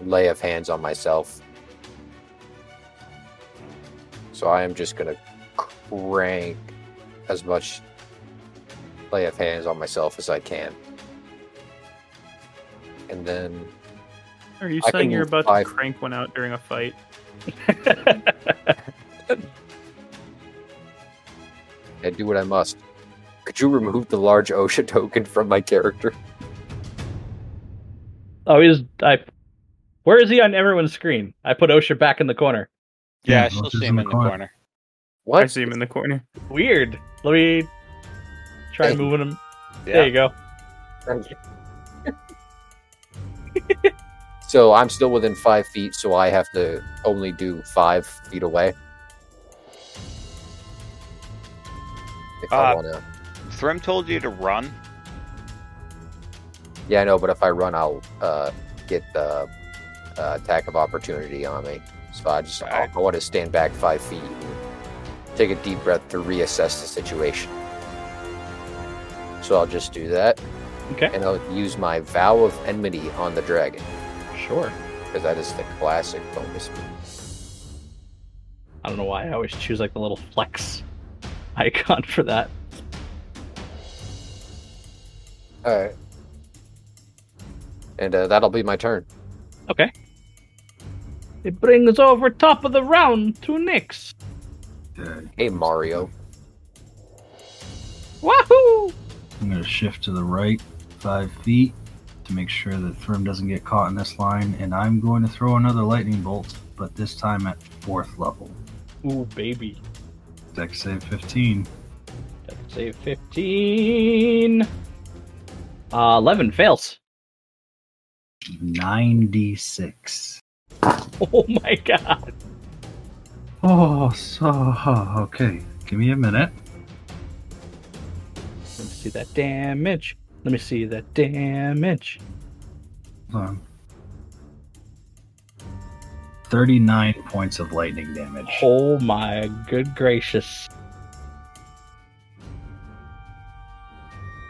lay of hands on myself. So I am just gonna crank as much play of hands on myself as I can. And then Are you I saying you're about five- to crank one out during a fight? I do what I must. Could you remove the large OSHA token from my character? oh, he's I. Where is he on everyone's screen? I put OSHA back in the corner. Yeah, Yeah, I still see him in the corner. corner. What? I see him in the corner. Weird. Let me try Hey. moving him. Yeah. There you go. Thank you. so I'm still within five feet, so I have to only do five feet away. If I Uh, want to. Thrym told you to run. Yeah, I know, but if I run, I'll uh, get the uh, attack of opportunity on me. So I just I, I want to stand back five feet and take a deep breath to reassess the situation. So I'll just do that, Okay. and I'll use my vow of enmity on the dragon Sure. because that is the classic bonus. I don't know why I always choose like the little flex icon for that. All right, and uh, that'll be my turn. Okay. It brings over top of the round to Nyx. Uh, Hey Mario, Wahoo! I'm going to shift to the right five feet to make sure that Thrym doesn't get caught in this line, and I'm going to throw another lightning bolt, but this time at fourth level. Ooh, baby. Dex save 15. Dex save 15. Uh, 11 fails. 96. Oh my god. Oh, so okay. Give me a minute. Let me see that damage. Let me see that damage. Hold on. 39 points of lightning damage. Oh my good gracious.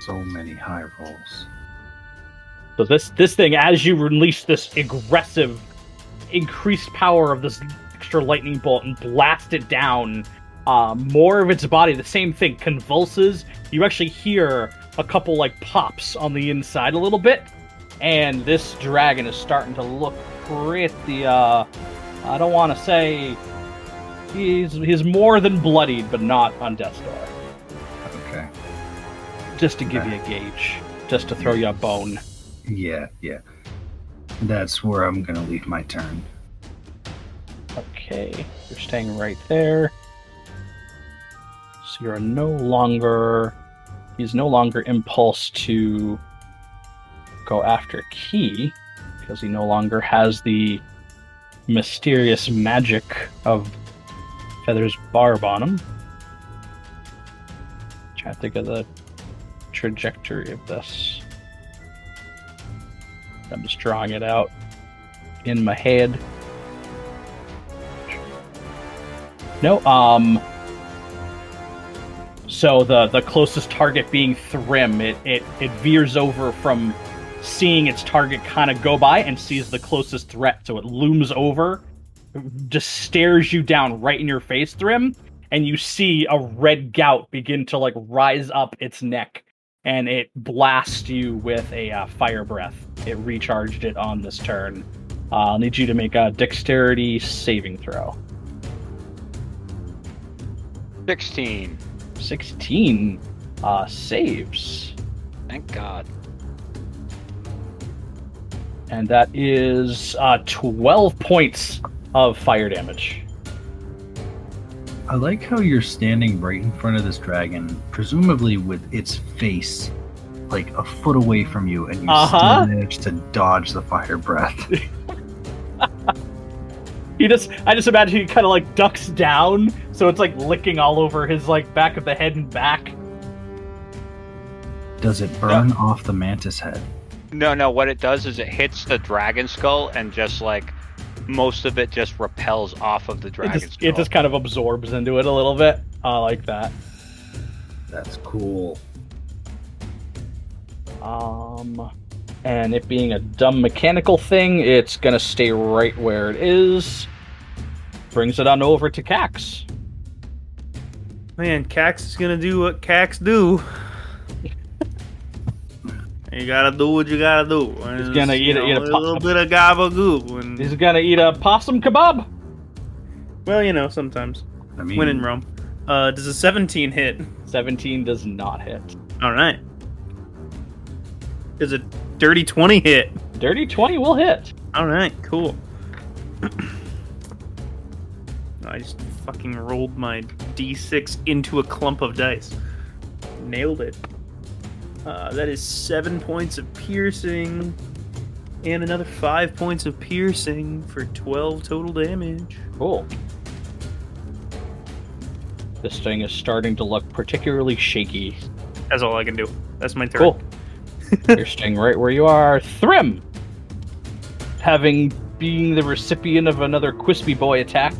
So many high rolls. So this this thing, as you release this aggressive, increased power of this extra lightning bolt and blast it down, uh, more of its body, the same thing, convulses. You actually hear a couple like pops on the inside a little bit, and this dragon is starting to look pretty. Uh, I don't want to say he's he's more than bloodied, but not on death's door. Okay. Just to give you a gauge, just to throw you a bone. Yeah, yeah. That's where I'm going to leave my turn. Okay, you're staying right there. So you're no longer. He's no longer impulse to go after Kee because he no longer has the mysterious magic of Feather's barb on him. Trying to think of the trajectory of this. I'm just drawing it out in my head. No, um. So the the closest target being Thrym, it it, it veers over from seeing its target kind of go by and sees the closest threat. So it looms over, just stares you down right in your face, Thrym, and you see a red gout begin to like rise up its neck, and it blasts you with a uh, fire breath. It recharged it on this turn. Uh, I'll need you to make a dexterity saving throw. 16. 16 uh, saves. Thank God. and that is uh, 12 points of fire damage. I like how you're standing right in front of this dragon, presumably with its face like a foot away from you, and you Uh-huh. still manage to dodge the fire breath. He just, I just imagine he kind of like ducks down, so it's like licking all over his like back of the head and back. Does it burn off the mantis head? No, no, what it does is it hits the dragon skull and just like most of it just repels off of the It dragon just, skull. it just kind of absorbs into it a little bit. I like that. That's cool. Um, and it being a dumb mechanical thing, it's gonna stay right where it is. Brings it on over to Kax. Man, Kax is gonna do what Kax do. you gotta do what you gotta do. And He's gonna it's, eat you a- eat a know, pop- little bit of gabagool. And, He's gonna eat a possum kebab. well, you know, sometimes I mean, when in Rome. Uh, does a 17 hit? 17 does not hit. All right. Does a dirty 20 hit? Dirty 20 will hit. All right, cool. I just fucking rolled my d6 into a clump of dice. Nailed it. Uh, that is seven points of piercing, and another five points of piercing for 12 total damage. Cool. This thing is starting to look particularly shaky. That's all I can do. That's my turn. Cool. You're staying right where you are. Thrym! Having being the recipient of another Quispy Boy attack.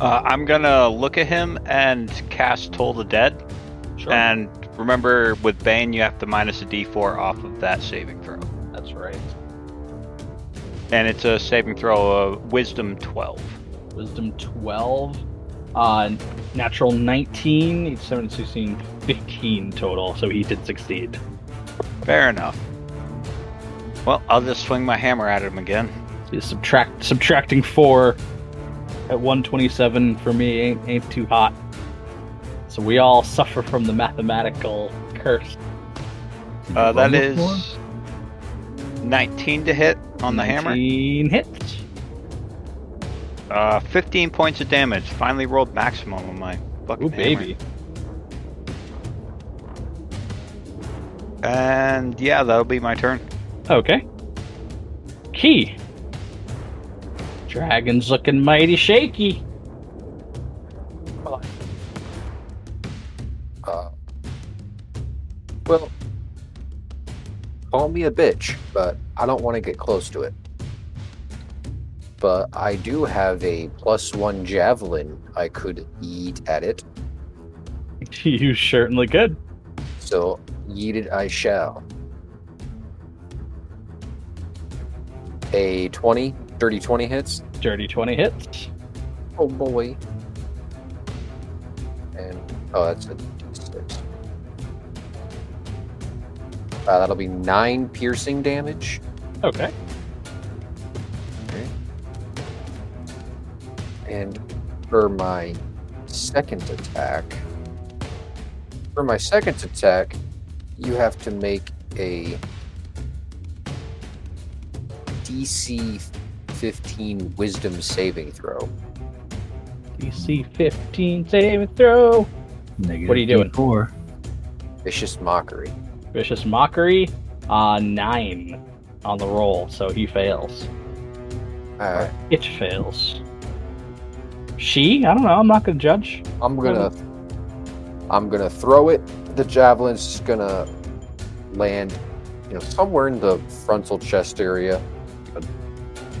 Uh, I'm gonna look at him and cast Toll the Dead. Sure. And remember, with Bane, you have to minus a D4 off of that saving throw. That's right. And it's a saving throw of Wisdom 12. Wisdom 12. Uh, natural 19. He's 7, 16, 15 total, so he did succeed. Fair enough. Well, I'll just swing my hammer at him again. Subtract subtracting 4 at 127 for me ain't, ain't too hot. So we all suffer from the mathematical curse. did you Uh, that roll before? 19 to hit on the hammer. 19 hits. Uh, 15 points of damage. Finally rolled maximum on my fucking Ooh, hammer. baby. And yeah, that'll be my turn. Okay. Kee. Dragon's looking mighty shaky. Well, call me a bitch, but I don't want to get close to it. But I do have a plus one javelin I could eat at it, you certainly could. so yeet it I shall. A 20, dirty 20 hits. Dirty 20 hits. Oh boy. And, oh, that's a Uh, that'll be nine piercing damage. Okay. And for my second attack, for my second attack, you have to make a DC 15 Wisdom saving throw. DC 15 saving throw. Negative What are you doing? D4. Vicious mockery. Vicious mockery. Uh, nine. on the roll, so he fails. Alright. It fails. She? I don't know. I'm not gonna judge. I'm gonna I'm gonna throw it. The javelin's just gonna land, you know, somewhere in the frontal chest area.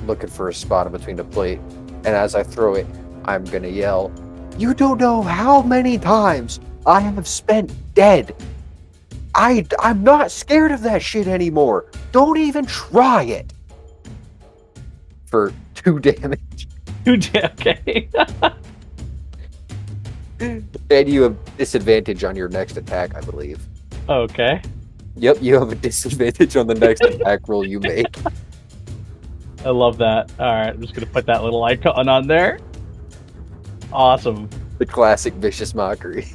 Looking for a spot in between the plate. And as I throw it, I'm gonna yell, You don't know how many times I have spent dead. I I'm not scared of that shit anymore. Don't even try it. For two damage. Two okay. And you have disadvantage on your next attack, I believe. okay. Yep, you have a disadvantage on the next attack roll you make. I love that. All right, I'm just gonna put that little icon on there. Awesome. The classic vicious mockery.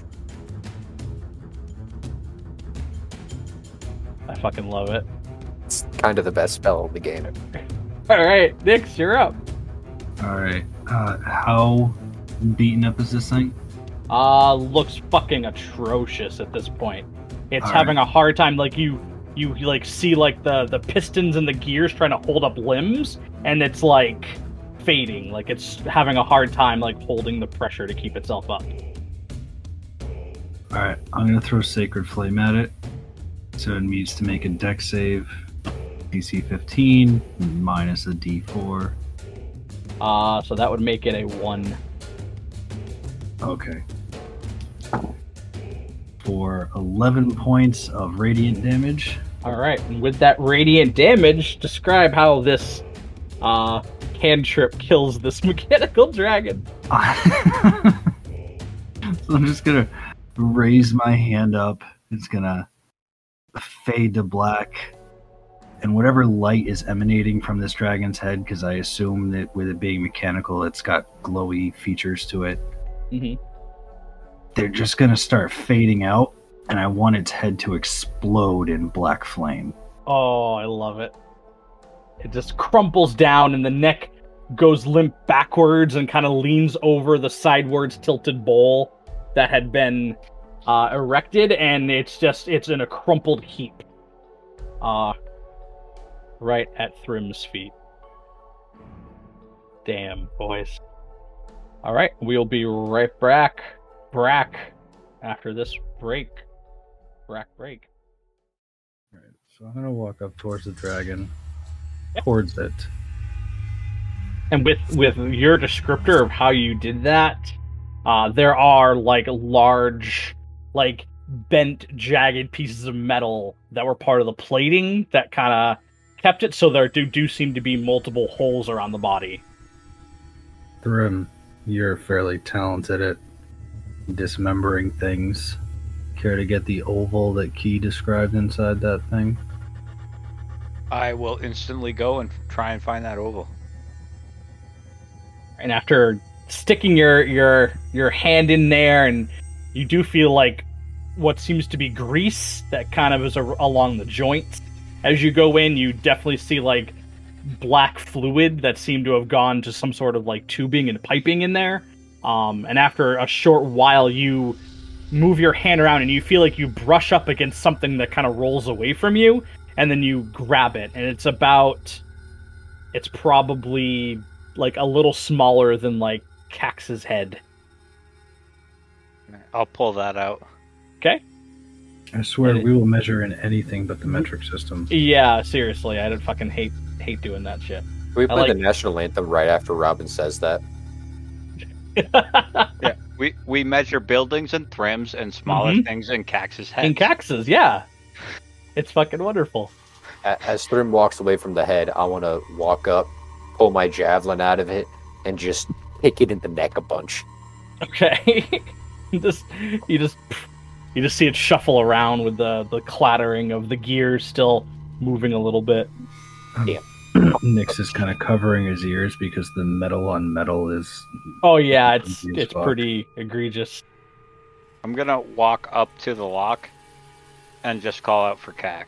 I fucking love it. It's kind of the best spell in the game. All right, Nyx, you're up. All right. Uh, how beaten up is this thing? Uh, looks fucking atrocious at this point. It's All having a hard time. Like you, you like see like the the pistons and the gears trying to hold up limbs, and it's like fading. Like it's having a hard time like holding the pressure to keep itself up. All right. I'm gonna throw Sacred Flame at it. So it needs to make a Dex save. DC 15 minus a D4. Uh, so that would make it a one. Okay. For 11 points of radiant damage. All right, with that radiant damage, describe how this uh cantrip kills this mechanical dragon. so I'm just gonna raise my hand up. It's gonna fade to black, and whatever light is emanating from this dragon's head, because I assume that with it being mechanical, it's got glowy features to it. Mhm. They're just gonna start fading out, and I want its head to explode in black flame. Oh, I love it. It just crumples down, and the neck goes limp backwards and kind of leans over the sidewards tilted bowl that had been uh, erected, and it's just it's in a crumpled heap, uh, right at Thrym's feet. Damn, boys. All right, we'll be right back, Brack, after this break. Brack break. Right. So I'm gonna walk up towards the dragon, towards it. and with with your descriptor of how you did that uh there are like large like bent jagged pieces of metal that were part of the plating that kind of kept it so there do, do seem to be multiple holes around the body Thrym, you're fairly talented at dismembering things. Care to get the oval that Kee described inside that thing? I will instantly go and try and find that oval. and after sticking your your your hand in there and you do feel like what seems to be grease that kind of is a, along the joints. As you go in you definitely see like black fluid that seemed to have gone to some sort of like tubing and piping in there. Um, and after a short while you move your hand around and you feel like you brush up against something that kind of rolls away from you and then you grab it. And it's about it's probably like a little smaller than like Kax's head. I'll pull that out. Okay. I swear we will measure in anything but the metric system. Yeah, seriously, I don't fucking hate hate doing that shit. Can we play like- the national anthem right after Robin says that? Yeah, we we measure buildings and thrims and smaller Mhm. things in Kax's head. In Kax's, yeah. It's fucking wonderful. As Thrym walks away from the head, I want to walk up, pull my javelin out of it, and just pick it in the neck a bunch. Okay. you just you just you just see it shuffle around with the the clattering of the gears still moving a little bit. Um, Nyx is kind of covering his ears because the metal on metal is. Oh yeah, it's it's fuck. pretty egregious. I'm gonna walk up to the lock and just call out for Kax.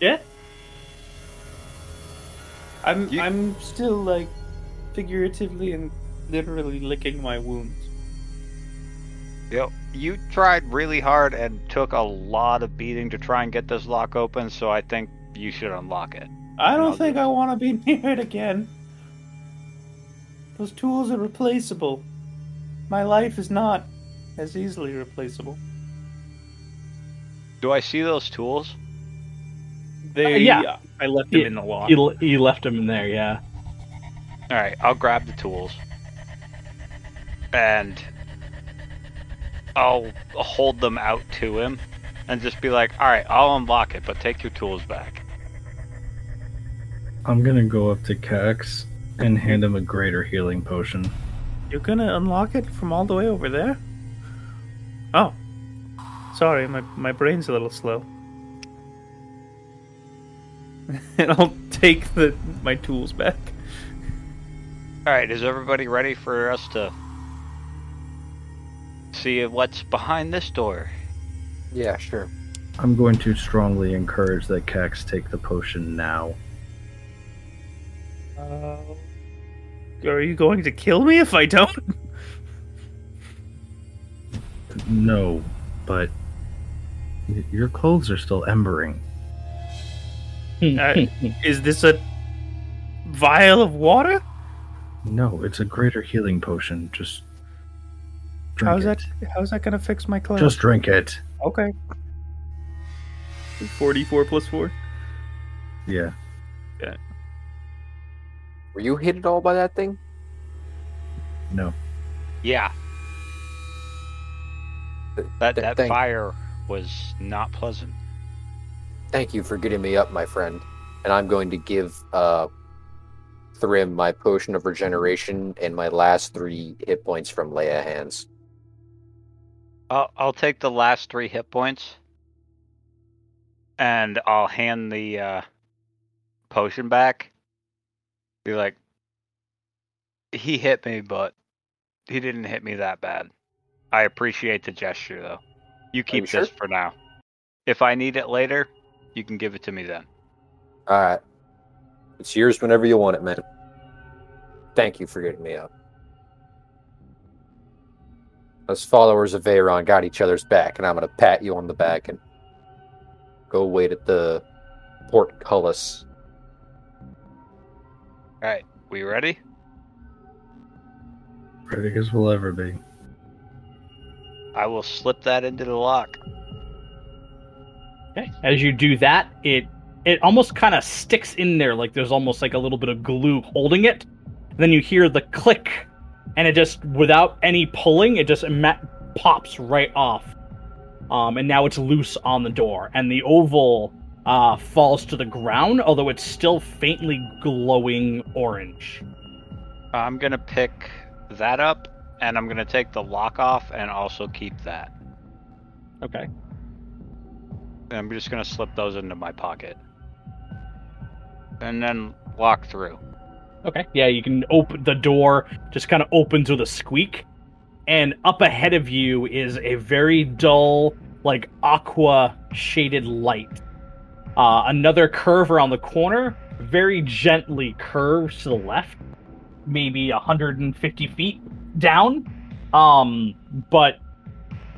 Yeah. I'm You- I'm still like figuratively and literally licking my wounds. You know, you tried really hard and took a lot of beating to try and get this lock open, so I think you should unlock it. I don't think it. I want to be near it again. Those tools are replaceable. My life is not as easily replaceable. Do I see those tools? They, Uh, yeah. I left them Yeah, in the lock. You, l- you left them in there, yeah. All right, I'll grab the tools, and I'll hold them out to him, and just be like, "All right, I'll unlock it, but take your tools back." I'm gonna go up to Kax and hand him a greater healing potion. You're gonna unlock it from all the way over there? Oh. Sorry, my, my brain's a little slow. and I'll take the my tools back. All right, is everybody ready for us to see what's behind this door? Yeah, sure. I'm going to strongly encourage that Kax take the potion now. Uh, are you going to kill me if I don't? No, but your clothes are still embering. Uh, Is this a vial of water? No, it's a greater healing potion. Just drink How's it. that? How's that gonna fix my clothes? Just drink it. okay. Forty-four plus four. Yeah. Yeah. Were you hit at all by that thing? No. Yeah, that Th- that thank- fire was not pleasant. Thank you for getting me up, my friend. And I'm going to give uh Thrym my potion of regeneration and my last three hit points from Leia hands. I'll I'll take the last three hit points, and I'll hand the uh, potion back. Be like, he hit me, but he didn't hit me that bad. I appreciate the gesture, though. You keep you this sure? for now. If I need it later, you can give it to me then. All right. It's yours whenever you want it, man. Thank you for getting me up. Us followers of Veyron got each other's back, and I'm going to pat you on the back and go wait at the portcullis. All right, we ready? Ready as we'll ever be. I will slip that into the lock. Okay. As you do that, it it almost kind of sticks in there, like there's almost like a little bit of glue holding it. And then you hear the click, and it just, without any pulling, it just ima- pops right off. Um, and now it's loose on the door, and the oval uh, falls to the ground, although it's still faintly glowing orange. I'm gonna pick that up, and I'm gonna take the lock off, and also keep that. Okay. I'm just gonna slip those into my pocket. And then walk through. Okay. Yeah, you can open the door, just kind of opens with a squeak. And up ahead of you is a very dull, like aqua shaded light. Uh, another curve around the corner, very gently curves to the left, maybe 150 feet down. Um, but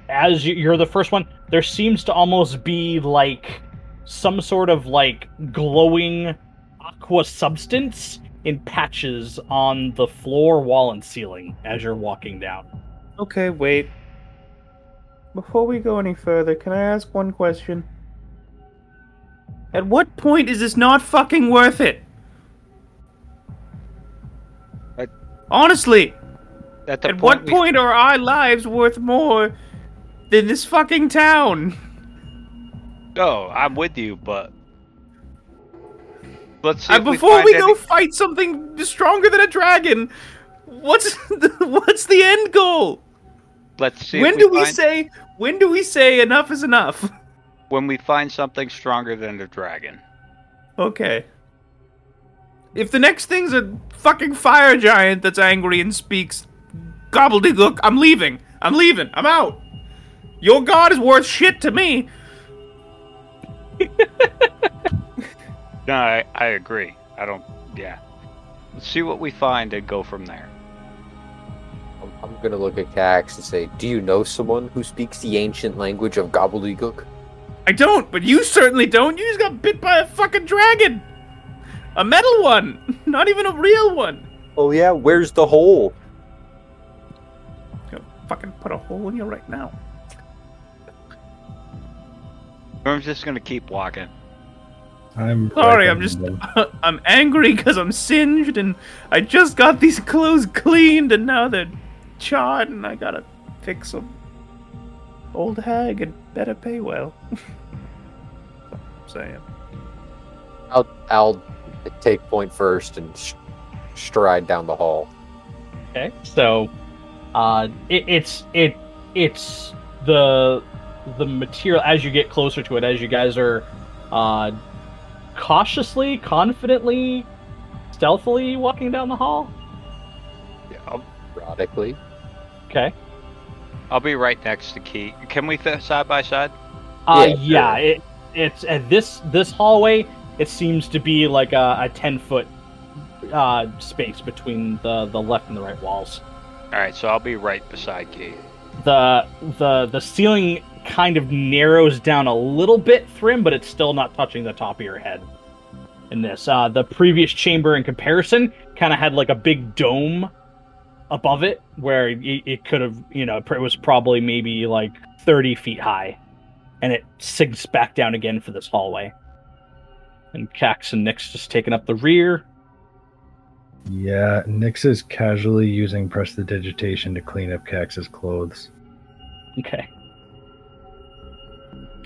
as you- you're the first one, there seems to almost be like some sort of like glowing aqua substance in patches on the floor, wall, and ceiling as you're walking down. Okay, wait. Before we go any further, can I ask one question? At what point is this not fucking worth it? I- Honestly, At the at what we- point are our lives worth more than this fucking town? No, I'm with you, but let's see. Uh, we before we any- go fight something stronger than a dragon, what's the, what's the end goal? let's see. when do we find- say when do we say enough is enough? when we find something stronger than the dragon? Okay. If the next thing's a fucking fire giant that's angry and speaks gobbledygook, I'm leaving. I'm leaving. I'm out. Your god is worth shit to me. No, I, I agree. I don't. Yeah. Let's see what we find and go from there. I'm, I'm, I'm gonna look at Kax and say, "Do you know someone who speaks the ancient language of gobbledygook?" I don't, but you certainly don't. You just got bit by a fucking dragon. A metal one, not even a real one. Oh yeah, where's the hole? Gonna fucking put a hole in you right now. I'm just gonna keep walking. I'm Sorry, I'm just. I'm angry because I'm singed and I just got these clothes cleaned and now they're charred and I gotta fix them. Old hag and better pay well. I'm saying. I'll I'll take point first and sh- stride down the hall. Okay, so uh, it, it's it it's the the material as you get closer to it, as you guys are uh, cautiously, confidently, stealthily walking down the hall. Yeah, erotically. Okay. I'll be right next to Kee. Can we fit side by side? Uh, Yeah, yeah, sure. it, it's at this this hallway. It seems to be like a, a ten foot uh, space between the the left and the right walls. All right, so I'll be right beside Kee. the the the ceiling kind of narrows down a little bit, Thrym, but it's still not touching the top of your head. In this, uh, the previous chamber, in comparison, kind of had like a big dome above it, where it, it could have, you know, it was probably maybe like thirty feet high, and it sinks back down again for this hallway. And Kax and Nyx's just taking up the rear. Yeah, Nyx is casually using prestidigitation to clean up Kax's clothes. Okay.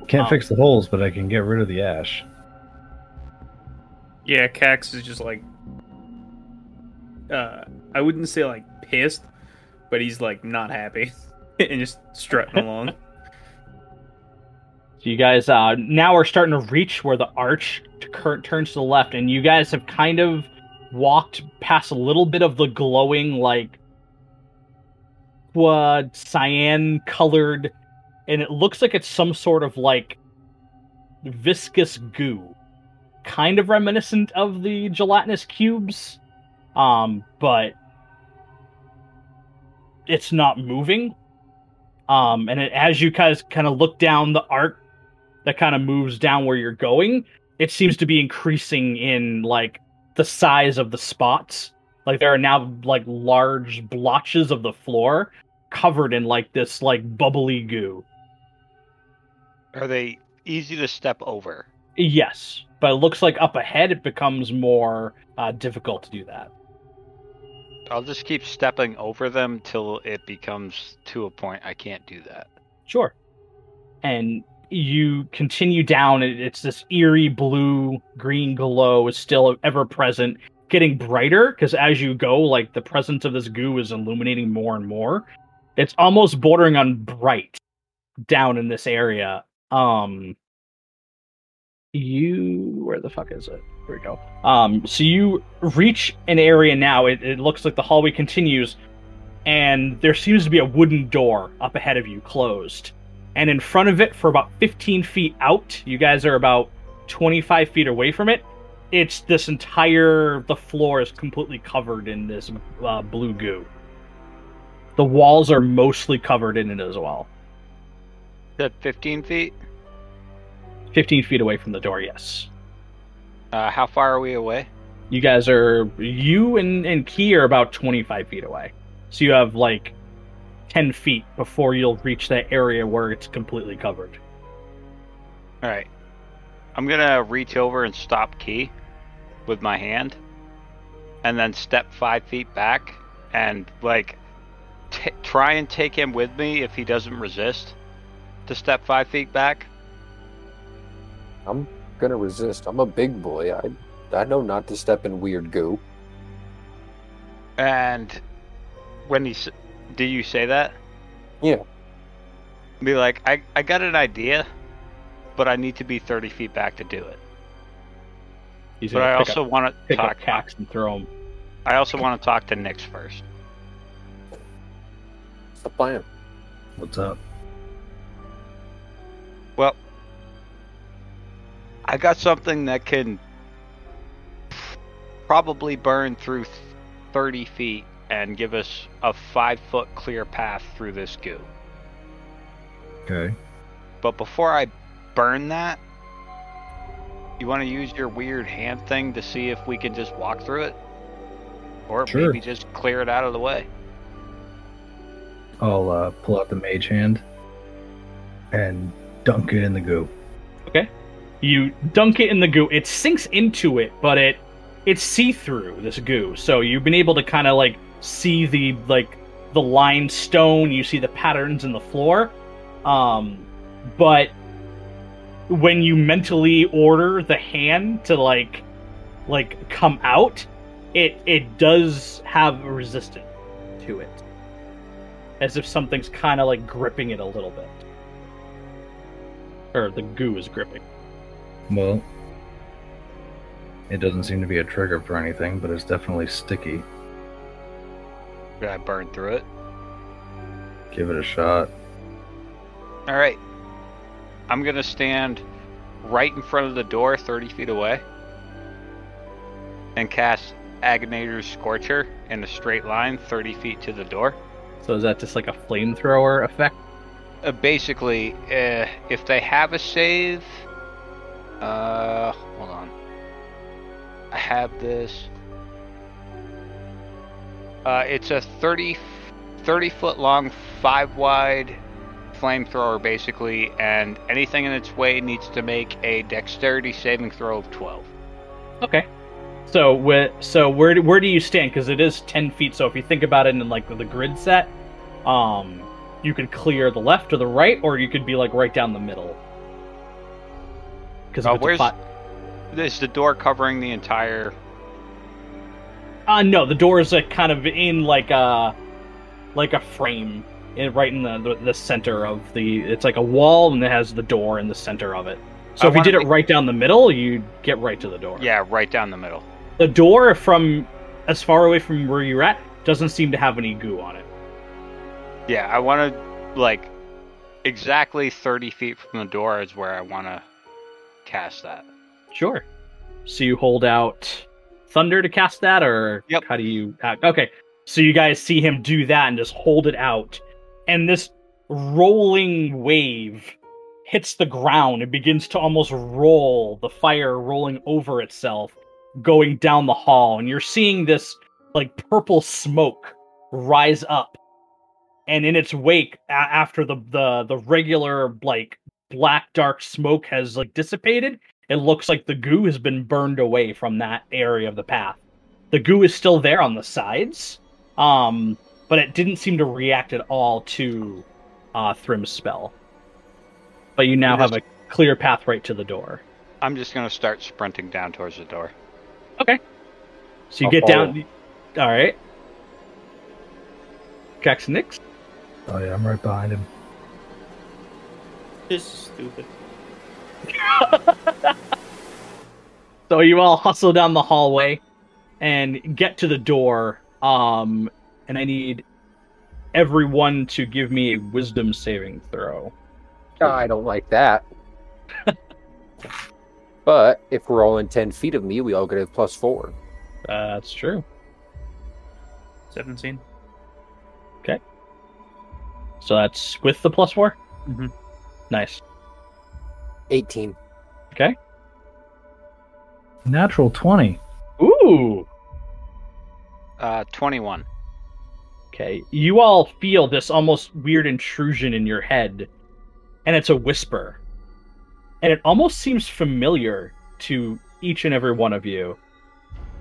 Can't Oh. fix the holes, but I can get rid of the ash. Yeah, Kax is just like uh I wouldn't say like pissed, but he's like not happy and just strutting along. So you guys uh, now are starting to reach where the arch t- cur- turns to the left, and you guys have kind of walked past a little bit of the glowing, like, what cyan colored, and it looks like it's some sort of like viscous goo, kind of reminiscent of the gelatinous cubes, um, but it's not moving. Um, and it, as you guys kind of look down the arc that kind of moves down where you're going, it seems to be increasing in like the size of the spots. Like there are now like large blotches of the floor covered in like this like bubbly goo. Are they easy to step over? Yes, but it looks like up ahead it becomes more uh, difficult to do that. I'll just keep stepping over them till it becomes to a point I can't do that. Sure. And you continue down, and it's this eerie blue green glow is still ever present, getting brighter because as you go, like the presence of this goo is illuminating more and more. It's almost bordering on bright down in this area. Um, you where the fuck is it? Here we go. Um, so you reach an area now. It, it looks like the hallway continues, and there seems to be a wooden door up ahead of you, closed. And in front of it, for about 15 feet out, you guys are about 25 feet away from it. It's this entire the floor is completely covered in this uh, blue goo. The walls are mostly covered in it as well. That 15 feet? 15 feet away from the door, yes. Uh, how far are we away? You guys are you and and Kee are about 25 feet away. So you have like 10 feet before you'll reach that area where it's completely covered. All right. I'm gonna reach over and stop Kee with my hand, and then step five feet back and like t- try and take him with me if he doesn't resist to step five feet back. I'm gonna resist. I'm a big boy. I I know not to step in weird goo. And when he, s- do you say that? Yeah. Be like, I I got an idea, but I need to be 30 feet back to do it. He's But I also want to pick talk. up Kax and throw him. I also want to talk to Nyx first. What's the plan? What's up? Well, I got something that can probably burn through 30 feet and give us a five foot clear path through this goo. Okay. But before I burn that, you want to use your weird hand thing to see if we can just walk through it? Or Sure. maybe just clear it out of the way. I'll uh, pull out the mage hand and dunk it in the goo. You dunk it in the goo. It sinks into it, but it it's see through this goo. So you've been able to kind of like see the like the lined stone. You see the patterns in the floor. Um, but when you mentally order the hand to like like come out, it it does have a resistance to it, as if something's kind of like gripping it a little bit, or the goo is gripping. Well, it doesn't seem to be a trigger for anything, but it's definitely sticky. Did I burn through it? Give it a shot. All right. I'm going to stand right in front of the door, 30 feet away, and cast Aganazzar's Scorcher in a straight line, 30 feet to the door. So is that just like a flamethrower effect? Uh, basically, uh, if they have a save, uh, hold on. I have this. Uh, it's a 30, 30 foot long, five wide flamethrower, basically, and anything in its way needs to make a dexterity saving throw of 12. Okay. So where so where where do you stand? Because it is ten feet. So if you think about it in like the grid set, um, you could clear the left or the right, or you could be like right down the middle. Because Uh, where's is the door covering the entire? Uh no, the door is like kind of in like a like a frame, in, right in the, the the center of the. It's like a wall, and it has the door in the center of it. So I if you did it be- right down the middle, you'd get right to the door. Yeah, right down the middle. The door from as far away from where you're at doesn't seem to have any goo on it. Yeah, I want to like exactly 30 feet from the door is where I want to cast that. Sure. So you hold out thunder to cast that, or Yep. how do you? Act? Okay. So you guys see him do that and just hold it out, and this rolling wave hits the ground and begins to almost roll. The fire rolling over itself, going down the hall, and you're seeing this like purple smoke rise up, and in its wake, a- after the the the regular like black dark smoke has like dissipated it looks like the goo has been burned away from that area of the path. The goo is still there on the sides, um, but it didn't seem to react at all to uh, Thrym's spell. But you now It have a clear path right to the door. I'm just going to start sprinting down towards the door. Okay. So you I'll get follow. down. All right. Kax Nyx. Oh yeah, I'm right behind him. This is stupid. So you all hustle down the hallway and get to the door. Um, and I need everyone to give me a wisdom saving throw. I don't like that. but if we're all in 10 feet of me, we all get a plus four. That's true. 17. Okay. So that's with the plus 4 Mhm. Nice. 18. Okay. Natural twenty. Ooh. Uh, 21. Okay. You all feel this almost weird intrusion in your head, and it's a whisper. And it almost seems familiar to each and every one of you.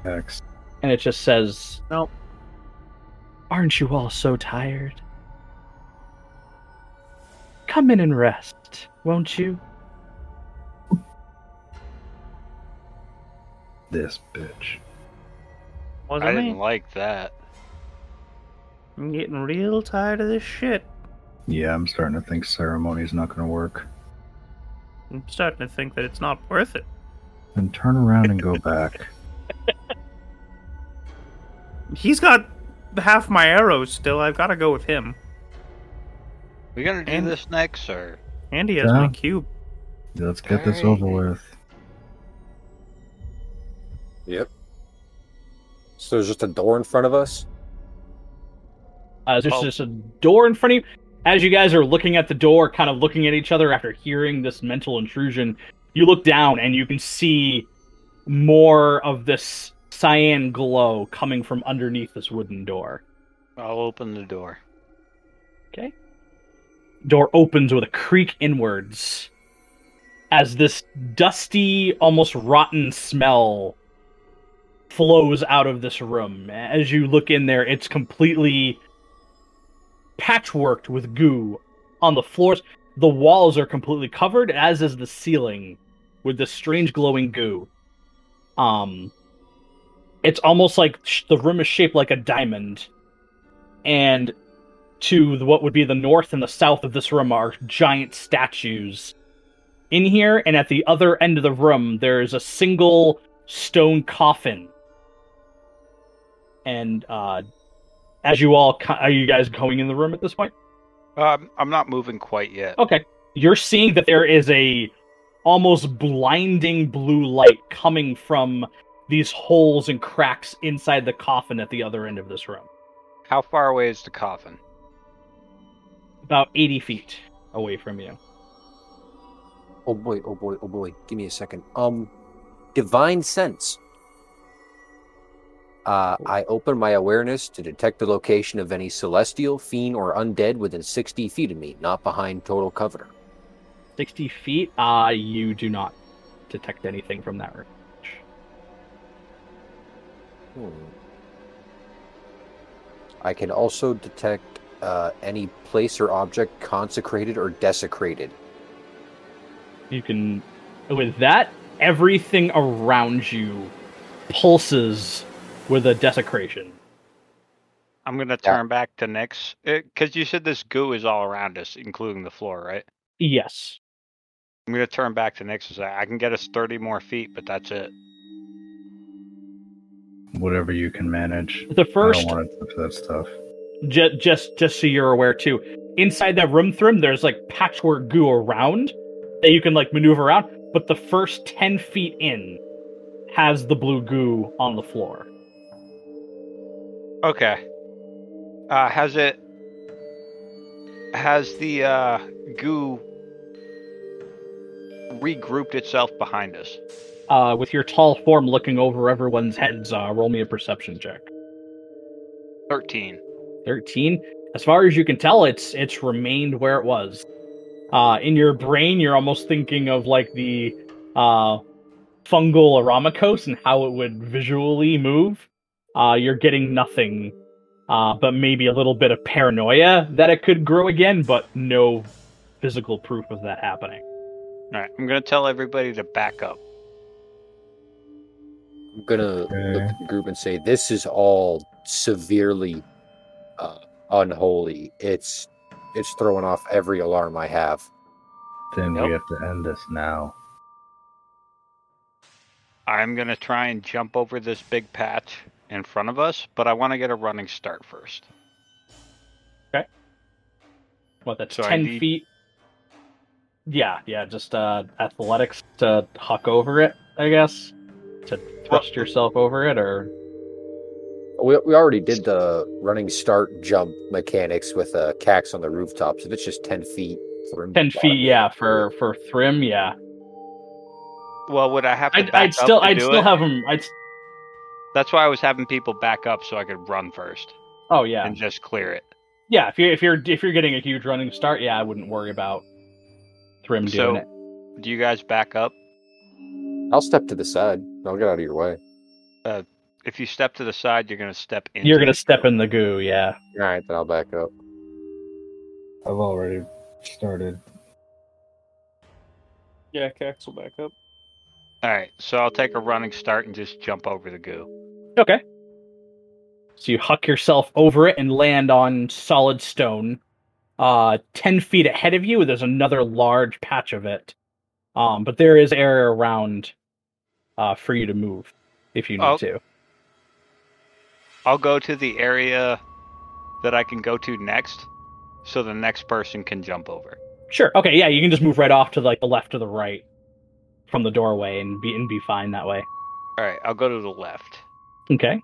X. And it just says, Nope. Aren't you all so tired? Come in and rest, won't you? This bitch. Wasn't I didn't like that. I'm getting real tired of this shit. Yeah, I'm starting to think ceremony's not going to work. I'm starting to think that it's not worth it. Then turn around and go back. He's got half my arrows still. I've got to go with him. We gonna do And- this next, or And he has my Yeah. cube. Let's get this Alright. over with. Yep. So there's just a door in front of us? Uh, there's Oh. just a door in front of you. As you guys are looking at the door, kind of looking at each other after hearing this mental intrusion, you look down and you can see more of this cyan glow coming from underneath this wooden door. I'll open the door. Door opens with a creak inwards as this dusty, almost rotten smell flows out of this room. As you look in there, it's completely patchworked with goo on the floors. The walls are completely covered, as is the ceiling, with this strange glowing goo. Um, it's almost like the room is shaped like a diamond, and to the, what would be the north and the south of this room are giant statues in here, and at the other end of the room, there's a single stone coffin. And uh, as you all, are you guys going in the room at this point? Um, I'm not moving quite yet. Okay, you're seeing that there is a almost blinding blue light coming from these holes and cracks inside the coffin at the other end of this room, How far away is the coffin? About 80 feet away from you. Oh boy, oh boy, oh boy. Give me a second. Um, divine sense. Uh, I open my awareness to detect the location of any celestial, fiend, or undead within 60 feet of me, not behind total cover. 60 feet, uh, you do not detect anything from that range. Hmm. I can also detect uh, any place or object consecrated or desecrated. You can, with that, everything around you pulses with a desecration. I'm gonna Yeah. turn back to Nyx because you said this goo is all around us, including the floor, right? Yes. I'm gonna turn back to Nyx and say I can get us 30 more feet, but that's it. Whatever you can manage. The I first, don't want to touch that stuff. Ju- just just so you're aware too, inside that room Thrym, there's like patchwork goo around that you can like maneuver around, but the first 10 feet in has the blue goo on the floor. Okay. Uh, has it? Has the uh, goo regrouped itself behind us? Uh, with your tall form looking over everyone's heads, uh, roll me a perception check. 13. 13 as far as you can tell it's it's remained where it was. Uh in your brain you're almost thinking of like the uh fungal aramacos and how it would visually move. Uh you're getting nothing uh but maybe a little bit of paranoia that it could grow again but no physical proof of that happening. All right, I'm gonna tell everybody to back up. I'm gonna look at the group and say, "This is all severely uh, unholy. It's it's throwing off every alarm I have." Then Nope. we have to end this now. I'm gonna try and jump over this big patch in front of us, but I want to get a running start first. Okay. what that's So 10 need- feet yeah yeah just uh athletics to huck over it i guess to thrust yourself over it or We, we already did the running start jump mechanics with uh, Kax on the rooftops. If it's just ten feet, for him- 10 feet yeah for for Thrym yeah Well, would I have to i'd, back I'd up still to i'd do still it? have him i'd That's why I was having people back up so I could run first oh yeah and just clear it. yeah if you're if you're if you're getting a huge running start yeah i wouldn't worry about Thrym doing So, it do you guys back up? I'll step to the side. I'll get out of your way. If you step to the side, you're gonna step in. you're gonna step in the goo yeah All right, then I'll back up. I've already started. Yeah, Kax will back up. All right, so I'll take a running start and just jump over the goo. okay so you huck yourself over it and land on solid stone uh 10 feet ahead of you there's another large patch of it um but there is area around uh for you to move if you need Oh. to I'll go to the area that I can go to next, so the next person can jump over. Sure. Okay. Yeah, you can just move right off to like the left or the right from the doorway and be and be fine that way. All right, I'll go to the left. Okay.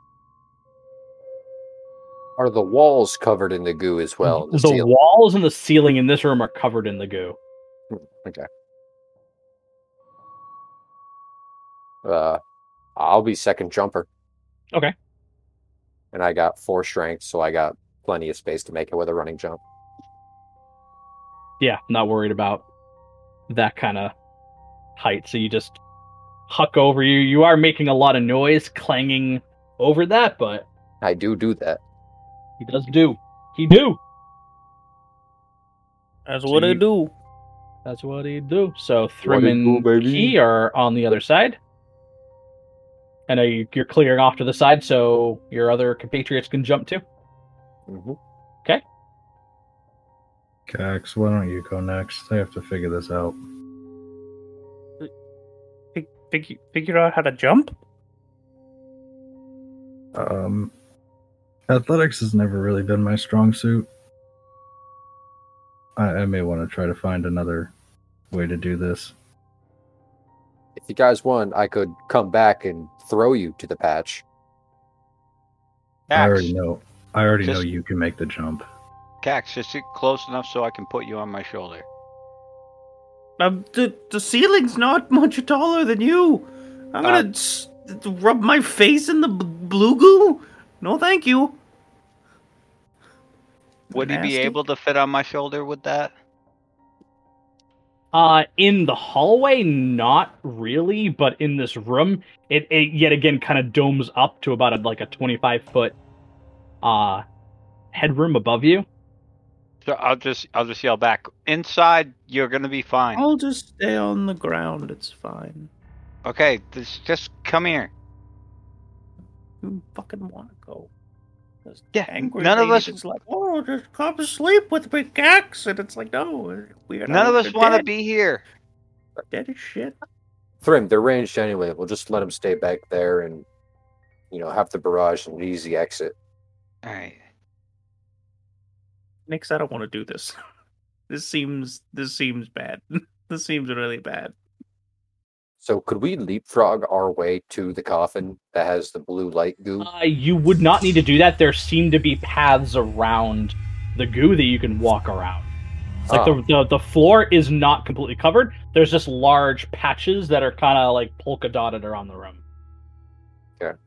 Are the walls covered in the goo as well? the ceiling? walls and the ceiling in this room are covered in the goo. Okay. Uh, I'll be second jumper. Okay. And I got four strength, so I got plenty of space to make it with a running jump. Yeah, not worried about that kind of height. So you just huck over. You you are making a lot of noise, clanging over that, but I do do that. he does do. He do. That's what I you- do. That's what he do. So What Thrym and do, baby. Kee are on the other side. I know you, you're clearing off to the side, so your other compatriots can jump too. hmm Okay. Kax, why don't you go next? I have to figure this out. Figure, figure out how to jump? Um, athletics has never really been my strong suit. I, I may want to try to find another way to do this. If you guys want, I could come back and throw you to the patch. I already know. I already know you can make the jump. Kax, just get close enough so I can put you on my shoulder. Um, the, the ceiling's not much taller than you. I'm Uh, gonna s- rub my face in the b- blue goo? No, thank you. Would he be able to fit on my shoulder with that? Uh, in the hallway, not really, but in this room, it, it yet again kind of domes up to about a, like a 25 foot uh headroom above you. So I'll just I'll just yell back. Inside, you're gonna be fine. I'll just stay on the ground. It's fine. Okay, just just come here. You fucking want to go? This Yeah, angry none of us- is like, oh, just come to sleep with big axe, and it's like, no, we are None of us want to be here. Are dead as shit. Thrym, they're ranged anyway. We'll just let them stay back there and, you know, have the barrage and an easy exit. All right. Nyx, I don't want to do this. This seems this seems bad. this seems really bad. So could we leapfrog our way to the coffin that has the blue light goo? Uh, you would not need to do that. There seem to be paths around the goo that you can walk around. Like Oh, the, the the floor is not completely covered. There's just large patches that are kind of like polka dotted around the room. Okay.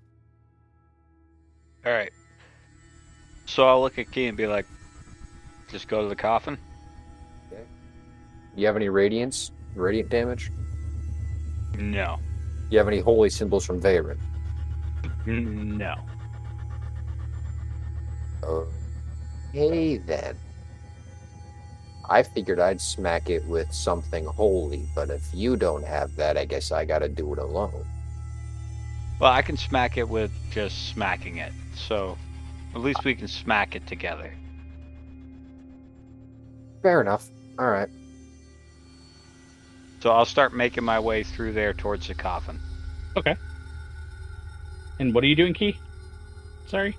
All right. So I'll look at Kee and be like, just go to the coffin. Okay. You have any radiance, radiant damage? No. You have any holy symbols from Veyron? No. Okay then. I figured I'd smack it with something holy, but if you don't have that, I guess I gotta do it alone. Well, I can smack it with just smacking it. So at least we can smack it together. Fair enough. Alright. So I'll start making my way through there towards the coffin. Okay. And what are you doing, Kee? Sorry.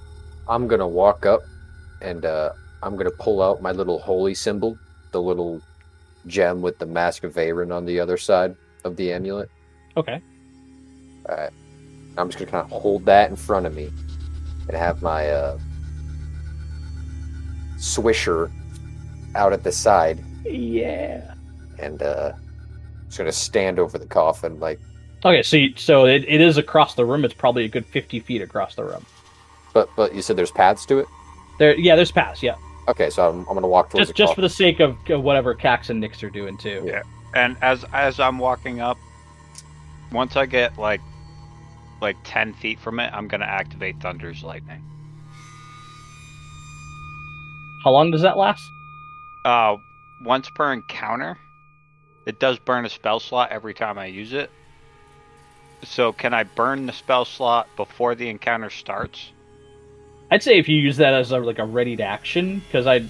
I'm gonna walk up and uh, I'm gonna pull out my little holy symbol, the little gem with the mask of Veyron on the other side of the amulet. Okay. Alright. I'm just gonna kind of hold that in front of me and have my uh, swisher out at the side Yeah. and uh, just gonna stand over the coffin like. Okay, so you, so it, it is across the room. It's probably a good fifty feet across the room. But but you said there's paths to it. There, yeah, there's paths. Yeah, Okay, so I'm, I'm gonna walk towards just the just for the sake of uh, whatever Kax and Nyx are doing too. Yeah. And as as I'm walking up, once I get like like ten feet from it, I'm gonna activate Thunder's lightning. How long does that last? Uh, once per encounter, it does burn a spell slot every time I use it. So can I burn the spell slot before the encounter starts? I'd say if you use that as a, like a ready to action, because I.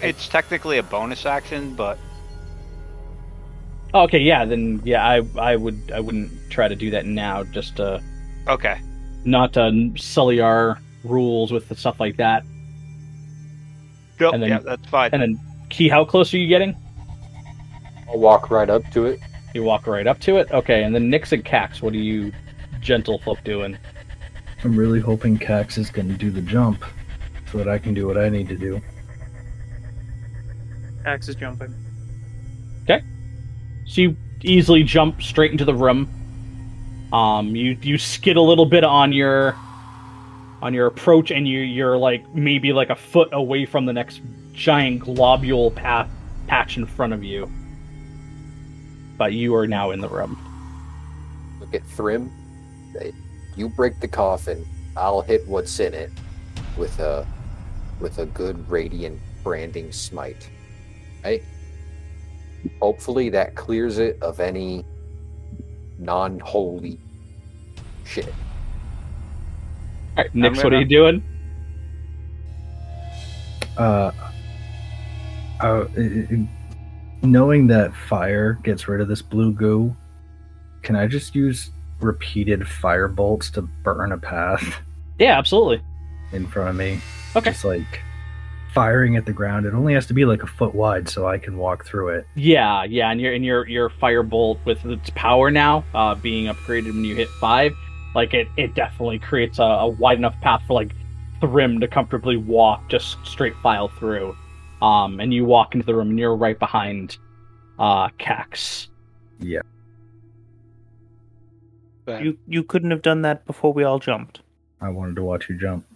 It's technically a bonus action, but Oh, okay, yeah, then yeah, I I would I wouldn't try to do that now, just to okay. not to sully our rules with stuff like that. Yep, And then- yeah, that's fine. And then, Kee, how close are you getting? I'll walk right up to it. You walk right up to it. Okay, and then Nyx and Kax, what are you, gentle folk, doing? I'm really hoping Kax is going to do the jump. so that I can do what I need to do. Kax is jumping. Okay. So you easily jump straight into the room. Um, you you skid a little bit on your on your approach, and you you're like maybe like a foot away from the next giant globule path patch in front of you. But you are now in the room. Look at Thrym. You break the coffin, I'll hit what's in it with a with a good radiant branding smite. Right? Hopefully that clears it of any non-holy shit. All right, Nyx, what are you doing? Uh, uh, i- i- knowing that fire gets rid of this blue goo, can I just use repeated fire bolts to burn a path Yeah, absolutely. in front of me? Okay. Just like firing at the ground. It only has to be like a foot wide so I can walk through it. Yeah, yeah, and your and your your firebolt with its power now uh, being upgraded when you hit five, like it it definitely creates a, a wide enough path for like Thrym to comfortably walk just straight file through. Um, and you walk into the room and you're right behind uh Kax. Yeah. You you couldn't have done that before we all jumped. I wanted to watch you jump.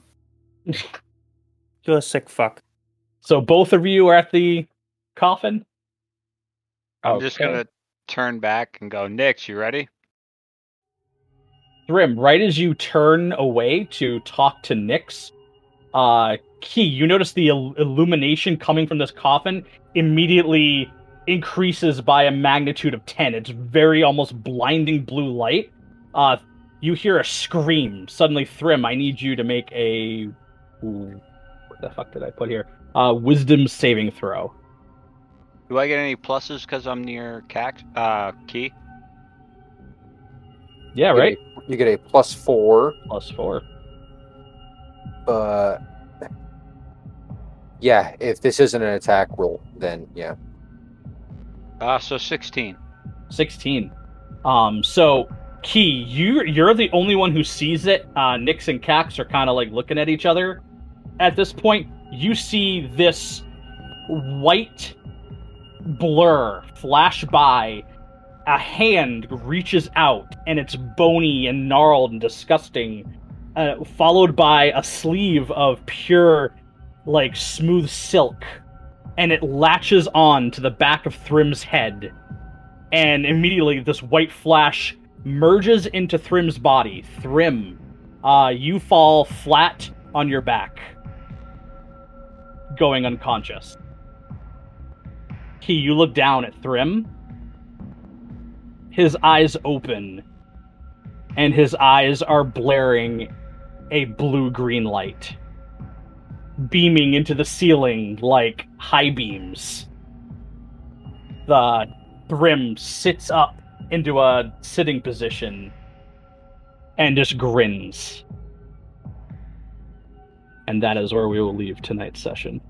You're a sick fuck. So both of you are at the coffin. I'm just gonna turn back and go, Nyx, you ready? Thrym, right as you turn away to talk to Nyx, uh, Kee, you notice the il- illumination coming from this coffin immediately increases by a magnitude of 10. It's very almost blinding blue light. Uh, you hear a scream. Suddenly, Thrym, I need you to make a. Ooh, what the fuck did I put here? Uh, wisdom saving throw. Do I get any pluses because I'm near Kax? Uh, Kee? Yeah, You get right? a- You get a plus four, Plus four. But yeah, if this isn't an attack roll, then yeah. Uh, so 16. 16. Um, so Kee, you you're the only one who sees it. Uh, Nyx and Kax are kind of like looking at each other. At this point, you see this white blur flash by. A hand reaches out, and it's bony and gnarled and disgusting, uh, followed by a sleeve of pure, like smooth silk, and it latches on to the back of Thrym's head and immediately this white flash merges into Thrym's body. Thrym, uh, you fall flat on your back, going unconscious. Kee, you look down at Thrym. His eyes open, and his eyes are blaring a blue green light, beaming into the ceiling like high beams. The Thrym sits up into a sitting position and just grins. And that is where we will leave tonight's session.